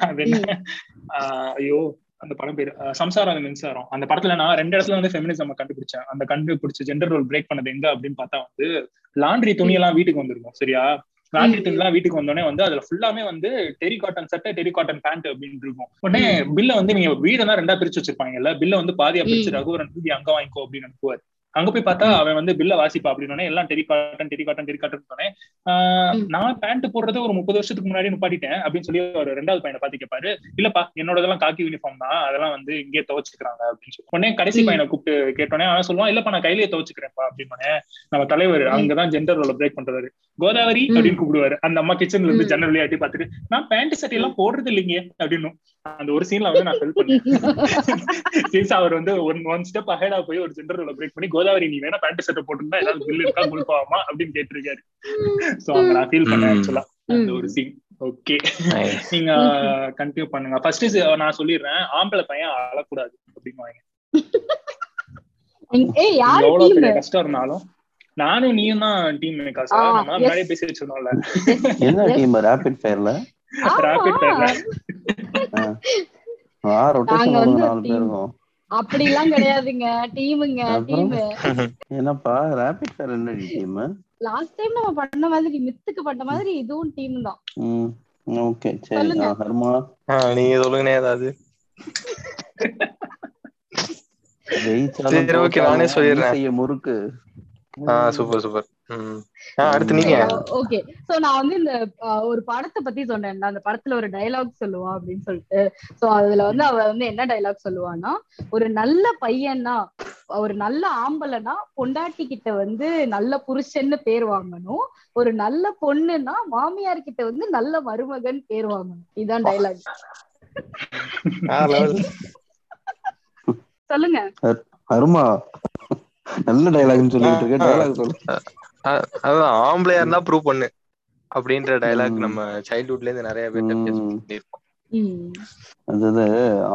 அது என்ன? ஆஹ் ஐயோ அந்த படம் பேரு சம்சாரம் அந்த மின்சாரம். அந்த படத்துல நான் ரெண்டு இடத்துல வந்து ஃபெமினிசம் கண்டுபிடிச்சேன். அந்த கண்டுபிடிச்ச ஜெண்டர் ரோல் பிரேக் பண்ணது எங்க அப்படின்னு பார்த்தா வந்து லாண்ட்ரி துணி எல்லாம் வீட்டுக்கு வந்திருக்கும் சரியா? லாண்ட்ரி துணி எல்லாம் வீட்டுக்கு வந்தோடனே வந்து அதுல ஃபுல்லாமே வந்து டெரி காட்டன் சட்டை டெரி காட்டன் பேண்ட் அப்படின்னு இருக்கும். உடனே பில்ல வந்து நீங்க வீடெல்லாம் ரெண்டா பிரிச்சு வச்சிருப்பாங்கல்ல பில்ல வந்து பாதியா பிரிச்சு. ரகுவரன் அங்க வாங்கிக்கோ அப்படின்னு அனுப்புவார். அங்க போய் பார்த்தா அவன் வந்து பில்ல வாசிப்பா அப்படின்னு எல்லாம் terry cotton terry cotton terry cotton சொன்னேன். நான் பேண்ட் போடுறது ஒரு முப்பது வருஷத்துக்கு முன்னாடி நிப்பாட்டிட்டேன் அப்படின்னு சொல்லி ஒரு ரெண்டாவது பையனை பாத்து கேட்பாரு இல்லப்பா என்னோடதெல்லாம் காக்கி யூனிஃபார்ம் தான் அதெல்லாம் வந்து இங்கே துவச்சுக்கிறாங்க அப்படின்னு சொல்லி உடனே கடைசி. பையனை கூப்பிட்டு கேட்டோன்னே அவன் சொல்லுவான் இல்லப்பா நான் கையிலேயே துவச்சுக்கிறேன்ப்பா அப்படின்னு நம்ம தலைவர். அங்கதான் ஜெண்டர் ரோல பிரேக் பண்றாரு கோதாவரி. அப்படின்னு கூப்பிடுவாரு அந்த அம்மா கிச்சன்ல இருந்து. ஜன்னல் வழியா எட்டி பார்த்துட்டு நான் பேண்ட் சட்டை எல்லாம் போடுறது இல்லைங்க அப்படின்னு அந்த ஒரு சீன்ல வந்து நான் ஃபெல் பண்ணேன் [LAUGHS] [LAUGHS] அவர் வந்து ஒன் ஒன் ஸ்டெப் அஹெடா போய் ஒரு ஜெண்டர் ரோல பிரேக் பண்ணி கோதாவரி நீ வேணா பேண்ட் சட்டை போட்டுருந்தா ஏதாவது பில் இருக்கா கொடுப்பாமா அப்படின்னு கேட்டிருக்காரு. [LAUGHS] சோ அங்க நான் ஃபீல் பண்ணேன். ஆக்சுவலா அந்த ஒரு சீன் ஓகே. [LAUGHS] நீங்க கண்டினியூ பண்ணுங்க. ஃபர்ஸ்ட் நான் சொல்லிடுறேன். ஆம்பளை பையன் அழக்கூடாது அப்படின்னு ஏய் யாரு எவ்வளவு டீம் பெரிய கஷ்டம் இருந்தாலும் நானும் நீயும் தான் டீம் மேக்கர்ஸ் நம்ம. முன்னாடியே பேசி வச்சிருந்தோம்ல என்ன டீம் ரேபிட் ஃபயர்ல ராபிட் ஃபயர்ல ஆ. ரொட்டேஷன் நாலு. பேர் இருக்கும். அப்படி எல்லாம் கிடையாதுங்க. டீமுங்க? டீம். என்னப்பா? ரேபிட் ஃபயர் என்ன டீம் லாஸ்ட் டைம் நம்ம பண்ண மாதிரி மித்துக்கு பண்ண மாதிரி இதுவும் டீம் தான். ம் ஓகே சரி. சொல்லுங்க. ஹர்மா? நீங்க சொல்லுங்கண்ணே ஏதாவது. சரி, okay, நானே சொல்லிடுறேன். மீசைய முறுக்கு. ஆ சூப்பர் சூப்பர். ஓகே சோ நான் வந்து இந்த ஒரு படத்தை பத்தி சொன்னேன் அந்த படத்துல ஒரு டயலாக் சொல்லுவான் அப்படின்னு சொல்லிட்டு. சோ அதுல வந்து அவ வந்து என்ன டயலாக் சொல்லுவான்னா ஒரு நல்ல பையனா ஒரு நல்ல ஆம்பளைனா பொண்டாட்டி கிட்ட வந்து நல்ல புருஷன்னு பேர் வாங்கணும். ஒரு நல்ல பொண்ணுன்னா மாமியார் கிட்ட வந்து நல்ல மருமகன் பேர் வாங்கணும். இதுதான் டயலாக். சொல்லுங்க. ஹர்மா நல்ல டைலாக்னு சொல்லிட்டு இருக்க ஆ. டைலாக் சொல்லு. அதான் ஆம்பளையா இருந்தா ப்ரூவ் பண்ணு. அப்படின்ற டைலாக். நம்ம சைல்ட்ஹுட்ல இருந்து நிறைய பேர் அதாவது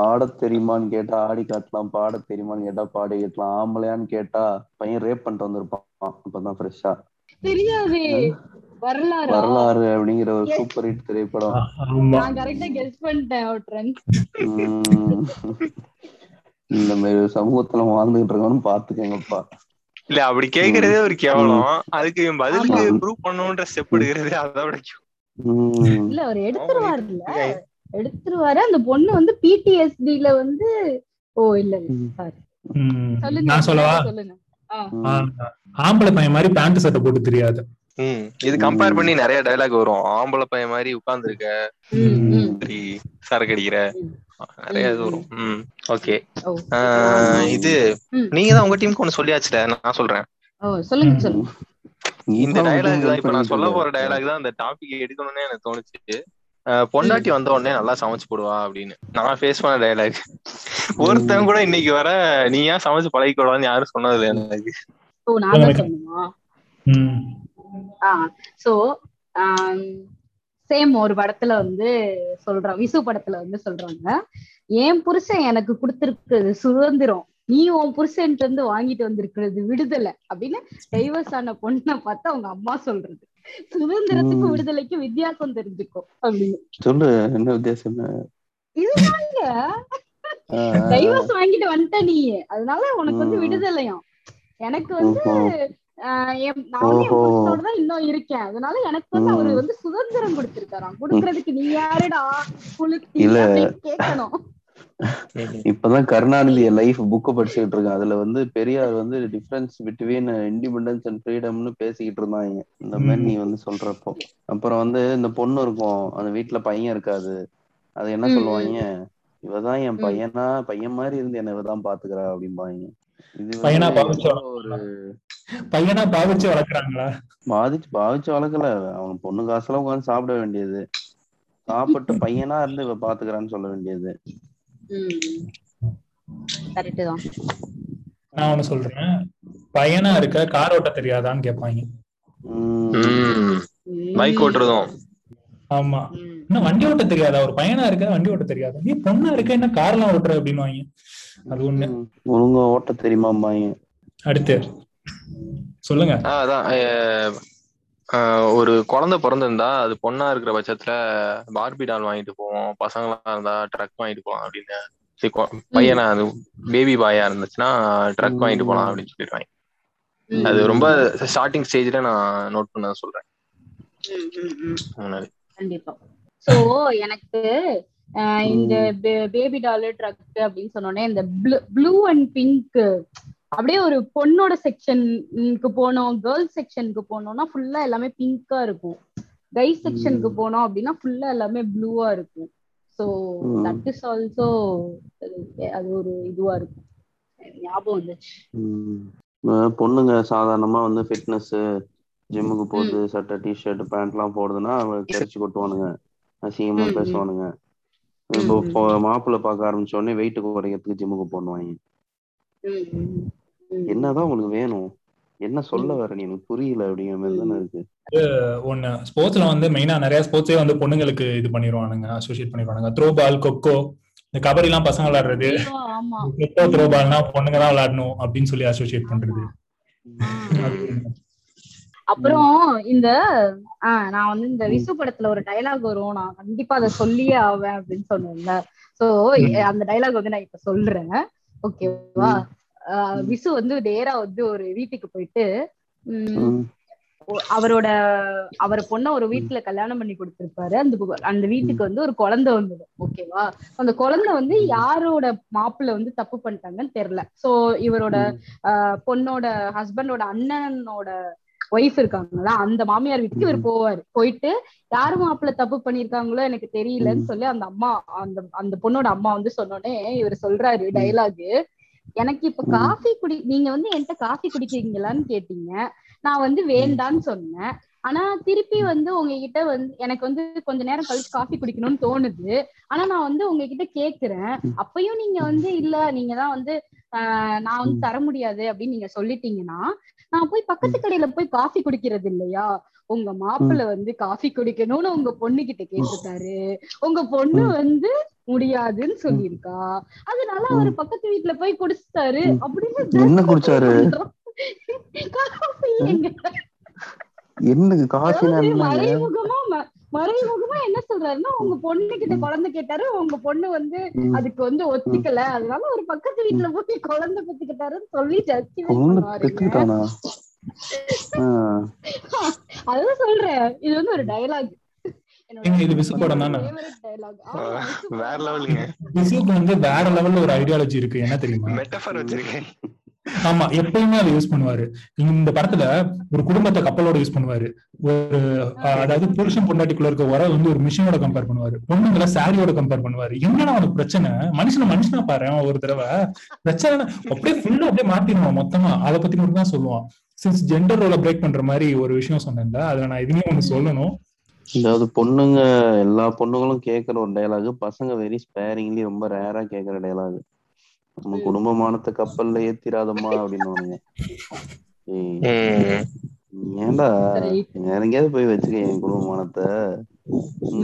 ஆடத் தெரியுமான்னு கேட்டா ஆடி காட்டலாம் பாடத் தெரியுமான்னு கேட்டா பாடி காட்டலாம் ஆம்பளையான்னு கேட்டா பையன் ரேப் பண்ணிட்டு வந்திருப்பான். அப்பதான் ஃப்ரெஷ்ஷா தெரியாதே. வரலாறா? வரலாறு அப்படிங்கிற ஒரு. சூப்பர் ஹிட் திரைப்படம். ஆமா. நான் கரெக்டா கெஸ் பண்ணிட்டேன். இந்த மாதிரி சமூகத்துல வாழ்ந்துகிட்டு இருக்கவனு பாத்துக்கங்கப்பா இல்ல அப்படி கேக்குறதே ஒரு கேவலம். அதுக்கு இவன் பதிலுக்கு. ப்ரூவ் பண்ணணும்ன்ற ஸ்டெப் எடுக்கிறதே அதோட. இல்ல அவர் எடுத்துருவாருல்ல. எடுத்துருவாரு. அந்த பொண்ணு வந்து பிடிஎஸ்டில வந்து ஓ இல்ல இல்ல. சாரி நான் சொல்லவா? ஆம்பளை பையன் மாதிரி பேண்ட் சட்டை போட்டு தெரியாது. இது கம்பேர் பண்ணி நிறைய டைலாக் வரும். ஆம்பளை பையன் மாதிரி உட்கார்ந்து இருக்க சரக்கு அடிக்கிற. நிறைய இது வரும். ம். ஓகே இது. நீங்க தான் உங்க டீமுக்கு ஒண்ணு சொல்லியாச்சுல நான் சொல்றேன். ஓ சொல்லுங்க சொல்லுங்க. இந்த டயலாக் தான் இப்ப நான் சொல்ல போற. டயலாக் தான் இந்த டாபிக் எடுக்கணும்னே எனக்கு தோணுச்சு. பொண்டாட்டி வந்த உடனே நல்லா சமைச்சு போடுவா அப்படின்னு. நான் ஃபேஸ் பண்ண டயலாக் ஒருத்தன் கூட இன்னைக்கு வர நீ ஏன் சமைச்சு பழகிக்கூடாதுன்னு யாரும் சொன்னது இல்லை எனக்கு. ஓ நான் தான் சொன்னமா ம். சோ சேம் ஒரு படத்துல வந்து சொல்றான். விசு படத்துல வந்து சொல்றாங்க. என் புருஷன் எனக்கு கொடுத்திருக்கிறது சுதந்திரம். நீ உன் புருஷன்ட்டு இருந்து வாங்கிட்டு வந்திருக்கிறது விடுதலை. அப்படின்னு டைவர்ஸ் ஆன பொண்ணை பார்த்து அவங்க அம்மா சொல்றது. சுதந்திரத்துக்கும். விடுதலைக்கும் வித்தியாசம் தெரிஞ்சுக்கோ அப்படின்னு. சொல்லு என்ன வித்தியாசம்? இதுதாங்க. டைவர்ஸ் வாங்கிட்டு வந்துட்ட நீ அதனால உனக்கு வந்து. விடுதலையாம். எனக்கு வந்து நான் வந்து என் ஓஹோ. புருஷனோட தான் இன்னும் இருக்கேன். அதனால எனக்கு வந்து அவரு. வந்து சுதந்திரம் கொடுத்திருக்காராம் கொடுக்கறதுக்கு நீ யாருடா புளுத்தி கேட்கணும் இப்பதான் கருணாநிதி லைஃப் புக்க படிச்சுக்கிட்டு இருக்கேன் அதுல வந்து பெரியார் வந்து டிஃபரன்ஸ் பிட்வீன் இண்டிபெண்டன்ஸ் அண்ட் ஃப்ரீடம்னு பேசிக்கிட்டு இருந்தாங்க. இந்த மாதிரி நீ வந்து சொல்றப்போ. அப்புறம் வந்து இந்த பொண்ணு இருக்கும். அந்த வீட்டுல பையன் இருக்காது. அது என்ன சொல்லுவாங்க? இவதான் என். பையனா? பையன் மாதிரி இருந்து என்ன இவதான் பாத்துக்கிறா அப்படிம்பாங்க. பையனா பாவிச்சு பையனா பாவிச்சு வளர்க்குறாங்களா? பாதிச்சு பாவிச்சு வளர்க்கல. அவன் பொண்ணு காசுல உட்காந்து சாப்பிட வேண்டியது. சாப்பிட்டு பையனா இருந்து இவ பாத்துக்கிறான்னு சொல்ல வேண்டியது. நான் ஒண்ணு சொல்றேன். பையனா இருக்க கார் ஓட்ட தெரியாதான்னு கேட்பாங்க. பைக் ஓட்டுறதும். ஆமா. இன்னும் வண்டி ஓட்ட தெரியாதா? ஒரு பையனா இருக்க வண்டி ஓட்ட தெரியாதா? நீ பொண்ணா இருக்க என்ன கார்லாம் ஓட்டுற அப்படின்னு அது ஒண்ணு. ஒழுங்கா ஓட்ட தெரியுமாம்பாங்க அடுத்து. சொல்லுங்க. ஆ, அதான் ஒரு குழந்தை பிறந்திருந்தா அது பொண்ணா இருக்கிற பட்சத்துல பார்பி டால் வாங்கிட்டு போவோம். பசங்களா இருந்தா ட்ரக் வாங்கிட்டு போலாம் அப்படின்னு. பையனா அது பேபி பாயா இருந்துச்சுன்னா ட்ரக் வாங்கிட்டு போலாம் அப்படின்னு சொல்லிடுவாங்க. அது ரொம்ப ஸ்டார்டிங் ஸ்டேஜ்ல நான் நோட் பண்ண சொல்றேன். ம், ம், ம். முன்னாடி. கண்டிப்பா. சோ எனக்கு இந்த பேபி டால் ட்ரக் அப்படின்னு சொன்னோடனே இந்த ப்ளூ அண்ட் பிங்க் அப்படியே ஒரு பொண்ணோட செக்ஷனுக்கு போனோம் கேர்ள்ஸ் செக்ஷனுக்கு போனோம்னா ஃபுல்லா எல்லாமே பிங்கா இருக்கும். கை செக்ஷனுக்கு. போனோம் அப்படின்னா ஃபுல்லா எல்லாமே ப்ளூவா இருக்கும். ஸோ. தட் இஸ் ஆல்சோ அது ஒரு இதுவா இருக்கும். ஞாபகம் வந்துச்சு. பொண்ணுங்க சாதாரணமா வந்து ஃபிட்னஸ் ஜிம்முக்கு போகுது சட்டை டிஷர்ட் பேண்ட் எல்லாம் போடுதுன்னா கரிச்சு கொட்டுவானுங்க. அசிங்கமா. பேசுவானுங்க. இப்போ மாப்பிள்ளை பார்க்க ஆரம்பிச்ச உடனே வெயிட் குறைக்கிறதுக்கு ஜிம்முக்கு போடுவாங்க. என்னதான் உங்களுக்கு வேணும்? என்ன சொல்ல வர நீ? எனக்கு புரியல அப்படிங்கிற மாதிரி தானே இருக்கு. ஒண்ணு ஸ்போர்ட்ஸ்ல வந்து மெயினா நிறைய ஸ்போர்ட்ஸே வந்து பொண்ணுங்களுக்கு இது பண்ணிடுவானுங்க அசோசியேட் பண்ணிடுவானுங்க. த்ரோ பால் கொக்கோ இந்த கபடி எல்லாம் பசங்க விளையாடுறது ஆமா. கொக்கோ த்ரோ பால்னா பொண்ணுங்க தான் விளையாடணும் அப்படின்னு சொல்லி அசோசியேட் பண்றது. அப்புறம் இந்த ஆஹ் நான் வந்து இந்த விசு படத்துல ஒரு டயலாக் வரும். நான் கண்டிப்பா அதை சொல்லியே ஆவேன் அப்படின்னு சொன்னேன்ல. சோ அந்த டயலாக் வந்து நான் இப்ப சொல்றேன். ஓகேவா? விசு வந்து நேரா வந்து ஒரு வீட்டுக்கு போயிட்டு உம் அவரோட அவர் பொண்ண ஒரு வீட்டுல கல்யாணம் பண்ணி கொடுத்திருப்பாரு. அந்த அந்த வீட்டுக்கு வந்து ஒரு குழந்தை வந்தது. ஓகேவா? அந்த குழந்தை வந்து யாரோட மாப்பிள்ளை வந்து தப்பு பண்ணிட்டாங்கன்னு தெரியல. சோ இவரோட ஆஹ் பொண்ணோட ஹஸ்பண்டோட அண்ணனோட ஒய்ஃப் இருக்காங்களா அந்த மாமியார் வீட்டுக்கு இவர் போவாரு. போயிட்டு யாரு மாப்பிள்ளை தப்பு பண்ணிருக்காங்களோ எனக்கு தெரியலன்னு சொல்லி அந்த அம்மா அந்த அந்த பொண்ணோட அம்மா வந்து சொன்னோடனே இவர் சொல்றாரு டைலாக் எனக்கு இப்ப. காஃபி குடி நீங்க வந்து என்கிட்ட காஃபி குடிக்கிறீங்களான்னு கேட்டீங்க. நான் வந்து வேண்டான்னு சொன்னேன். ஆனா திருப்பி வந்து உங்ககிட்ட வந்து எனக்கு வந்து கொஞ்ச நேரம் கழிச்சு காஃபி குடிக்கணும்னு தோணுது. ஆனா நான் வந்து உங்ககிட்ட கேக்குறேன். அப்பயும் நீங்க வந்து இல்ல நீங்க தான் வந்து நான் வந்து தர முடியாது அப்படின்னு நீங்க சொல்லிட்டீங்கன்னா நான் போய் பக்கத்து கடையில போய் காஃபி குடிக்கிறது இல்லையா? உங்க மாப்பிள்ளை வந்து காஃபி குடிக்கணும்னு உங்க பொண்ணு கிட்ட கேட்டுட்டாரு உங்க பொண்ணு வந்து முடியாதுன்னு சொல்லியிருக்கா. அதனால அவரு பக்கத்து வீட்டுல போய் குடிச்சிட்டாரு அப்படின்னு என்ன குடிச்சாரு? காஃபி அதாவது என்னங்க? மறைமுகமா மறைமுகமா என்ன சொல்றாருன்னா உங்க பொண்ணு கிட்ட குழந்தை கேட்டாரு உங்க பொண்ணு வந்து. அதுக்கு வந்து ஒத்துக்கல. அதனால ஒரு பக்கத்து வீட்டுல போய் குழந்தை பெத்துக்கிட்டாருன்னு சொல்லி அதான் சொல்றேன். இது வந்து ஒரு டயலாக் இது தானே? வேற லெவலுங்க விசுக்கு வந்து வேற லெவல்ல ஒரு ஐடியாலஜி இருக்கு. என்ன தெரியுமா? மெட்டஃபர் வச்சிருக்கேன். ஆமா எப்பயுமே அதை யூஸ் பண்ணுவாரு. இந்த படத்துல ஒரு குடும்பத்தை கப்பலோட யூஸ் பண்ணுவாரு. ஒரு அதாவது புருஷன் பொண்டாட்டிக்குள்ள இருக்க உரை வந்து ஒரு மிஷினோட கம்பேர் பண்ணுவாரு. பொண்ணுங்களை சாரியோட கம்பேர் பண்ணுவாரு. என்னடா அவனுக்கு பிரச்சனை? மனுஷன மனுஷனா பாரு ஒரு தடவை. பிரச்சனை அப்படியே ஃபுல்லா அப்படியே மாத்திடுவான் மொத்தமா. அதை பத்தி மட்டும் தான் சொல்லுவான். சின்ஸ் ஜெண்டர் ரோல பிரேக் பண்ற மாதிரி ஒரு விஷயம் சொன்னேன்ல அதுல நான் இதுலயும் ஒண்ணு சொல்லணும். அதாவது பொண்ணுங்க எல்லா பொண்ணுங்களும் கேட்கிற ஒரு டைலாக் பசங்க வெரி ஸ்பேரிங்லி ரொம்ப ரேரா கேட்கிற டைலாக் நம்ம குடும்பமானத்தை கப்பல்ல ஏத்திராதம்மா அப்படின்னு. ஏன்டா? Right. எங்கேயாவது போய் வச்சுக்க என் குடும்ப மானத்தை உம்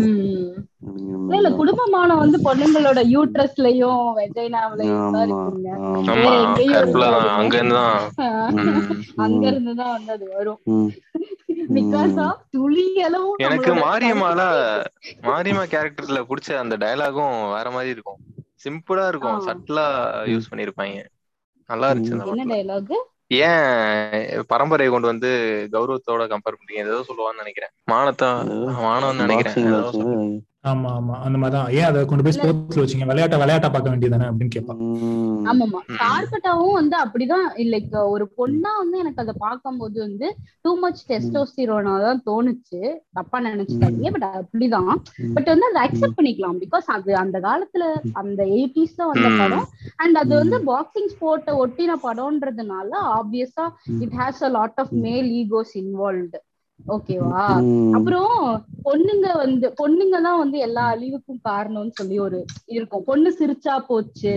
அப்படிங்கிற இல்ல இல்ல மாதிரி குடும்பமானம் வந்து பொண்ணுங்களோட யூட்ரஸ்லயும் வெஜைனாவிலையும் வேற. அங்க இருந்து தான் அங்க இருந்து தான் வந்து அது வரும். எனக்கு மாரியம்மால மாரியம்மா கேரக்டர்ல புடிச்ச அந்த டயலாகும் வேற மாதிரி இருக்கும். சிம்பிளா இருக்கும். சட்டிலா யூஸ் பண்ணிருப்பாங்க. நல்லா இருந்துச்சு ஏன் பரம்பரையை கொண்டு வந்து கௌரவத்தோட கம்பேர் பண்றீங்க ஏதோ சொல்லுவான்னு நினைக்கிறேன். மானத்தை மானம்னு நினைக்கிறேன். ஆமா ஆமா. அந்த மாதிரிதான். ஏன் அதை கொண்டு போய் ஸ்போர்ட்ஸ்ல வச்சீங்க? விளையாட்ட விளையாட்டா பார்க்க வேண்டியதானே அப்படின்னு கேட்பான். ஆமாமா ம். கார்பட்டாவும் வந்து அப்படிதான். லைக் ஒரு பொண்ணா வந்து எனக்கு அதை பார்க்கும்போது வந்து டூ மச் டெஸ்டோஸ்டிரோனா தான் தோணுச்சு. தப்பா நினைச்சுக்காதீங்க பட் அப்படிதான். பட் வந்து அதை அக்செப்ட் பண்ணிக்கலாம். பிகாஸ் அது அந்த காலத்துல அந்த எயிட்டிஸ்ல வந்த. படம். அண்ட் அது வந்து பாக்ஸிங் ஸ்போர்ட்டை ஒட்டின படம்ன்றதுனால ஆப்வியஸா. It has a lot of male egos involved ஓகேவா. அப்புறம் பொண்ணுங்க வந்து பொண்ணுங்க தான் வந்து எல்லா அழிவுக்கும் காரணம்னு சொல்லி ஒரு இருக்கும் பொண்ணு சிரிச்சா போச்சு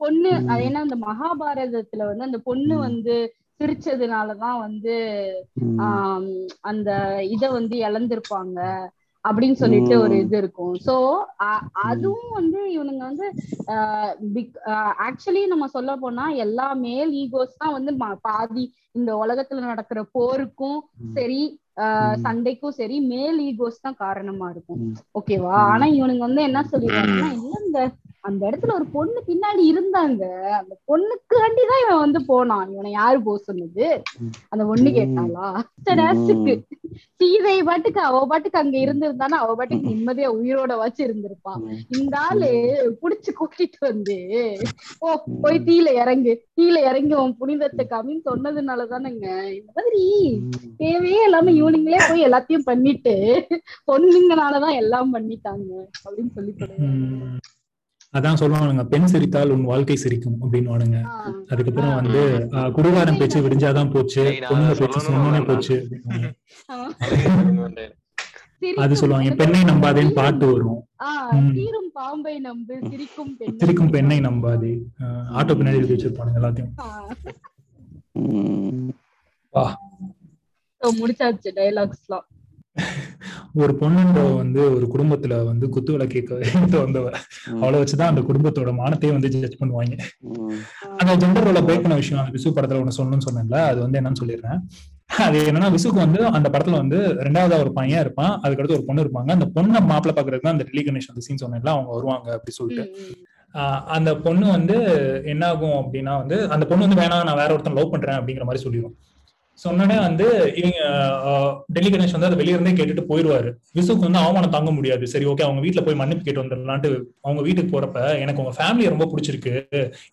பொண்ணு ஏன்னா இந்த மகாபாரதத்துல வந்து அந்த பொண்ணு. வந்து சிரிச்சதுனாலதான் வந்து. ஆம், அந்த இத வந்து இழந்திருப்பாங்க அப்படின்னு சொல்லிட்டு ஒரு. இது இருக்கும் சோ அதுவும் வந்து இவனுங்க வந்து ஆக்சுவலி நம்ம சொல்ல போனா எல்லா மேல் ஈகோஸ் தான் வந்து பாதி இந்த உலகத்துல நடக்கிற போருக்கும். சரி ஆஹ். சண்டைக்கும் சரி மேல் ஈகோஸ் தான் காரணமா இருக்கும். ஓகேவா. ஆனா இவனுங்க வந்து என்ன சொல்லிடுறாங்கன்னா இல்லங்க அந்த இடத்துல ஒரு பொண்ணு பின்னாடி இருந்தாங்க. அந்த பொண்ணுக்கு தான் இவன் வந்து போனான். இவனை யாரு போக சொன்னது. அந்த பொண்ணு ம். கேட்டாளா? டேஸ்க்கு சீதை பாட்டுக்கு அவ பாட்டுக்கு அங்க இருந்திருந்தானா? அவ பாட்டுக்கு நிம்மதியா உயிரோட வச்சு இருந்திருப்பான். இந்த ஆளு புடிச்சு கூட்டிட்டு வந்து ஓ போய் தீல இறங்கு. தீல இறங்கி உன் புனிதத்தை காமின்னு சொன்னதுனால தானேங்க இந்த மாதிரி தேவையே இல்லாம இவனுங்களே போய் எல்லாத்தையும் பண்ணிட்டு பொண்ணுங்கனாலதான் எல்லாம் பண்ணிட்டாங்க அப்படின்னு சொல்லி அதான் சொல்லுவானுங்க பெண் சிரித்தால் உன் வாழ்க்கை சிரிக்கும் அப்படின்னு ஆஹ் அதுக்கப்புறம். வந்து ஆஹ், குடிகாரன் பேச்சு விடிஞ்சாதான் போச்சு பொண்ணுங்க பேச்சு சொல்லணும்னு சொன்னோனே வந்தேன். போச்சு அது சொல்லுவாங்க பெண்ணை நம்பாதேன்னு பாட்டு வரும். ஆஹ் ம். சீரும் பாம்பை நம்பு சிரிக்கும் பெண்ணை சிரிக்கும் பெண்ணை நம்பாதே. ஆஹ், ஆட்டோ பின்னாடி எழுதி வச்சிருப்பானுங்க எல்லாத்தையும். முடிச்சாச்சு டைலாக்ஸ்லாம் ஒரு பொண்ணுன்ற வந்து ஒரு குடும்பத்துல வந்து குத்து விளக்கு [LAUGHS] வந்தவ. அவளை வச்சுதான் அந்த குடும்பத்தோட மானத்தையே வந்து ஜட்ஜ் பண்ணுவாங்க. அந்த ஜெண்டர் ரோல பிரேக் பண்ண விஷயம் அந்த விசு படத்துல ஒண்ணு சொல்லணும்னு சொன்னேன்ல அது வந்து என்னன்னு சொல்லிடுறேன். அது என்னன்னா விசுக்கு வந்து அந்த படத்துல வந்து ரெண்டாவதா ஒரு பையன் இருப்பான் அதுக்கடுத்து ஒரு பொண்ணு இருப்பாங்க. அந்த பொண்ணை மாப்பிள்ள பாக்குறதுக்கு தான் அந்த டெலி கணேஷ் அந்த சீன் சொன்னேன்ல அவங்க வருவாங்க அப்படி சொல்லிட்டு. அந்த பொண்ணு வந்து என்ன ஆகும் அப்படின்னா வந்து அந்த பொண்ணு வந்து வேணாம் நான் வேற ஒருத்தன் லவ் பண்றேன் அப்படிங்கிற மாதிரி சொல்லிடும் சொன்னோடனே வந்து இவங்க டெல்லி கணேஷ் வந்து அதை வெளியிருந்தே கேட்டுட்டு போயிடுவாரு விசுக்கு வந்து அவமானம் தாங்க முடியாது. சரி ஓகே அவங்க வீட்டுல போய் மன்னிப்பு கேட்டு வந்துடலான்ட்டு அவங்க வீட்டுக்கு போறப்ப எனக்கு உங்க ஃபேமிலியை ரொம்ப பிடிச்சிருக்கு.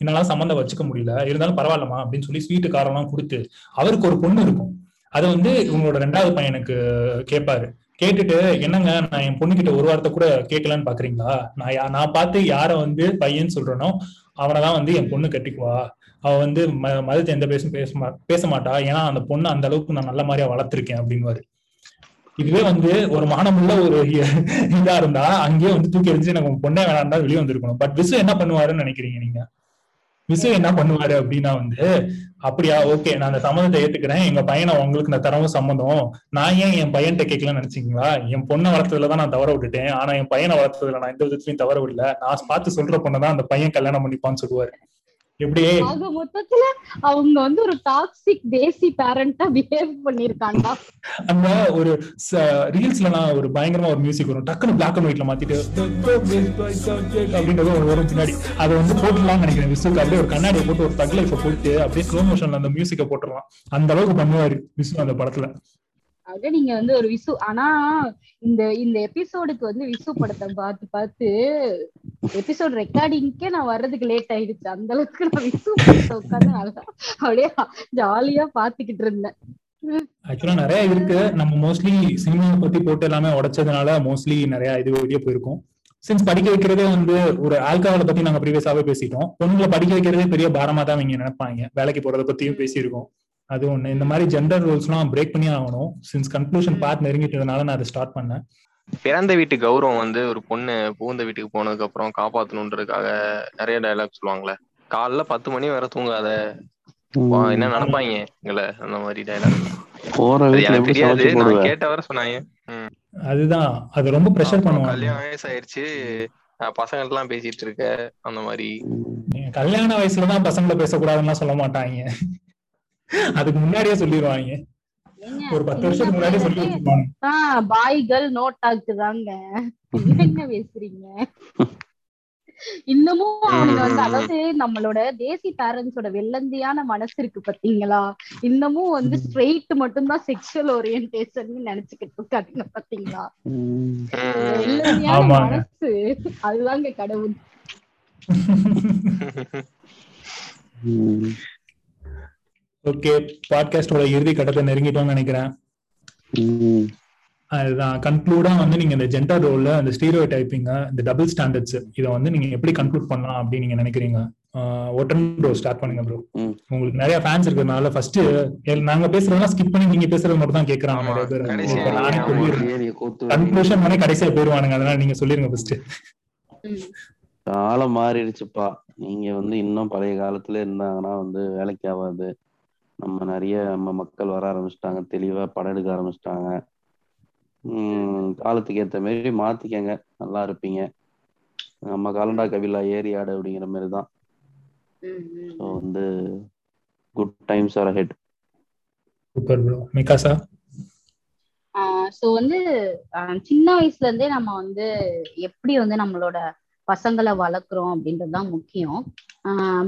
என்னால சம்மந்தம் வச்சுக்க முடியல. இருந்தாலும் பரவாயில்லமா அப்படின்னு சொல்லி ஸ்வீட்டு காரம்லாம் கொடுத்து அவருக்கு ஒரு பொண்ணு இருக்கும். அதை வந்து இவங்களோட ரெண்டாவது பையனுக்கு கேட்பாரு கேட்டுட்டு என்னங்க நான் என் பொண்ணுகிட்ட ஒரு வார்த்தை கூட கேட்கலன்னு பாக்குறீங்களா? நான் நான் பார்த்து யார வந்து பையன் சொல்றேனோ அவனை தான் வந்து என் பொண்ணு கட்டிக்குவா. அவ வந்து ம- மதத்தை எந்த பேசும் பேச மா- பேச மாட்டா ஏன்னா அந்த பொண்ணு அந்த அளவுக்கு நான் நல்ல மாதிரியா வளர்த்துருக்கேன் அப்படின்னுவாரு இதுவே வந்து ஒரு மானமுள்ள ஒரு இதா இருந்தா அங்கேயே வந்து தூக்கி எரிஞ்சு எனக்கு பொண்ணே வேணாம் வெளியே வந்திருக்கணும். பட் விசு என்ன பண்ணுவாருன்னு நினைக்கிறீங்க நீங்க? விசு என்ன பண்ணுவாரு அப்படின்னா வந்து அப்படியா ஓகே நான் அந்த சம்மந்தத்தை ஏத்துக்கிறேன். எங்க பையனை உங்களுக்கு நான் தரவும் சம்மந்தம். நான் ஏன் என் பையன்கிட்ட கேட்கலன்னு நினைச்சீங்களா? என் பொண்ணை வளர்த்ததுல தான் நான் தவற விட்டுட்டேன். ஆனா என் பையனை வளர்த்ததுல நான் எந்த விதத்துலயும் தவற விடல. நான் பார்த்து சொல்ற பொண்ணை தான் அந்த பையன் கல்யாணம் பண்ணிப்பான்னு சொல்லுவாரு. எப்படியே ஆக மொத்தத்துல அவங்க வந்து ஒரு டாக்ஸிக் தேசி பேரண்டா பிஹேவ் பண்ணிருக்காங்க. அந்த ஒரு ரீல்ஸ்ல நான் ஒரு பயங்கரமா ஒரு மியூசிக் வரும். டக்குனு பிளாக் அண்ட் ஒயிட்ல மாத்திட்டு அப்படின்றது ஒரு வரும் பின்னாடி. அதை வந்து போட்டுலாம்னு நினைக்கிறேன். விசுக்கு அப்படியே ஒரு கண்ணாடியை போட்டு ஒரு தக் லைஃபை போட்டு அப்படியே ஸ்லோ மோஷன்ல அந்த மியூசிக்கை போட்டுடலாம். அந்த அளவுக்கு பண்ணுவாரு விசு அந்த படத்துல. ஆக நீங்க வந்து ஒரு விசு ஆனா இந்த இந்த எபிசோடுக்கு வந்து விசு படத்தை பார்த்து பார்த்து எபிசோட் ரெக்கார்டிங்க்கே நான் வர்றதுக்கு லேட் ஆயிடுச்சு. அந்த அளவுக்கு நான் விசு படத்தை உட்காந்து நல்லா அப்படியே ஜாலியா பாத்துக்கிட்டு இருந்தேன். ஆக்சுவலா நிறைய இருக்கு. நம்ம மோஸ்ட்லி சினிமா பத்தி போட்டு எல்லாமே உடைச்சதுனால மோஸ்ட்லி நிறைய இது வெளியே போயிருக்கும். சின்ஸ் படிக்க வைக்கிறதே வந்து ஒரு ஆல்கஹாலை பத்தி நாங்க ப்ரீவியஸாவே பேசிட்டோம். பொண்ணுங்களை படிக்க வைக்கிறதே பெரிய பாரமா தான் இவங்க நினைப்பாங்க. வேலைக்கு போறத பத்தியும் பேசியிருக்கோம். அது ஒண்ணு. இந்த மாதிரி ஜெண்டர் ரோல்ஸ் எல்லாம் பிரேக் பண்ணி ஆகணும். சின்ஸ் கன்க்ளூஷன் பார்ட் நெருங்கிட்டதுனால நான் அதை ஸ்டார்ட் பண்ணேன். பிறந்த வீட்டு கௌரவம் வந்து ஒரு பொண்ணு புகுந்த வீட்டுக்கு போனதுக்கு அப்புறம் காப்பாத்தணுன்றதுக்காக நிறைய டயலாக் சொல்லுவாங்கல்ல காலைல பத்து மணி வரை தூங்காத. என்ன நினைப்பாங்க எங்களை? அந்த மாதிரி டைலாக் தெரியாது. நான் கேட்ட வர சொன்னாங்க. அதுதான். அது ரொம்ப ப்ரெஷர் பண்ணுவாங்க. கல்யாணம் வயசாயிருச்சு. பசங்க எல்லாம் பேசிட்டு இருக்க அந்த மாதிரி. கல்யாண வயசுலதான் பசங்களை பேசக்கூடாதுன்னு சொல்ல மாட்டாங்க. அதுக்கு முன்னாடியே சொல்லிடுவாங்க ஒரு பத்து வருஷத்துக்கு முன்னாடியே சொல்லி வச்சிருப்பாங்க பாய்கள் நோட் ஆக்குதாங்க என்ன பேசுறீங்க இன்னமும் வந்து. அதாவது நம்மளோட தேசி பேரண்ட்ஸோட வெள்ளந்தியான மனசு இருக்கு பாத்தீங்களா இன்னமும் வந்து ஸ்ட்ரெயிட் மட்டும்தான் செக்ஷுவல் ஓரியன்டேஷன் நினைச்சுக்கிட்டு இருக்காங்க பாத்தீங்களா. வெள்ளந்தியான. மனசு அதுதாங்க கடவுள். [LAUGHS] ஓகே பாட்காஸ்டோட இறுதி கட்டத்தை நெருங்கிட்டோம்னு நினைக்கிறேன். ம். அதுதான். கன்க்ளூடா வந்து நீங்க இந்த ஜெண்டர் ரோல்ல அந்த ஸ்டீரியோ டைப்பிங்க இந்த டபுள் ஸ்டாண்டர்ட்ஸ் இதை வந்து நீங்க எப்படி கன்க்ளூட் பண்ணலாம் அப்படின்னு நீங்க நினைக்கிறீங்க? ஒட்டன் ப்ரோ ஸ்டார்ட் பண்ணுங்க ப்ரோ. உங்களுக்கு நிறைய ஃபேன்ஸ் இருக்கிறதுனால ஃபர்ஸ்ட் நாங்க பேசுறதெல்லாம் ஸ்கிப் பண்ணி நீங்க பேசுறது மட்டும் தான் கேக்குறாங்க ஆமா, நிறைய பேர். நானே சொல்லிடுறேன். கன்க்ளூஷன் பண்ணி கடைசியா போயிருவானுங்க அதனால நீங்க சொல்லிருங்க ஃபர்ஸ்ட். காலம் மாறிடுச்சுப்பா. நீங்க வந்து இன்னும் பழைய காலத்துல இருந்தாங்கன்னா வந்து வேலைக்கு ஆகாது. நம்ம நிறைய நம்ம மக்கள் வர ஆரம்பிச்சிட்டாங்க தெளிவா படம் எடுக்க ஆரம்பிச்சிட்டாங்க. காலத்துக்கு ஏத்த மாதிரி மாத்திக்கங்க. நல்லா இருப்பீங்க. நம்ம காலண்டா கபிலா ஏறி ஆடு அப்படிங்கிற மாதிரி தான் ஸோ வந்து good times are head super bro. Mikasa? So வந்து சின்ன வயசுல இருந்தே நம்ம வந்து எப்படி வந்து நம்மளோட பசங்களை வளர்க்குறோம் அப்படின்றது தான் முக்கியம்.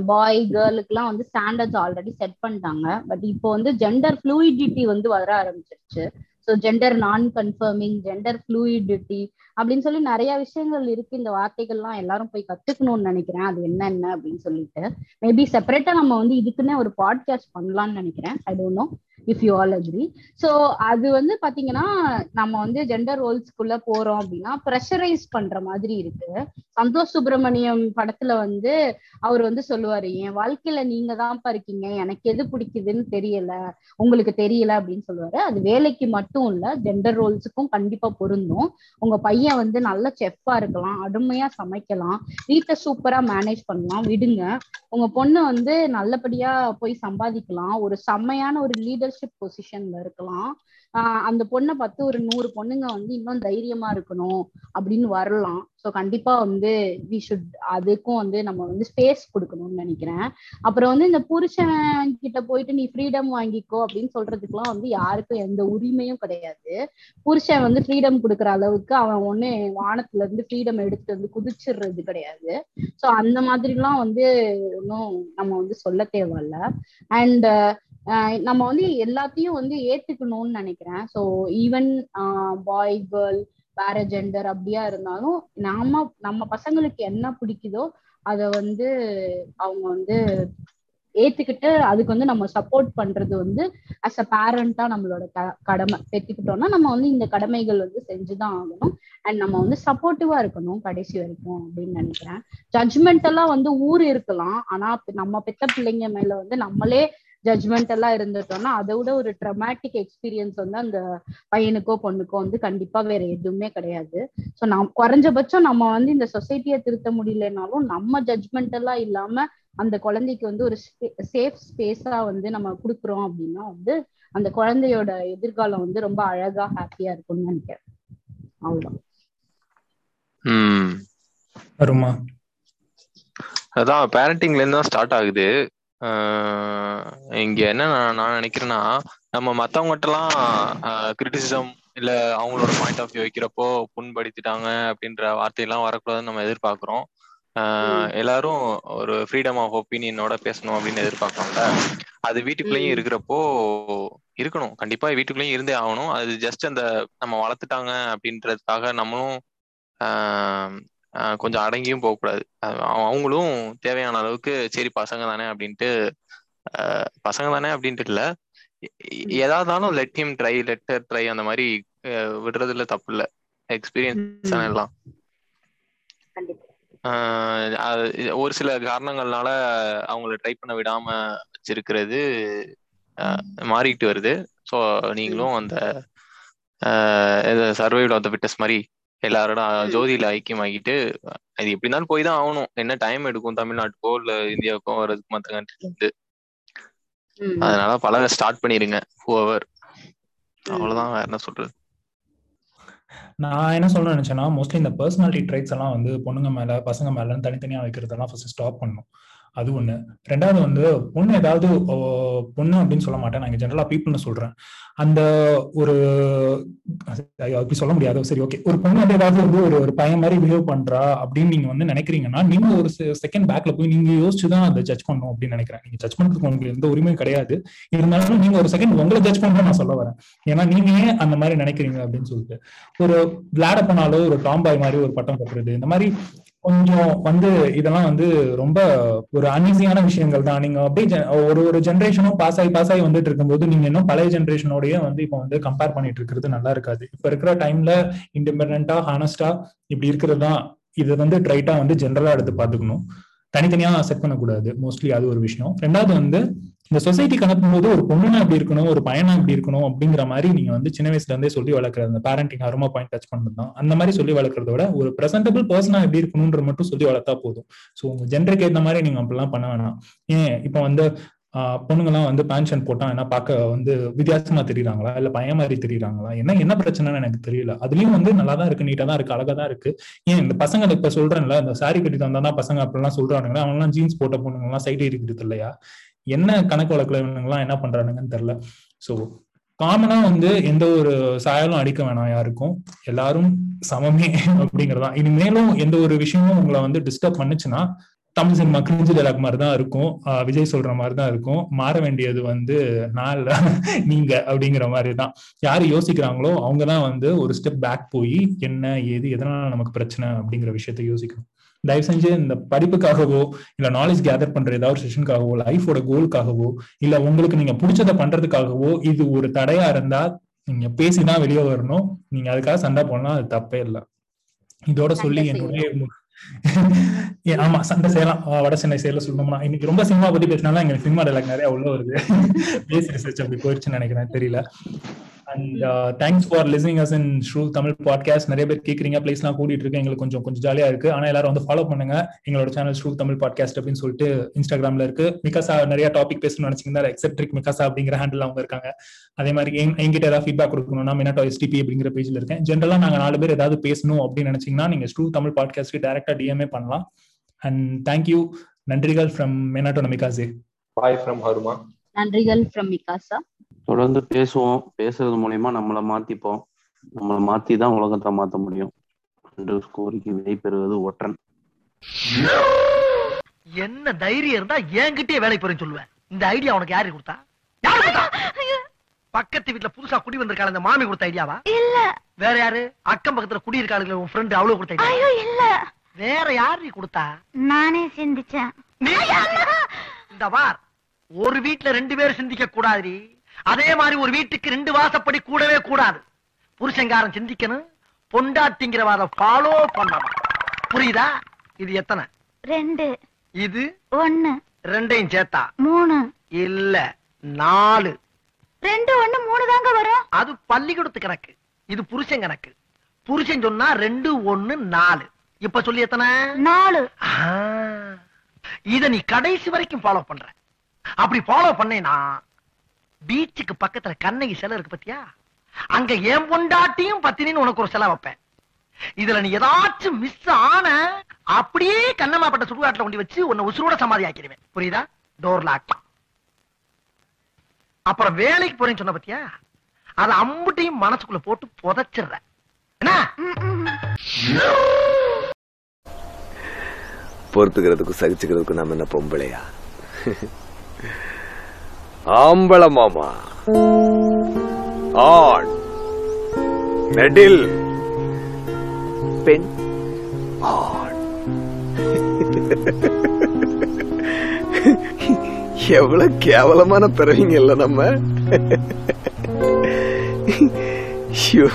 பாய் கேர்ளுக்குலாம் வந்து ஸ்டாண்டர்ட்ஸ் ஆல்ரெடி செட் பண்ணிட்டாங்க. பட் இப்போ வந்து ஜெண்டர் ஃப்ளூயிடிட்டி வந்து வர ஆரம்பிச்சிருச்சு. So gender non conforming gender fluidity அப்படின்னு சொல்லி நிறைய விஷயங்கள் இருக்கு. இந்த வார்த்தைகள்லாம் எல்லாரும் போய் கத்துக்கணும்னு நினைக்கிறேன். அது என்னென்ன அப்படின்னு சொல்லிட்டு. மேபி செப்பரேட்டா நம்ம வந்து இதுக்குன்னே ஒரு பாட்காஸ்ட் பண்ணலாம்னு நினைக்கிறேன். I don't know if you all agree so அது வந்து பாத்தீங்கன்னா நம்ம வந்து ஜெண்டர் ரோல்ஸ்க்குள்ள போறோம் அப்படின்னா ப்ரெஷரைஸ் பண்ற மாதிரி இருக்கு. சந்தோஷ் சுப்பிரமணியம் படத்துல வந்து அவர் வந்து சொல்லுவாரு என் வாழ்க்கையில நீங்க தான்ப்பா இருக்கீங்க. எனக்கு எது பிடிக்குதுன்னு தெரியல. உங்களுக்கு தெரியல அப்படின்னு சொல்லுவாரு. அது வேலைக்கு மட்டும் மட்டும் இல்ல ஜெண்டர் ரோல்ஸுக்கும் கண்டிப்பா பொருந்தும். உங்க பையன் வந்து நல்ல செஃப்பா இருக்கலாம் அருமையா சமைக்கலாம் வீட்டை சூப்பரா மேனேஜ் பண்ணலாம் விடுங்க. உங்க பொண்ணு வந்து நல்லபடியா போய் சம்பாதிக்கலாம். ஒரு செம்மையான ஒரு லீடர்ஷிப் பொசிஷன்ல இருக்கலாம். ஆஹ் அந்த பொண்ணை பார்த்து ஒரு நூறு பொண்ணுங்க வந்து இன்னும் தைரியமா இருக்கணும் அப்படின்னு வரலாம். ஸோ கண்டிப்பா வந்து வி ஷுட் அதுக்கும் வந்து நம்ம வந்து ஸ்பேஸ் கொடுக்கணும்னு நினைக்கிறேன். அப்புறம் வந்து இந்த புருஷன் கிட்ட போயிட்டு நீ ஃப்ரீடம் வாங்கிக்கோ அப்படின்னு சொல்றதுக்குலாம் வந்து யாருக்கும் எந்த உரிமையும் கிடையாது. புருஷன் வந்து ஃப்ரீடம் கொடுக்குற அளவுக்கு அவன் ஒண்ணு வானத்துல இருந்து ஃப்ரீடம் எடுத்துட்டு வந்து குதிச்சிடுறது கிடையாது. ஸோ அந்த மாதிரிலாம் வந்து ஒன்றும் நம்ம வந்து சொல்ல தேவையில்ல. அண்ட் நம்ம வந்து எல்லாத்தையும் வந்து ஏத்துக்கணும்னு நினைக்கிறேன். ஸோ ஈவன் பாய் கேர்ள் வேற ஜெண்டர் அப்படியா இருந்தாலும் நாம நம்ம பசங்களுக்கு என்ன பிடிக்குதோ அத வந்து அவங்க வந்து ஏத்துக்கிட்டு அதுக்கு வந்து நம்ம சப்போர்ட் பண்றது வந்து அஸ் அ பேரண்டா நம்மளோட க- கடமை. பெற்றுக்கிட்டோம்னா நம்ம வந்து இந்த கடமைகள் வந்து செஞ்சுதான் ஆகணும். அண்ட் நம்ம வந்து சப்போர்ட்டிவா இருக்கணும் கடைசி வரைக்கும் அப்படின்னு நினைக்கிறேன். ஜட்ஜ்மெண்ட் எல்லாம் வந்து ஊர் இருக்கலாம். ஆனா நம்ம பெத்த பிள்ளைங்க மேல வந்து நம்மளே ஜட்ஜ்மெண்ட் எல்லாம் இருந்துட்டோம்னா அதை விட ஒரு ட்ரமாட்டிக் எக்ஸ்பீரியன்ஸ் வந்து அந்த பையனுக்கோ பொண்ணுக்கோ வந்து கண்டிப்பா வேற எதுவுமே கிடையாது. ஸோ நம் குறைஞ்சபட்சம் நம்ம வந்து இந்த சொசைட்டியை திருத்த முடியலனாலும் நம்ம ஜட்ஜ்மெண்ட் எல்லாம் இல்லாம அந்த குழந்தைக்கு வந்து ஒரு சேஃப் ஸ்பேஸா வந்து நம்ம கொடுக்குறோம் அப்படின்னா வந்து அந்த குழந்தையோட எதிர்காலம் வந்து ரொம்ப அழகா ஹாப்பியா இருக்கும்னு நினைக்கிறேன். அவ்வளவுதான். ம். வருமா அதான் பேரண்டிங்ல இருந்து தான் ஸ்டார்ட் ஆகுது. இங்க என்ன நான் நான் நினைக்கிறேன்னா நம்ம மத்தவங்ககிட்டலாம் கிரிட்டிசிசம் இல்ல அவங்களோட பாயிண்ட் ஆஃப் வியூ வைக்கிறப்போ புண்படுத்திட்டாங்க அப்படின்ற வார்த்தையெல்லாம் வரக்கூடாதுன்னு நம்ம எதிர்பார்க்கிறோம். எல்லாரும் ஒரு ஃப்ரீடம் ஆஃப் ஒப்பீனியனோட பேசணும் அப்படின்னு எதிர்பார்க்கறோம்ல அது வீட்டுக்குள்ளேயும். இருக்கிறப்போ இருக்கணும். கண்டிப்பா வீட்டுக்குள்ளேயும் இருந்தே ஆகணும். அது ஜஸ்ட் அந்த நம்ம வளர்த்துட்டாங்க அப்படின்றதுக்காக நம்மளும் கொஞ்சம் அடங்கியும் போகக்கூடாது அவங்களும் தேவையான அளவுக்கு சரி பசங்க தானே அப்படின்ட்டு பசங்க தானே அப்படின்ட்டு இல்ல. ஏதாவதாலும் let him try let her try அந்த மாதிரி விடுறதுல தப்பு இல்ல. எக்ஸ்பீரியன்ஸ் தானே எல்லாம். ஒரு சில காரணங்கள்னால அவங்கள ட்ரை பண்ண விடாம வச்சிருக்கிறது மாறிட்டு வருது. ஸோ நீங்களும் அந்த சர்வைவல் ஆஃப் த ஃபிட்டஸ் மாதிரி எல்லாரோட ம். ஜோதியில ஐக்கியமாக்கிட்டு அது எப்படி இருந்தாலும் போய் தான் ஆகணும். என்ன டைம் எடுக்கும் தமிழ்நாட்டுக்கோ இல்ல இந்தியாவுக்கோ வர்றதுக்கு மற்ற கண்ட்ரில இருந்து. அதனால பழக ஸ்டார்ட் பண்ணிருங்க ஹூவர் அவ்வளவுதான் வேற என்ன சொல்றது? நான் என்ன சொல்ல நினைச்சேன்னா மோஸ்ட்லி இந்த பர்சனாலிட்டி ட்ரைட்ஸ் எல்லாம் வந்து பொண்ணுங்க மேல பசங்க மேல தனித்தனியா வைக்கிறதெல்லாம் ஃபர்ஸ்ட் ஸ்டாப் பண்ணும் அது ஒண்ணு. ரெண்டாவது வந்து பொண்ணு ஏதாவது ஓ, பொண்ணு அப்படின்னு சொல்ல மாட்டேன். நான் ஜென்ரலா பீப்புள்னு சொல்றேன். அந்த ஒரு அப்படி சொல்ல முடியாது. சரி ஓகே ஒரு பொண்ணு வந்து ஏதாவது வந்து ஒரு ஒரு பையன் மாதிரி பிஹேவ் பண்றா அப்படின்னு நீங்க வந்து நினைக்கிறீங்கன்னா நீங்க ஒரு செகண்ட் பேக்ல போய் நீங்க யோசிச்சு தான் அதை ஜட்ஜ் பண்ணணும் அப்படின்னு நினைக்கிறேன். நீங்க ஜட்ஜ் பண்றதுக்கு உங்களுக்கு எந்த உரிமையும் கிடையாது. இருந்தாலும் நீங்க ஒரு செகண்ட் உங்களை ஜட்ஜ் பண்ணணும் நான் சொல்ல வரேன். ஏன்னா நீங்க ஏன் அந்த மாதிரி நினைக்கிறீங்க அப்படின்னு சொல்லிட்டு. ஒரு விளையாட போனாலோ ஒரு டாம்பாய் மாதிரி ஒரு பட்டம் கட்டுறது இந்த மாதிரி கொஞ்சம் வந்து இதெல்லாம் வந்து ரொம்ப ஒரு அன்ஈஸியான விஷயங்கள் தான். நீங்க அப்படியே ஒரு ஒரு ஜென்ரேஷனும் பாஸ் ஆகி பாஸ் ஆகி வந்துட்டு இருக்கும்போது நீங்க இன்னும் பழைய ஜென்ரேஷனோடய வந்து இப்போ வந்து கம்பேர் பண்ணிட்டு இருக்கிறது நல்லா இருக்காது. இப்ப இருக்கிற டைம்ல இண்டிபெண்டா ஹானஸ்டா இப்படி இருக்கிறது தான். இது வந்து ட்ரைட்டா வந்து ஜென்ரலா எடுத்து பாத்துக்கணும் தனித்தனியா செட் பண்ணக்கூடாது. மோஸ்ட்லி அது ஒரு விஷயம். ரெண்டாவது வந்து இந்த சொசைட்டிக்கு அனுப்பும்போது ஒரு பொண்ணுனா அப்படி இருக்கணும் ஒரு பையனா அப்படி இருக்கணும் அப்படிங்கிற மாதிரி நீங்க வந்து சின்ன வயசுல இருந்தே சொல்லி வளர்க்குறது அந்த பேரண்டிங் அருமா பாயிண்ட் டச் பண்ணது அந்த மாதிரி சொல்லி வளர்க்குறத விட ஒரு பிரசன்டபிள் பர்சனா எப்படி இருக்கணும்ன்ற மட்டும் சொல்லி வளர்த்தா போதும். ஸோ உங்க ஜென்டருக்கு ஏற்ற மாதிரி நீங்க அப்படிலாம் பண்ண வேணாம். ஏன் இப்போ வந்து ஆஹ் வந்து பேன்ஷன் போட்டா என்ன பார்க்க வந்து வித்தியாசமா தெரியுறாங்களா? இல்ல பையன் மாதிரி தெரியுறாங்களா? என்ன என்ன பிரச்சனைன்னு எனக்கு தெரியல. அதுலயும் வந்து நல்லா தான் இருக்கு நீட்டா தான் இருக்கு அழகா தான் இருக்கு. ஏன் இந்த பசங்க இப்ப சொல்றேன்ல இந்த சாரி கட்டி தந்தா பசங்க அப்படிலாம் சொல்றானுங்களா அவங்க எல்லாம் ஜீன்ஸ் போட்ட பொண்ணுங்க எல்லாம் சைடு இருக்குது இல்லையா? என்ன கணக்கு வழக்கில் இவனுங்கெல்லாம் என்ன பண்றானுங்கன்னு தெரியல. சோ காமனா வந்து எந்த ஒரு சாயலும் அடிக்க வேணாம் யாருக்கும். எல்லாரும் சமமே அப்படிங்கறதான் இனிமேலும் எந்த ஒரு விஷயமும் உங்களை வந்து டிஸ்டர்ப் பண்ணுச்சுன்னா தமிழ் சினிமா கிரிஞ்சு டைலாக் மாதிரி தான் இருக்கும். விஜய் சொல்ற மாதிரி தான் இருக்கும். மாற வேண்டியது வந்து நான் இல்ல நீங்க அப்படிங்கிற மாதிரி தான். யாரு யோசிக்கிறாங்களோ அவங்க தான் வந்து ஒரு ஸ்டெப் பேக் போய் என்ன ஏது எதனால நமக்கு பிரச்சனை அப்படிங்கிற விஷயத்த யோசிக்கணும். தயவு செஞ்சு இந்த படிப்புக்காகவோ இல்ல நாலேஜ் கேதர் பண்ற ஏதாவது ஒரு செஷனுக்காகவோ லைஃபோட கோலுக்காகவோ இல்ல உங்களுக்கு நீங்க பிடிச்சதை பண்றதுக்காகவோ இது ஒரு தடையா இருந்தா நீங்க பேசிதான் வெளியே வரணும். நீங்க அதுக்காக சண்டை போடலாம் அது தப்பே இல்லை. இதோட சொல்லி என்னுடைய ஆமா சண்டை செய்யலாம். வட சென்னை செயல சொல்லணும்னா இன்னைக்கு ரொம்ப சினிமா பத்தி பேசினாலும் எங்க சினிமா டைலாக் நிறைய உள்ள வருது. பேசி ரிசர்ச் அப்படி போயிருச்சுன்னு நினைக்கிறேன் தெரியல. And thanks for listening us in shoe Tamil podcast நிறைய பேர் கேக்குறீங்க பிளேஸ்லாம் கூட்டிட்டு இருக்கு எங்களுக்கு கொஞ்சம் கொஞ்சம் ஜாலியா இருக்கு. ஆனா எல்லாரும் வந்து ஃபாலோ பண்ணுங்க. எங்களோட சேனல் ஷூ தமிழ் பாட்காஸ்ட் அப்படின்னு சொல்லிட்டு இன்ஸ்டாகிராம்ல இருக்கு. மிகாசா நிறைய டாபிக் பேசணும்னு நினைச்சீங்கன்னா எக்ஸெப்ட்ரிக் மிகாசா அப்படிங்கிற ஹேண்டில் அவங்க இருக்காங்க. அதே மாதிரி எங்க- எங்கிட்ட ஏதாவது ஃபீட்பேக் கொடுக்கணும்னா மினாட்டோ எஸ்டிபி அப்படிங்கிற பேஜ்ல இருக்கேன். ஜென்ரலா நாங்க நாலு பேர் ஏதாவது பேசணும் அப்படின்னு நினைச்சீங்கன்னா நீங்க ஸ்டூ தமிழ் பாட்காஸ்ட்க்கு டேரக்டா டிஎம்ஏ பண்ணலாம். அண்ட் தேங்க்யூ நன்றிகள் from Minato Namikaze boy from Haruma நன்றிகள் ஃப்ரம் மிகாசா தொடர்ந்து பேசுவோம். பேசுறது மூலியமா நம்மளை மாத்திப்போம். நம்மளை மாத்தி தான் உலகத்தை மாத்த முடியும். என்று கோரிக்கை விடை பெறுவது ஒற்றன். என்ன தைரியம் இருந்தா என்கிட்டயே வேலைக்கு போறேன்னு சொல்லுவேன். இந்த ஐடியா உனக்கு யாரு கொடுத்தா? பக்கத்து வீட்ல புதுசா குடி வந்திருக்காள் அந்த மாமி கொடுத்த ஐடியாவா? இல்ல. வேற யாரு? அக்கம் பக்கத்துல குடி இருக்காளுங்களே உன் ஃப்ரெண்ட் அவ்வளவு கொடுத்த ஐடியா. ஐயோ இல்ல. வேற யாரு கொடுத்தா? நானே சிந்திச்சேன். நீ? இந்த பார் ஒரு வீட்ல ரெண்டு பேர் சிந்திக்க கூடாது அதே மாதிரி ஒரு வீட்டுக்கு ரெண்டு வாசப்படி கூடவே கூடாது. புருஷங்காரன் சிந்திக்கணும் பொண்டாட்டிங்கிறவாத ஃபாலோ பண்ணணும். புரியுதா? இது எத்தனை? ரெண்டு. இது? ஒண்ணு. ரெண்டையும் சேர்த்தா? மூணு. இல்ல நாலு. ரெண்டு ஒண்ணு மூணு தாங்க வரும். அது பள்ளிக்கூடத்து கணக்கு. இது புருஷன் கணக்கு. புருஷன் சொன்னா ரெண்டு ஒண்ணு நாலு. இப்ப சொல்லி எத்தனை? நாலு. இத நீ கடைசி வரைக்கும் ஃபாலோ பண்ற. அப்படி ஃபாலோ பண்ணேனா பீச்சுக்கு பக்கத்துல கண்ணகி சிலை இருக்கு பத்தியா? அங்க என் பொண்டாட்டியும் பத்தினின்னு உனக்கு ஒரு சிலை வைப்பேன். இதுல நீ ஏதாச்சும் மிஸ் ஆன அப்படியே கண்ணமாப்பட்ட சுடுகாட்டுல கொண்டு வச்சு உன்னை உசுரோட சமாதி ஆக்கிடுவேன் புரியுதா? டோர் லாக் அப்புறம் வேலைக்கு போறேன்னு சொன்ன பத்தியா? அத அம்புட்டையும் மனசுக்குள்ள போட்டு புதைச்சிடுற. என்ன? பொறுத்துக்கிறதுக்கும் சகிச்சுக்கிறதுக்கும் நம்ம என்ன பொம்பளையா? ஆம்பள மாமா. ஆண். நெடில் பெண். ஆண். எவ்வளவு கேவலமான பிறவிங்க இல்ல நம்ம. ஐயோ.